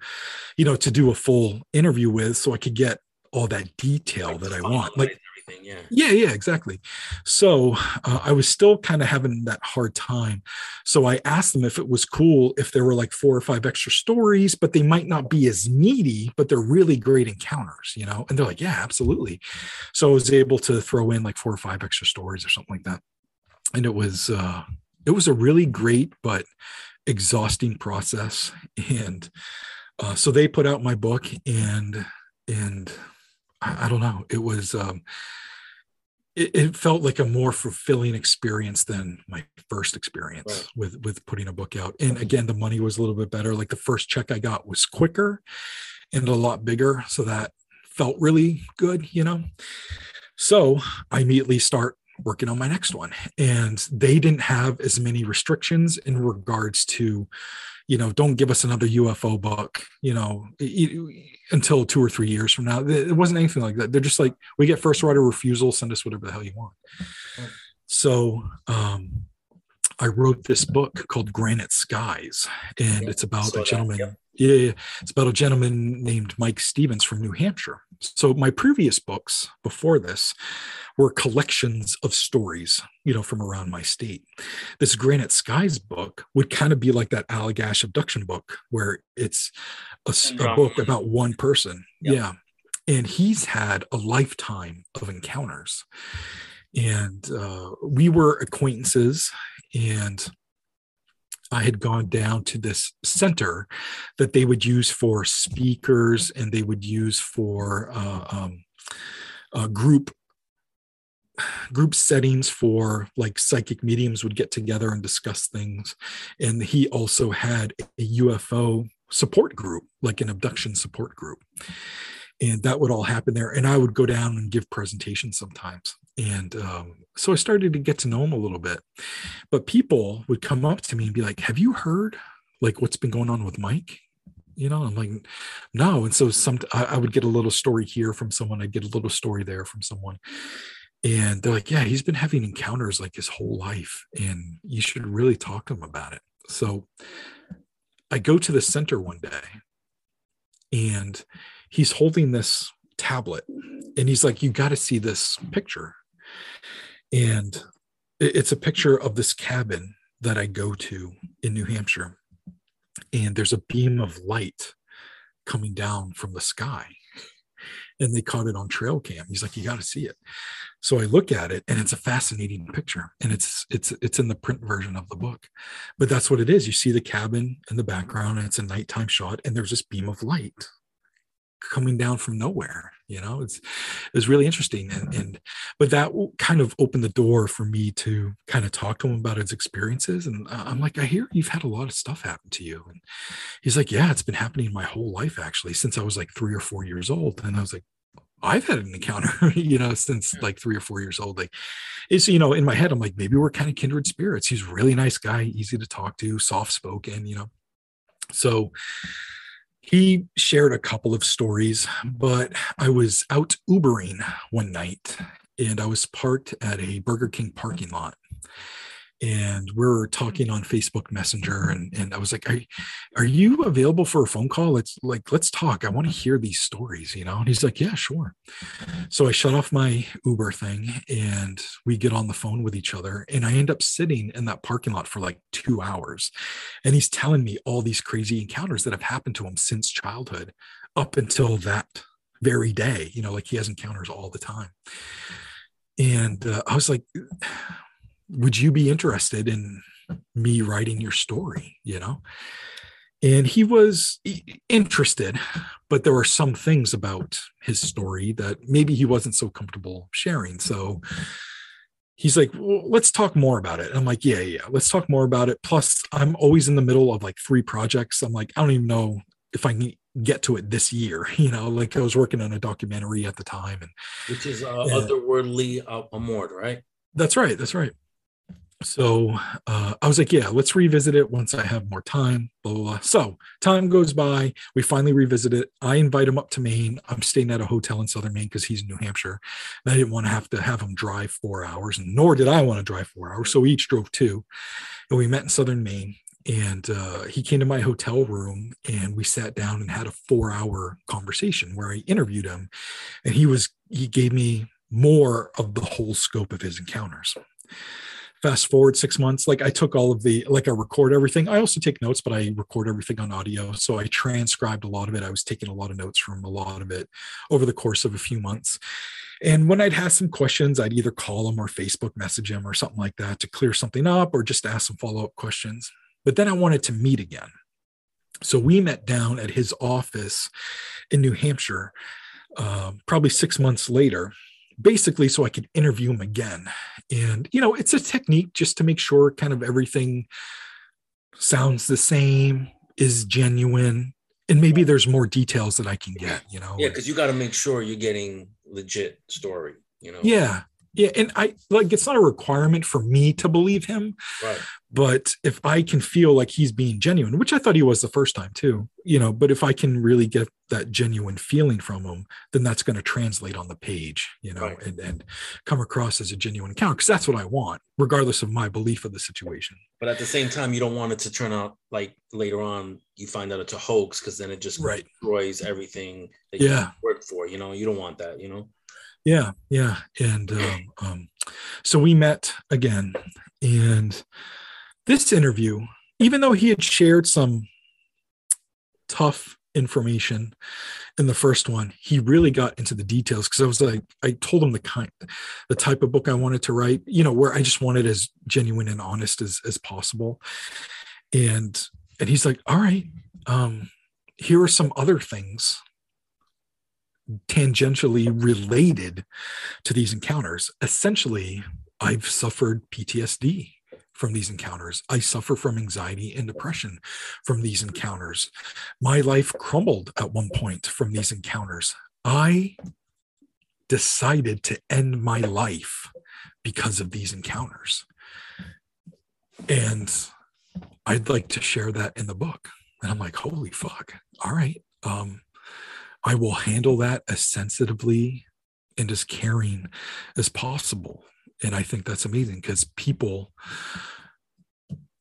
you know to do a full interview with so i could get all that detail like that i want like yeah. yeah yeah exactly. So uh, i was still kind of having that hard time. So i asked them if it was cool if there were like four or five extra stories but they might not be as meaty but they're really great encounters you know? And they're like yeah absolutely. So i was able to throw in like four or five extra stories or something like that. And it was uh it was a really great but exhausting process. And uh, so they put out my book and and I, I don't know. It was um, it, it, felt like a more fulfilling experience than my first experience right. with with putting a book out. And again the money was a little bit better. Like the first check i got was quicker and a lot bigger so that felt really good you know? So i immediately start working on my next one. And they didn't have as many restrictions in regards to, you know, don't give us another UFO book, you know, until two or three years from now. It wasn't anything like that. They're just like, we get first right of refusal, send us whatever the hell you want. So um, I wrote this book called Granite Skies, and it's about a gentleman. Yeah, it's about a gentleman named Mike Stevens from New Hampshire. So my previous books before this were collections of stories, you know, from around my state. This Granite Skies book would kind of be like that Allagash abduction book, where it's a, a book about one person. Yep. Yeah. And he's had a lifetime of encounters. And uh, we were acquaintances, and I had gone down to this center that they would use for speakers and they would use for uh, um, group group settings for like psychic mediums would get together and discuss things. And he also had a ufo support group like an abduction support group. And that would all happen there. And i would go down and give presentations sometimes and um, so i started to get to know him a little bit. But people would come up to me and be like have you heard like what's been going on with mike? You know i'm like no. And so some I, I would get a little story here from someone. I'd get a little story there from someone. And they're like yeah he's been having encounters like his whole life and you should really talk to him about it. So i go to the center one day and he's holding this tablet and he's like you got to see this picture and it's a picture of this cabin that i go to in new hampshire. And there's a beam of light coming down from the sky. And they caught it on trail cam. He's like you got to see it. So i look at it and it's a fascinating picture. And it's it's it's in the print version of the book. But that's what it is. You see the cabin in the background and it's a nighttime shot and there's this beam of light coming down from nowhere you know it's it's really interesting and, mm-hmm. and but that kind of opened the door for me to kind of talk to him about his experiences and i'm like i hear you've had a lot of stuff happen to you and he's like yeah it's been happening my whole life actually since i was like three or four years old and i was like I've had an encounter, you know, since like three or four years old. Like, it's you know, in my head, I'm like, maybe we're kind of kindred spirits. He's really nice guy, easy to talk to, soft spoken, you know. So, he shared a couple of stories, but I was out Ubering one night and I was parked at a Burger King parking lot and we're talking on Facebook Messenger. And, and I was like, are, are you available for a phone call? It's like, let's talk. I want to hear these stories, you know? And he's like, yeah, sure. So I shut off my Uber thing and we get on the phone with each other. And I end up sitting in that parking lot for like two hours. And he's telling me all these crazy encounters that have happened to him since childhood up until that very day. You know, like he has encounters all the time. And uh, I was like, would you be interested in me writing your story you know? And he was interested but there were some things about his story that maybe he wasn't so comfortable sharing. So he's like well, let's talk more about it. I'm like yeah yeah let's talk more about it. Plus i'm always in the middle of like three projects. I'm like i don't even know if i can get to it this year you know? Like i was working on a documentary at the time and
which is uh, otherworldly uh, right?
That's right that's right so uh, I was like, yeah, let's revisit it once I have more time. Blah, blah, blah. So time goes by. We finally revisit it. I invite him up to Maine. I'm staying at a hotel in Southern Maine because he's in New Hampshire. And I didn't want to have to have him drive four hours, and nor did I want to drive four hours. So we each drove two. And we met in Southern Maine. And uh, he came to my hotel room and we sat down and had a four hour conversation where I interviewed him. And he was, he gave me more of the whole scope of his encounters fast forward six months like i took all of the like i record everything. I also take notes but i record everything on audio. So i transcribed a lot of it. I was taking a lot of notes from a lot of it over the course of a few months. And when i'd have some questions i'd either call him or facebook message him or something like that to clear something up or just ask some follow-up questions. But then i wanted to meet again. So we met down at his office in new hampshire uh, probably six months later basically so I could interview him again. And, you know, it's a technique just to make sure kind of everything sounds the same, is genuine, and maybe there's more details that I can get, you know.
Yeah, because you got to make sure you're getting legit story, you know.
Yeah. Yeah and i like it's not a requirement for me to believe him
Right.
but if i can feel like he's being genuine which i thought he was the first time too you know but if i can really get that genuine feeling from him then that's going to translate on the page you know
Right.
and, and come across as a genuine account because that's what i want regardless of my belief of the situation
But at the same time, you don't want it to turn out like later on you find out it's a hoax because then it just
right
destroys everything that
Yeah.
you worked for. You know, you don't want that. You know.
Yeah yeah and um, um so we met again and this interview even though he had shared some tough information in the first one he really got into the details because i was like i told him the kind the type of book i wanted to write you know where i just wanted as genuine and honest as as possible. And and he's like all right um here are some other things tangentially related to these encounters. Essentially, I've suffered PTSD from these encounters. I suffer from anxiety and depression from these encounters. My life crumbled at one point from these encounters. I decided to end my life because of these encounters. And I'd like to share that in the book. And I'm like, holy fuck. All right. Um, I will handle that as sensitively and as caring as possible. And I think that's amazing because people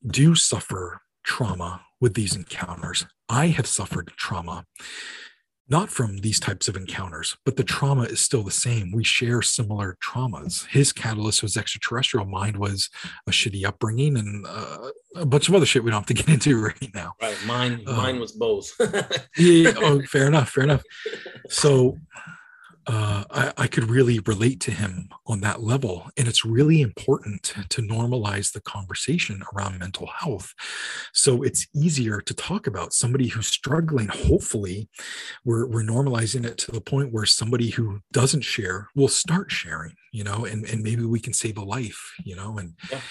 do suffer trauma with these encounters. I have suffered trauma, not from these types of encounters, but the trauma is still the same. We share similar traumas. His catalyst was extraterrestrial, mine was a shitty upbringing and uh, a bunch of other shit we don't have to get into right now.
Right. Mine.
Um,
mine was both.
yeah, oh, fair enough, fair enough. So uh, I, I could really relate to him on that level. And it's really important to normalize the conversation around mental health. So it's easier to talk about somebody who's struggling. Hopefully, we're, we're normalizing it to the point where somebody who doesn't share will start sharing, you know, and, and maybe we can save a life, you know, and,
Yeah.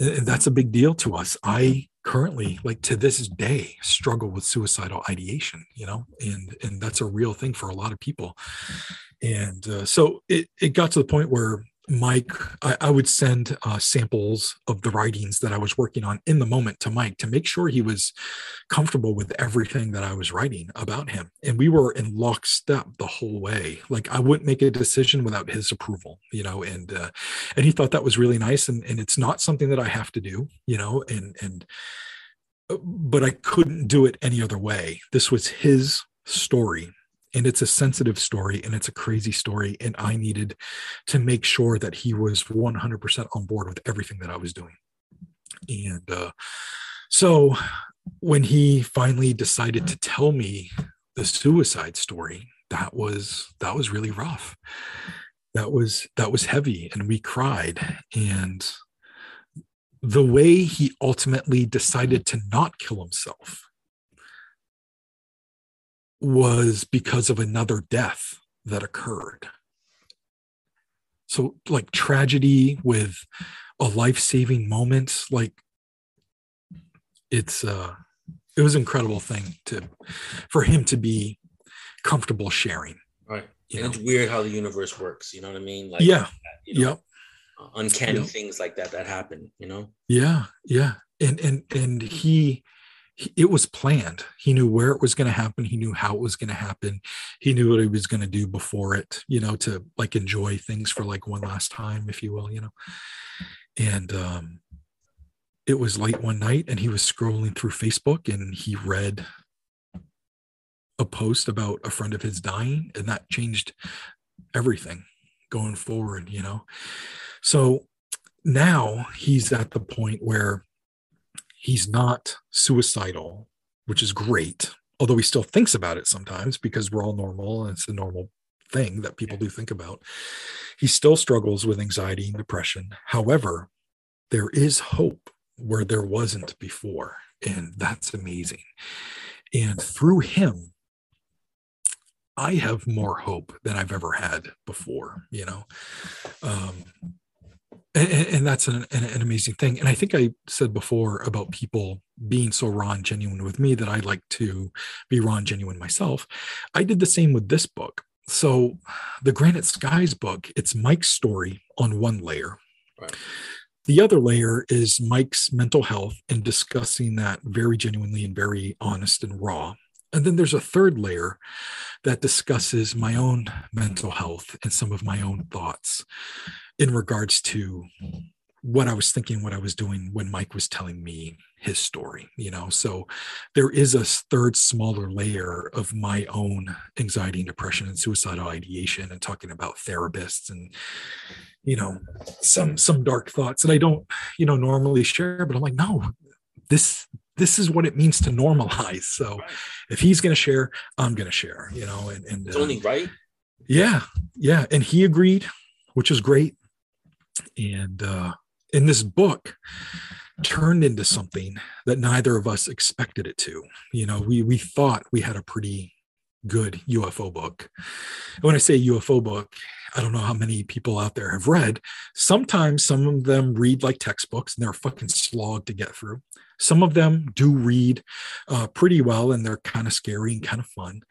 and that's a big deal to us. I currently like to this day struggle with suicidal ideation you know and and that's a real thing for a lot of people and uh, so it, it got to the point where mike i, I would send uh, samples of the writings that i was working on in the moment to mike to make sure he was comfortable with everything that i was writing about him. And we were in lockstep the whole way. Like i wouldn't make a decision without his approval you know and uh, and he thought that was really nice. And, and it's not something that i have to do you know and and but i couldn't do it any other way. This was his story and it's a sensitive story and it's a crazy story and i needed to make sure that he was 100% on board with everything that i was doing. And uh, so when he finally decided to tell me the suicide story that was that was really rough. That was that was heavy and we cried and the way he ultimately decided to not kill himself was because of another death that occurred. So, like tragedy with a life saving moment, like it's, uh, it was an incredible thing to, for him to be comfortable sharing.
right. And
know?
it's weird how the universe works. You know what I mean? Like
yeah.
you know,
Yep.
uncanny
Yep.
things like that that happen. You know.
Yeah. Yeah. And, and, and he- it was planned. He knew where it was going to happen. He knew how it was going to happen. He knew what he was going to do before it, you know, to like enjoy things for like one last time, if you will, you know. And um, it was late one night and he was scrolling through Facebook and he read a post about a friend of his dying and that changed everything going forward, you know. So now he's at the point where he's not suicidal, which is great. Although he still thinks about it sometimes because we're all normal and it's a normal thing that people do think about. He still struggles with anxiety and depression. However, there is hope where there wasn't before. And that's amazing. And through him, I have more hope than I've ever had before, you know. Um, and, and that's an, an, an amazing thing. And I think I said before about people being so raw and genuine with me that I like to be raw and genuine myself. I did the same with this book. so the Granite Skies book, it's Mike's story on one layer.
Right.
The other layer is Mike's mental health and discussing that very genuinely and very honest and raw. And then there's a third layer that discusses my own mental health and some of my own thoughts in regards to what I was thinking, what I was doing when Mike was telling me his story, you know. So there is a third smaller layer of my own anxiety and depression and suicidal ideation and talking about therapists and you know some some dark thoughts that I don't, you know, normally share, but I'm like, no, this this is what it means to normalize. So right. if he's going to share, I'm going to share, you know, and, and
it's uh, only right.
Yeah. Yeah. And he agreed, which is great. And, uh, in this book turned into something that neither of us expected it to. You know, we we thought we had a pretty good UFO book. And when I say UFO book, I don't know how many people out there have read. Sometimes some of them read like textbooks and they're fucking slog to get through. Some of them do read uh, pretty well and they're kind of scary and kind of fun.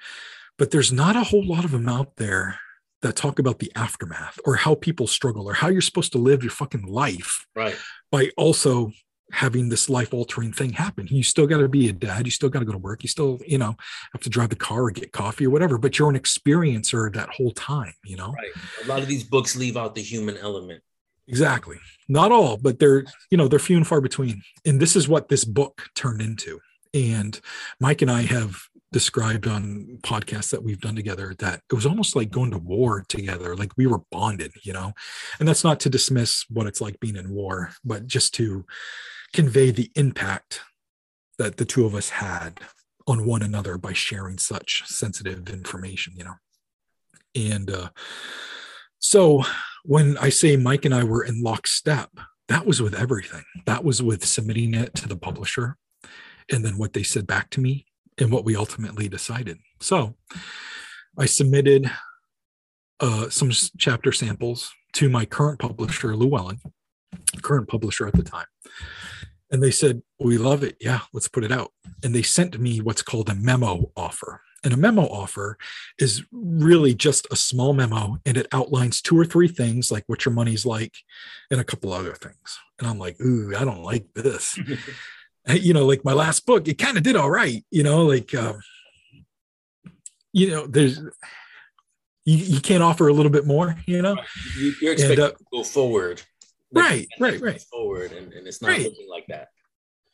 But there's not a whole lot of them out there that talk about the aftermath or how people struggle or how you're supposed to live your fucking life
right.
by also having this life altering thing happen. You still got to be a dad you still got to go to work you still you know have to drive the car or get coffee or whatever but you're an experiencer that whole time you know?
Right. A lot of these books leave out the human element
exactly. Not all but they're you know they're few and far between. And this is what this book turned into. And mike and i have described on podcasts that we've done together that it was almost like going to war together like we were bonded you know? And that's not to dismiss what it's like being in war but just to convey the impact that the two of us had on one another by sharing such sensitive information you know? And uh, so when i say mike and i were in lockstep that was with everything that was with submitting it to the publisher and then what they said back to me and what we ultimately decided. So I submitted uh, some chapter samples to my current publisher, Llewellyn, current publisher at the time. And they said, We love it. Yeah, let's put it out. And they sent me what's called a memo offer. And a memo offer is really just a small memo and it outlines two or three things like what your money's like and a couple other things. And I'm like, Ooh, I don't like this. you know, like my last book, it kind of did all right, you know, like, uh, you know, there's, you, you can't offer a little bit more, you know?
You, are expecting uh, to go forward.
Right, right, right.
Forward, and, and it's not right. looking like that.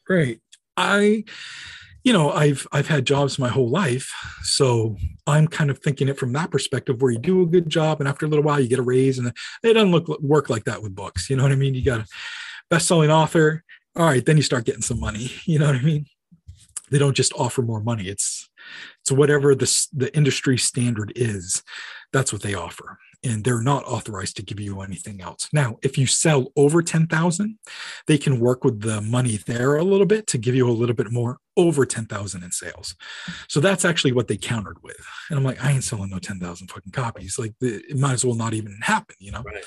Right. I, you know, I've I've had jobs my whole life, so I'm kind of thinking it from that perspective, where you do a good job, and after a little while, you get a raise, and it doesn't look work like that with books. You know what I mean? You got a best-selling author, all right, then you start getting some money. You know what I mean? They don't just offer more money. It's it's whatever the the industry standard is. That's what they offer, and they're not authorized to give you anything else. Now, if you sell over ten thousand, they can work with the money there a little bit to give you a little bit more over ten thousand in sales. So that's actually what they countered with. And I'm like, I ain't selling no ten thousand fucking copies. Like it might as well not even happen. You know. Right.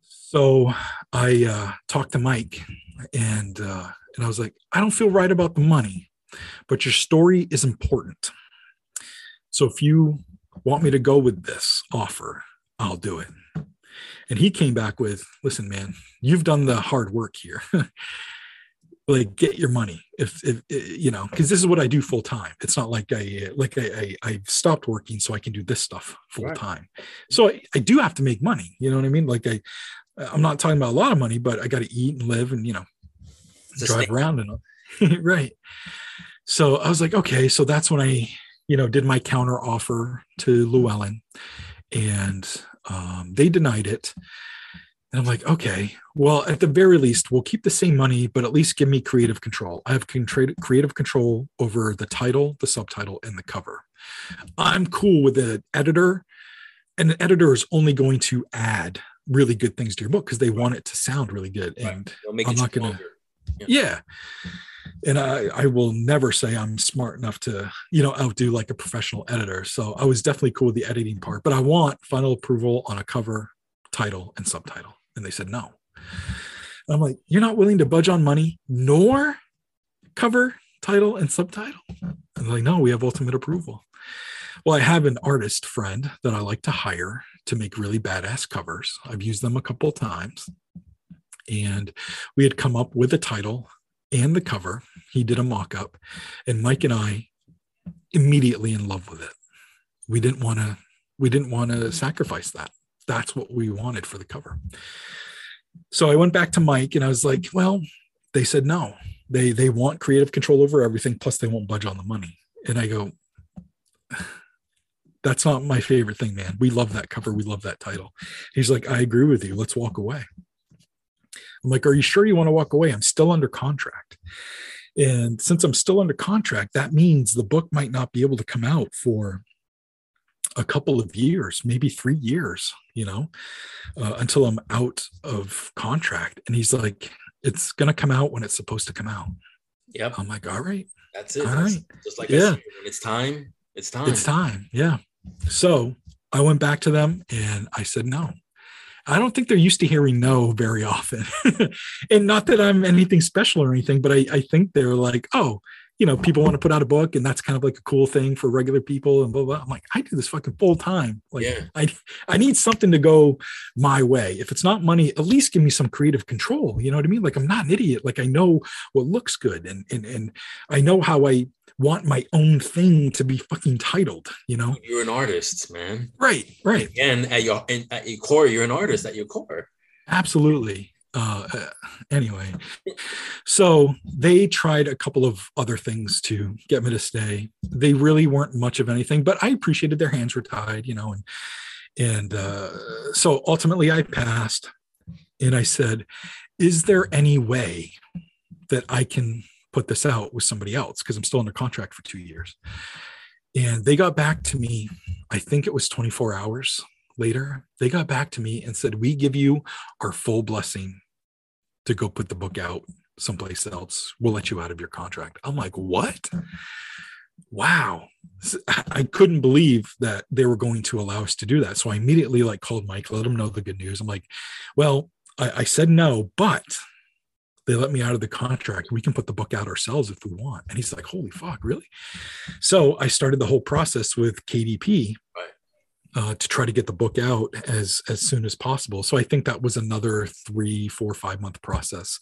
So I uh, talked to Mike and uh, and I was like, I don't feel right about the money, but your story is important. So if you want me to go with this offer, I'll do it. And he came back with, listen, man, you've done the hard work here. like get your money if, if eh, you know because this is what i do full time it's not like i eh, like I, I i stopped working so i can do this stuff full time right. so I, I do have to make money you know what i mean like i I'm not talking about a lot of money, but I got to eat and live and, you know, drive around and right. So I was like, okay, so that's when I, you know, did my counter offer to Llewellyn and um, they denied it. And I'm like, okay, well, at the very least, we'll keep the same money, but at least give me creative control. I have creative control over the title, the subtitle, and the cover. I'm cool with the editor, and the editor is only going to add really good things to your book because they right. want it to sound really good. And I'm not going to, yeah. yeah. And I, I will never say I'm smart enough to, you know, outdo like a professional editor. So I was definitely cool with the editing part, but I want final approval on a cover, title, and subtitle. And they said no. And I'm like, you're not willing to budge on money nor cover, title, and subtitle? And they're like, no, we have ultimate approval. well, I have an artist friend that I like to hire to make really badass covers. I've used them a couple times. And we had come up with a title and the cover. He did a mock up, and Mike and I immediately in love with it. We didn't want to we didn't want to sacrifice that. That's what we wanted for the cover. So I went back to Mike and I was like, well, they said no. They they want creative control over everything plus they won't budge on the money. And I go that's not my favorite thing, man. We love that cover. We love that title. He's like, I agree with you. Let's walk away. I'm like, Are you sure you want to walk away? I'm still under contract. And since I'm still under contract, that means the book might not be able to come out for a couple of years, maybe three years, you know, uh, until I'm out of contract. And he's like, It's going to come out when it's supposed to come out.
Yep.
I'm like, All right.
That's it.
All right.
Just like
Yeah.
Said, it's time, it's time.
It's time. Yeah. So I went back to them and I said no. I don't think they're used to hearing no very often. and not that I'm anything special or anything, but I, I think they're like, oh, you know, people want to put out a book and that's kind of like a cool thing for regular people and blah, blah. I'm like, I do this fucking full time. Like
Yeah.
I, I need something to go my way. If it's not money, at least give me some creative control. You know what I mean? Like I'm not an idiot. Like I know what looks good and, and, and I know how I want my own thing to be fucking titled, you know?
You're an artist, man.
Right, right.
And at your and at your core, you're an artist at your core.
Absolutely. Uh, anyway, so they tried a couple of other things to get me to stay. They really weren't much of anything, but I appreciated their hands were tied, you know, and and uh, so ultimately I passed, and I said, "Is there any way that I can put this out with somebody else? Because I'm still under contract for two years." And they got back to me. I think it was 24 hours later. They got back to me and said, "We give you our full blessing to go put the book out someplace else. We'll let you out of your contract." I'm like, "What?" Wow. I couldn't believe that they were going to allow us to do that. So I immediately like called Mike, let him know the good news. I'm like, well, I, I said no, but they let me out of the contract. We can put the book out ourselves if we want. And he's like, holy fuck, really? So I started the whole process with KDP. Uh, to try to get the book out as as soon as possible. So I think that was another three, four, five month process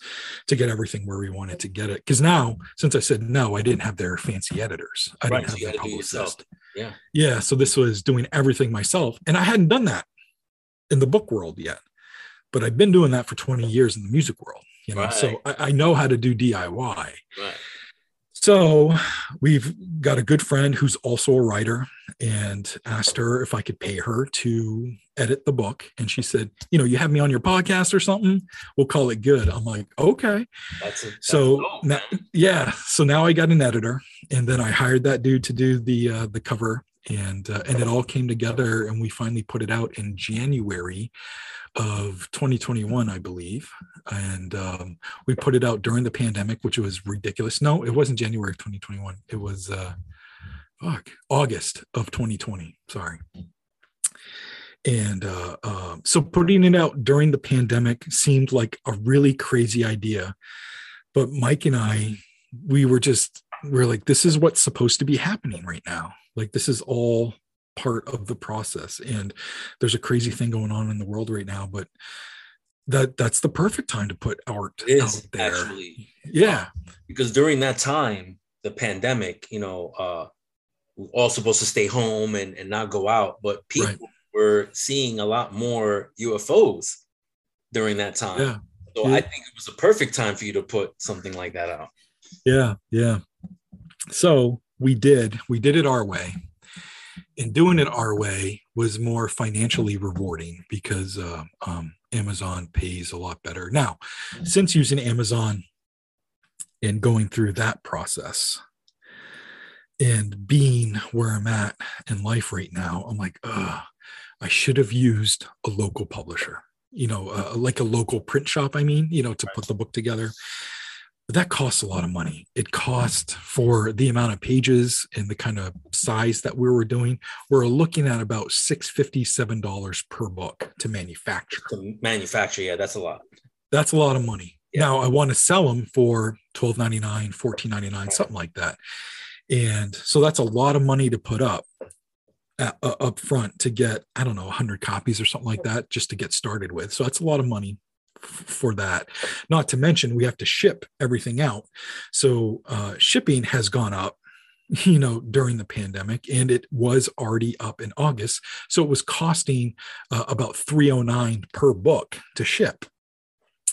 to get everything where we wanted to get it. Because now, since I said no, I didn't have their fancy editors. I
Right,
didn't
so
have the
gotta do it yourself.
publicist.
Yeah.
Yeah. So this was doing everything myself, and I hadn't done that in the book world yet. But I've been doing that for 20 years in the music world. You know, so I, I know how to do DIY.
Right.
So we've got a good friend who's also a writer and asked her if I could pay her to edit the book. And she said, you know, you have me on your podcast or something, we'll call it good. I'm like, okay.
That's a, that's
So now, yeah. So now I got an editor and then I hired that dude to do the, uh, the cover and, uh, and it all came together and we finally put it out in January of 2021, I believe. And um, we put it out during the pandemic, which was ridiculous. No, it wasn't January of 2021. It was uh, fuck August of 2020. Sorry. And uh, um, so putting it out during the pandemic seemed like a really crazy idea. But Mike and I, we were just, we are like, this is what's supposed to be happening right now. Like, this is all part of the process. And there's a crazy thing going on in the world right now, but that that's the perfect time to put art
It
out there.
actually
yeah.
because during that time, the pandemic, you know, uh, we're all supposed to stay home and, and not go out, but people
Right.
were seeing a lot more UFOs during that time.
Yeah.
So
Yeah.
I think it was a perfect time for you to put something like that out.
Yeah, yeah. So we did, we did it our way. And doing it our way was more financially rewarding because uh, um, Amazon pays a lot better. Now, since using Amazon and going through that process and being where I'm at in life right now, I'm like, uh, I should have used a local publisher, you know, uh, like a local print shop, I mean, you know, to put the book together but that costs a lot of money. It cost for the amount of pages and the kind of size that we were doing. We're looking at about six fifty seven dollars per book to manufacture.
To manufacture, yeah, that's a lot.
That's a lot of money.
Yeah.
Now I want to sell them for twelve ninety nine, fourteen ninety nine, something like that. And so that's a lot of money to put up. uh, up front to get i don't know 100 copies or something like that just to get started with so that's a lot of money for that. Not to mention we have to ship everything out. So uh, shipping has gone up you know during the pandemic and it was already up in august. So it was costing uh, about 309 per book to ship.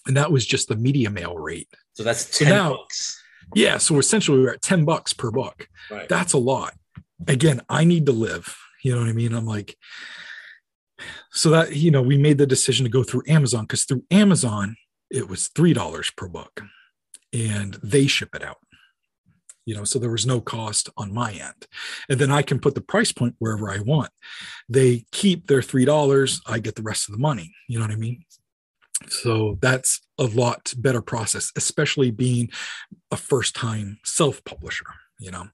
And that was just the media mail rate.
So that's 10 so now, bucks.
Yeah so essentially we're at 10 bucks per book. Right. that's a lot. Again i need to live. You know what i mean? I'm like so that you know we made the decision to go through amazon because through amazon it was three dollars per book and they ship it out. You know so there was no cost on my end. And then i can put the price point wherever i want. They keep their three dollars i get the rest of the money. You know what i mean? So that's a lot better process especially being a first time self publisher you know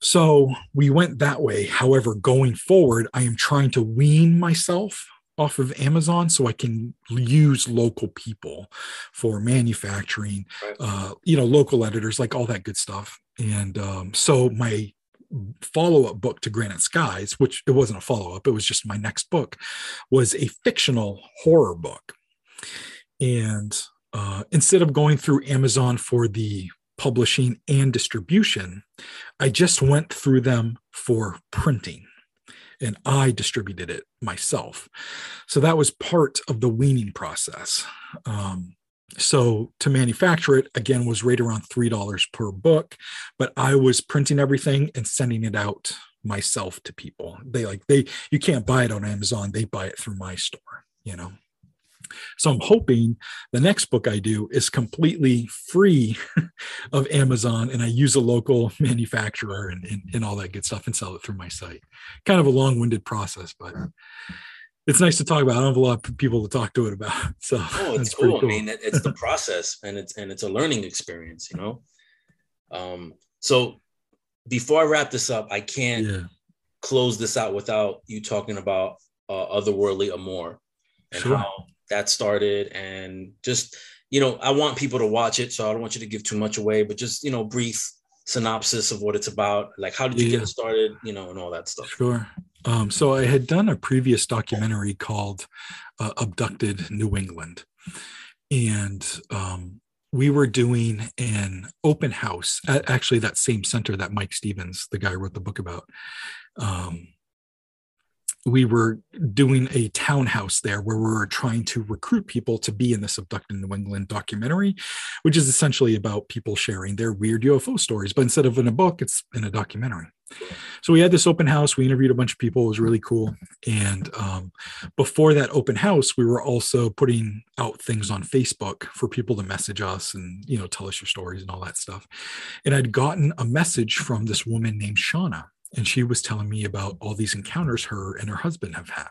so we went that way however going forward i am trying to wean myself off of Amazon so I can use local people for manufacturing, right. uh, you know, local editors, like all that good stuff. And um, so my follow-up book to Granite Skies, which it wasn't a follow-up, it was just my next book, was a fictional horror book. And uh, instead of going through Amazon for the publishing and distribution, I just went through them for printing and I distributed it myself. So that was part of the weaning process. Um, so to manufacture it again was right around three dollars per book, but I was printing everything and sending it out myself to people. They like they you can't buy it on Amazon; they buy it through my store. You know. So I'm hoping the next book I do is completely free of Amazon and I use a local manufacturer and, and, and, all that good stuff and sell it through my site. Kind of a long winded process, but it's nice to talk about. I don't have a lot of people to talk to it about. So
oh, it's cool. cool. I mean, it's the process and it's, and it's a learning experience, you know? Um, so before I wrap this up, I can't yeah. close this out without you talking about uh, otherworldly Amor and sure. how that started and just you know i want people to watch it so i don't want you to give too much away but just you know brief synopsis of what it's about like how did you yeah. get started you know and all that stuff
sure um, so i had done a previous documentary called uh, abducted new england and um, we were doing an open house at actually that same center that mike stevens the guy wrote the book about um, we were doing a townhouse there where we were trying to recruit people to be in this abducted new england documentary which is essentially about people sharing their weird ufo stories but instead of in a book it's in a documentary. So we had this open house we interviewed a bunch of people it was really cool. And um, before that open house we were also putting out things on facebook for people to message us and you know tell us your stories and all that stuff. And i'd gotten a message from this woman named shauna and she was telling me about all these encounters her and her husband have had.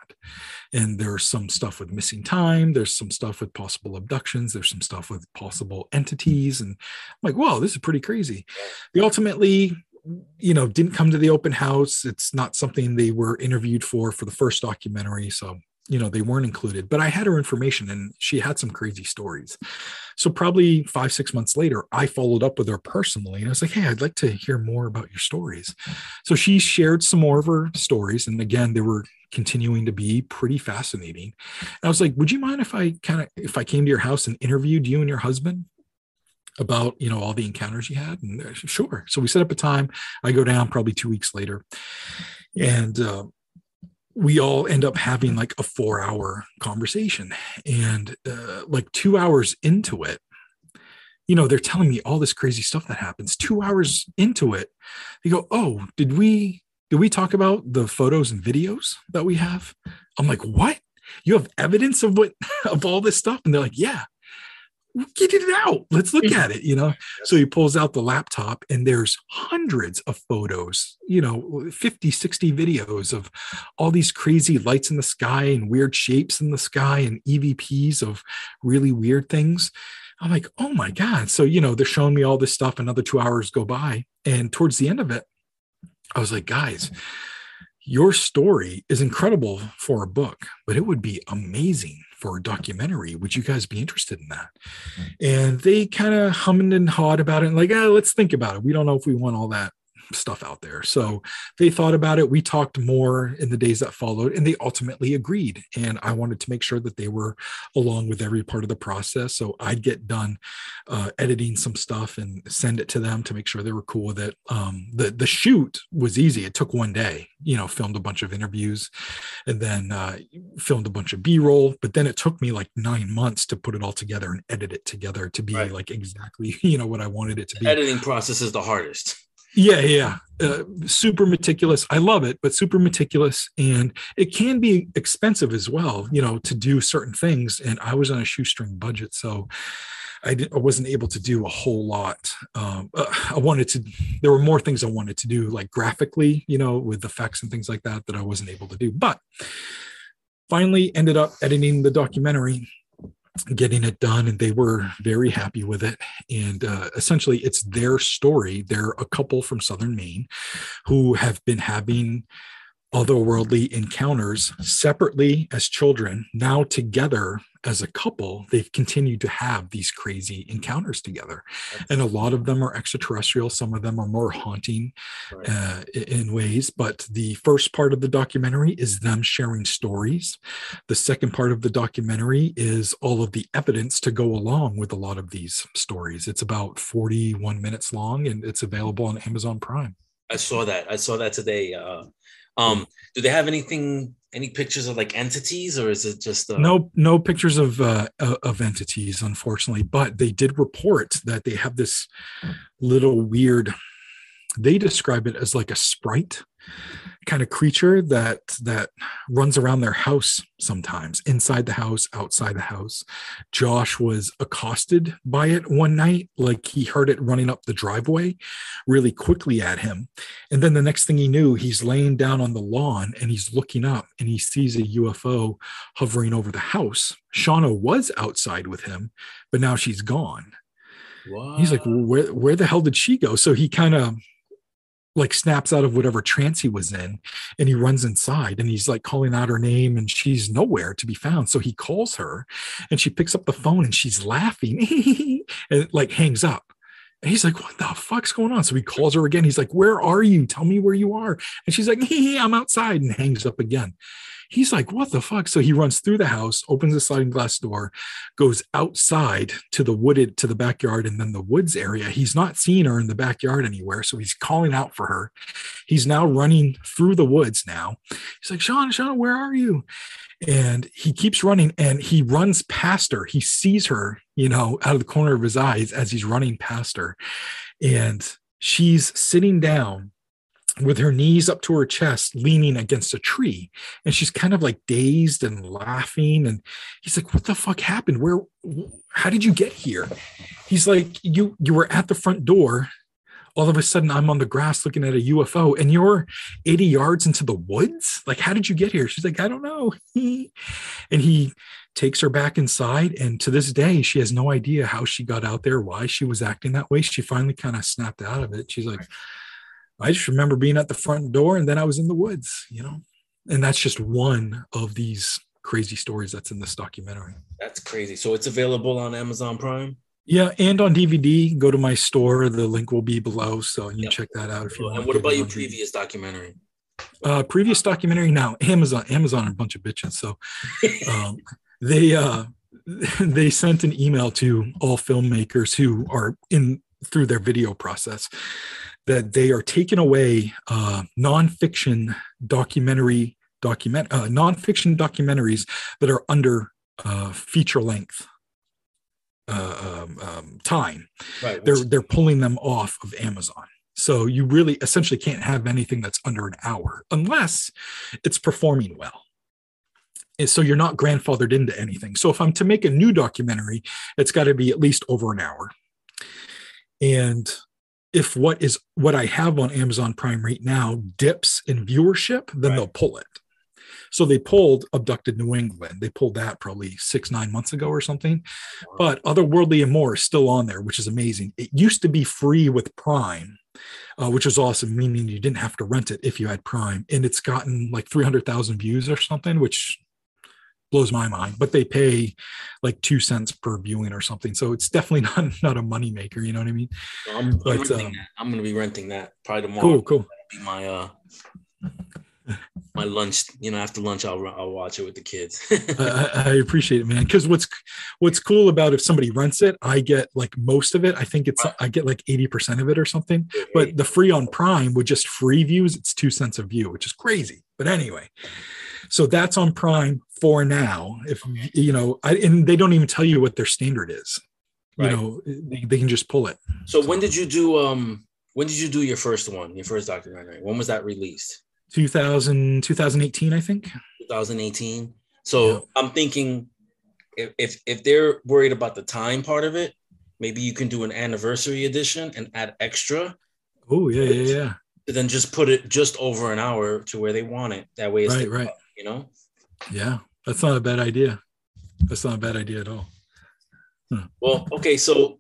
And there's some stuff with missing time there's some stuff with possible abductions there's some stuff with possible entities and i'm like wow this is pretty crazy. They ultimately you know didn't come to the open house. It's not something they were interviewed for for the first documentary so you know they weren't included but i had her information and she had some crazy stories. So probably five six months later i followed up with her personally and i was like hey i'd like to hear more about your stories. So she shared some more of her stories and again they were continuing to be pretty fascinating. And i was like would you mind if i kind of if i came to your house and interviewed you and your husband about you know all the encounters you had? And sure. So we set up a time. I go down probably two weeks later. And uh, we all end up having like a four hour conversation. And uh, like two hours into it you know they're telling me all this crazy stuff that happens. Two hours into it they go oh did we did we talk about the photos and videos that we have? I'm like what? You have evidence of what of all this stuff? And they're like yeah get it out. Let's look at it, you know. So he pulls out the laptop and there's hundreds of photos, you know, 50, 60 videos of all these crazy lights in the sky and weird shapes in the sky and EVPs of really weird things. I'm like, oh my God. So, you know, they're showing me all this stuff. Another two hours go by. And towards the end of it, I was like, guys, your story is incredible for a book, but it would be amazing for a documentary. Would you guys be interested in that? And they kind of hummed and hawed about it and like, ah, let's think about it. We don't know if we want all that stuff out there. So they thought about it. We talked more in the days that followed, and they ultimately agreed. And I wanted to make sure that they were along with every part of the process. So I'd get done uh, editing some stuff and send it to them to make sure they were cool with it. Um, the the shoot was easy. It took one day. You know, filmed a bunch of interviews, and then uh, filmed a bunch of B roll. But then it took me like nine months to put it all together and edit it together to be right. like exactly you know what I wanted it to
the
be.
Editing process is the hardest.
Yeah, yeah. Uh, super meticulous. I love it, but super meticulous. And it can be expensive as well, you know, to do certain things. And I was on a shoestring budget. So I, I wasn't able to do a whole lot. Um, uh, I wanted to, there were more things I wanted to do, like graphically, you know, with effects and things like that, that I wasn't able to do. But finally ended up editing the documentary getting it done and they were very happy with it. And uh, essentially it's their story. They're a couple from southern maine who have been having otherworldly encounters separately as children now together as a couple they've continued to have these crazy encounters together. And a lot of them are extraterrestrial some of them are more haunting uh, in ways but the first part of the documentary is them sharing stories. The second part of the documentary is all of the evidence to go along with a lot of these stories. It's about 41 minutes long and it's available on amazon prime.
I saw that. I saw that today uh um, do they have anything, any pictures of like entities, or is it just
uh... no, no pictures of uh, of entities, unfortunately? But they did report that they have this little weird. They describe it as like a sprite kind of creature that that runs around their house sometimes inside the house outside the house josh was accosted by it one night like he heard it running up the driveway really quickly at him and then the next thing he knew he's laying down on the lawn and he's looking up and he sees a ufo hovering over the house shauna was outside with him but now she's gone Wow. He's like, where where the hell did she go? So he kind of like snaps out of whatever trance he was in and he runs inside and he's like calling out her name and she's nowhere to be found so he calls her and she picks up the phone and she's laughing and it like hangs up and he's like, what the fuck's going on? So he calls her again. He's like, where are you? Tell me where you are. And she's like, I'm outside and hangs up again. He's like, what the fuck? So he runs through the house, opens the sliding glass door, goes outside to the wooded, to the backyard and then the woods area. He's not seeing her in the backyard anywhere. So he's calling out for her. He's now running through the woods now. He's like, Sean, Sean, where are you? and he keeps running and he runs past her he sees her you know out of the corner of his eyes as he's running past her and she's sitting down with her knees up to her chest leaning against a tree and she's kind of like dazed and laughing and he's like what the fuck happened where how did you get here he's like you you were at the front door all of a sudden I'm on the grass looking at a UFO and you're 80 yards into the woods. Like, how did you get here? She's like, I don't know. and he takes her back inside. And to this day, she has no idea how she got out there, why she was acting that way. She finally kind of snapped out of it. She's like, I just remember being at the front door and then I was in the woods, you know? And that's just one of these crazy stories that's in this documentary.
That's crazy. So it's available on Amazon Prime?
Yeah, and on DVD, go to my store. The link will be below, so you can check that out if you want.
And what about your previous documentary?
Uh, previous documentary now Amazon. Amazon are a bunch of bitches, so um, they uh, they sent an email to all filmmakers who are in through their video process that they are taking away uh, nonfiction documentary document uh, nonfiction documentaries that are under uh, feature length uh, um, um, time. Right. They're they're pulling them off of Amazon. So you really essentially can't have anything that's under an hour unless it's performing well. And so you're not grandfathered into anything. So if I'm to make a new documentary, it's got to be at least over an hour. And if what is what I have on Amazon Prime right now dips in viewership, then right. they'll pull it. So they pulled Abducted New England. They pulled that probably six, nine months ago or something. But Otherworldly Amor is still on there, which is amazing. It used to be free with Prime. Uh, which was awesome, meaning you didn't have to rent it if you had Prime. And it's gotten like 300,000 views or something, which blows my mind. But they pay like two cents per viewing or something, so it's definitely not not a money maker. You know what I mean?
I'm, but, um, I'm gonna be renting that probably tomorrow.
Cool, cool.
Be my uh my lunch you know after lunch i'll, I'll watch it with the kids
I, I, appreciate it man because what's what's cool about if somebody rents it i get like most of it i think it's i get like 80% of it or something but the free on prime with just free views it's two cents a view which is crazy but anyway so that's on prime for now if you know I, and they don't even tell you what their standard is. Right. you know they, they, can just pull it.
So, so when did you do um when did you do your first one your first documentary? When was that released?
2000 2018 i think.
2018 so yeah. i'm thinking if, if if they're worried about the time part of it maybe you can do an anniversary edition and add extra.
Oh yeah yeah yeah
then just put it just over an hour to where they want it. That way it's
right right.
you know?
Yeah that's not a bad idea that's not a bad idea at all
hmm. well okay so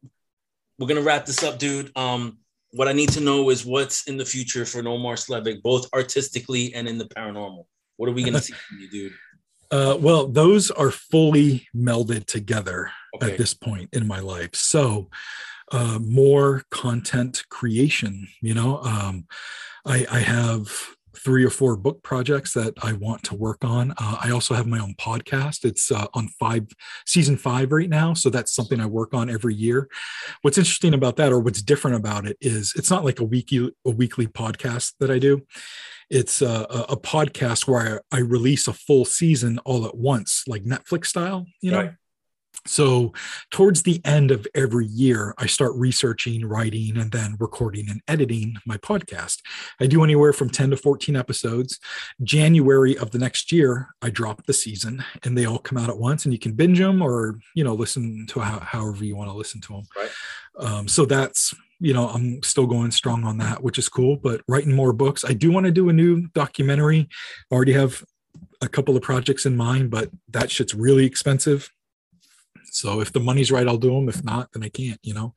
we're gonna wrap this up dude um what I need to know is what's in the future for Nomar Slevik, both artistically and in the paranormal. What are we going to see from you, dude?
Uh, well, those are fully melded together okay. at this point in my life. So, uh, more content creation. You know, um, I, I have three or four book projects that I want to work on. Uh, I also have my own podcast. It's uh, on five season five right now, so that's something I work on every year. What's interesting about that, or what's different about it, is it's not like a weekly a weekly podcast that I do. It's a, a podcast where I, release a full season all at once, like Netflix style. You know. Right. So, towards the end of every year, I start researching, writing, and then recording and editing my podcast. I do anywhere from 10 to 14 episodes. January of the next year, I drop the season and they all come out at once, and you can binge them or, you know, listen to how, however you want to listen to them.
Right.
Um, so, that's you know i'm still going strong on that which is cool but writing more books i do want to do a new documentary I already have a couple of projects in mind but that shit's really expensive so if the money's right, I'll do them. If not, then I can't, you know.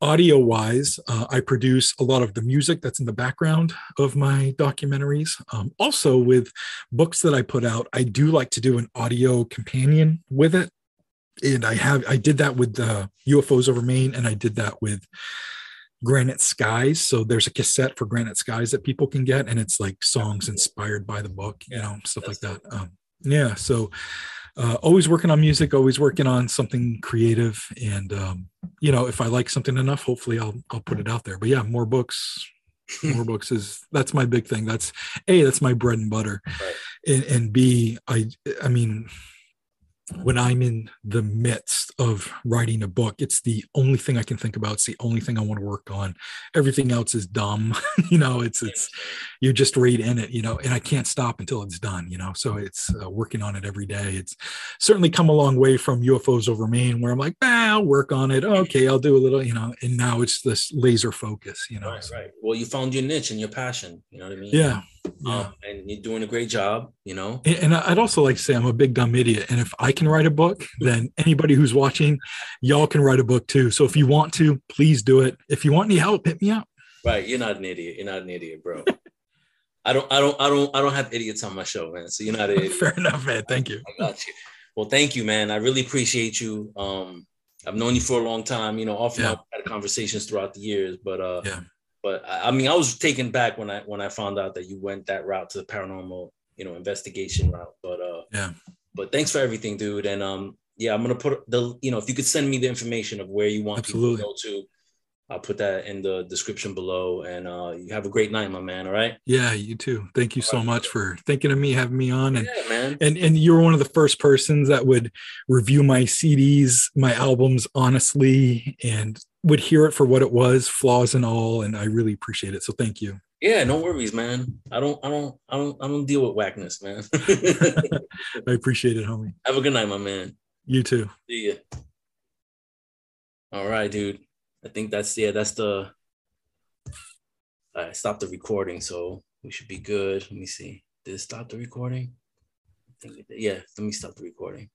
Audio wise, uh, I produce a lot of the music that's in the background of my documentaries. Um, also, with books that I put out, I do like to do an audio companion with it. And I have, I did that with the UFOs over Maine, and I did that with Granite Skies. So there's a cassette for Granite Skies that people can get, and it's like songs inspired by the book, you know, stuff like that. Um, yeah. So uh, always working on music, always working on something creative. And, um, you know, if I like something enough, hopefully I'll, I'll put it out there. But yeah, more books, more books is that's my big thing. That's a, that's my bread and butter. Right. And, and B, I, I mean, when I'm in the midst of writing a book, it's the only thing I can think about. It's the only thing I want to work on. Everything else is dumb. you know, it's it's you're just right in it. You know, and I can't stop until it's done. You know, so it's uh, working on it every day. It's certainly come a long way from UFOs over Maine, where I'm like, ah, I'll work on it. Okay, I'll do a little. You know, and now it's this laser focus. You know,
right, right. Well, you found your niche and your passion. You know what I mean?
Yeah,
yeah. Um, and you're doing a great job, you know.
And, I'd also like to say I'm a big dumb idiot, and if I can write a book, then anybody who's watching, y'all can write a book too. So if you want to, please do it. If you want any help, hit me up.
Right, you're not an idiot. You're not an idiot, bro. I don't, I don't, I don't, I don't have idiots on my show, man. So you're not an idiot.
Fair enough, man. Thank you.
I got you. Well, thank you, man. I really appreciate you. Um, I've known you for a long time. You know, often yeah. I've had conversations throughout the years, but uh,
yeah
but I mean, I was taken back when I when I found out that you went that route to the paranormal, you know, investigation route. But uh,
yeah.
But thanks for everything, dude. And um, yeah, I'm gonna put the you know if you could send me the information of where you want Absolutely. people to go to, I'll put that in the description below. And uh, you have a great night, my man. All right.
Yeah, you too. Thank you all so right. much for thinking of me, having me on. And
yeah, man.
and and you were one of the first persons that would review my CDs, my albums honestly, and would hear it for what it was, flaws and all, and I really appreciate it. So thank you.
Yeah, no worries, man. I don't, I don't, I don't, I don't deal with whackness, man.
I appreciate it, homie.
Have a good night, my man.
You too.
See ya. All right, dude. I think that's yeah, that's the. I stopped the recording, so we should be good. Let me see. Did it stop the recording? I think it did. Yeah, let me stop the recording.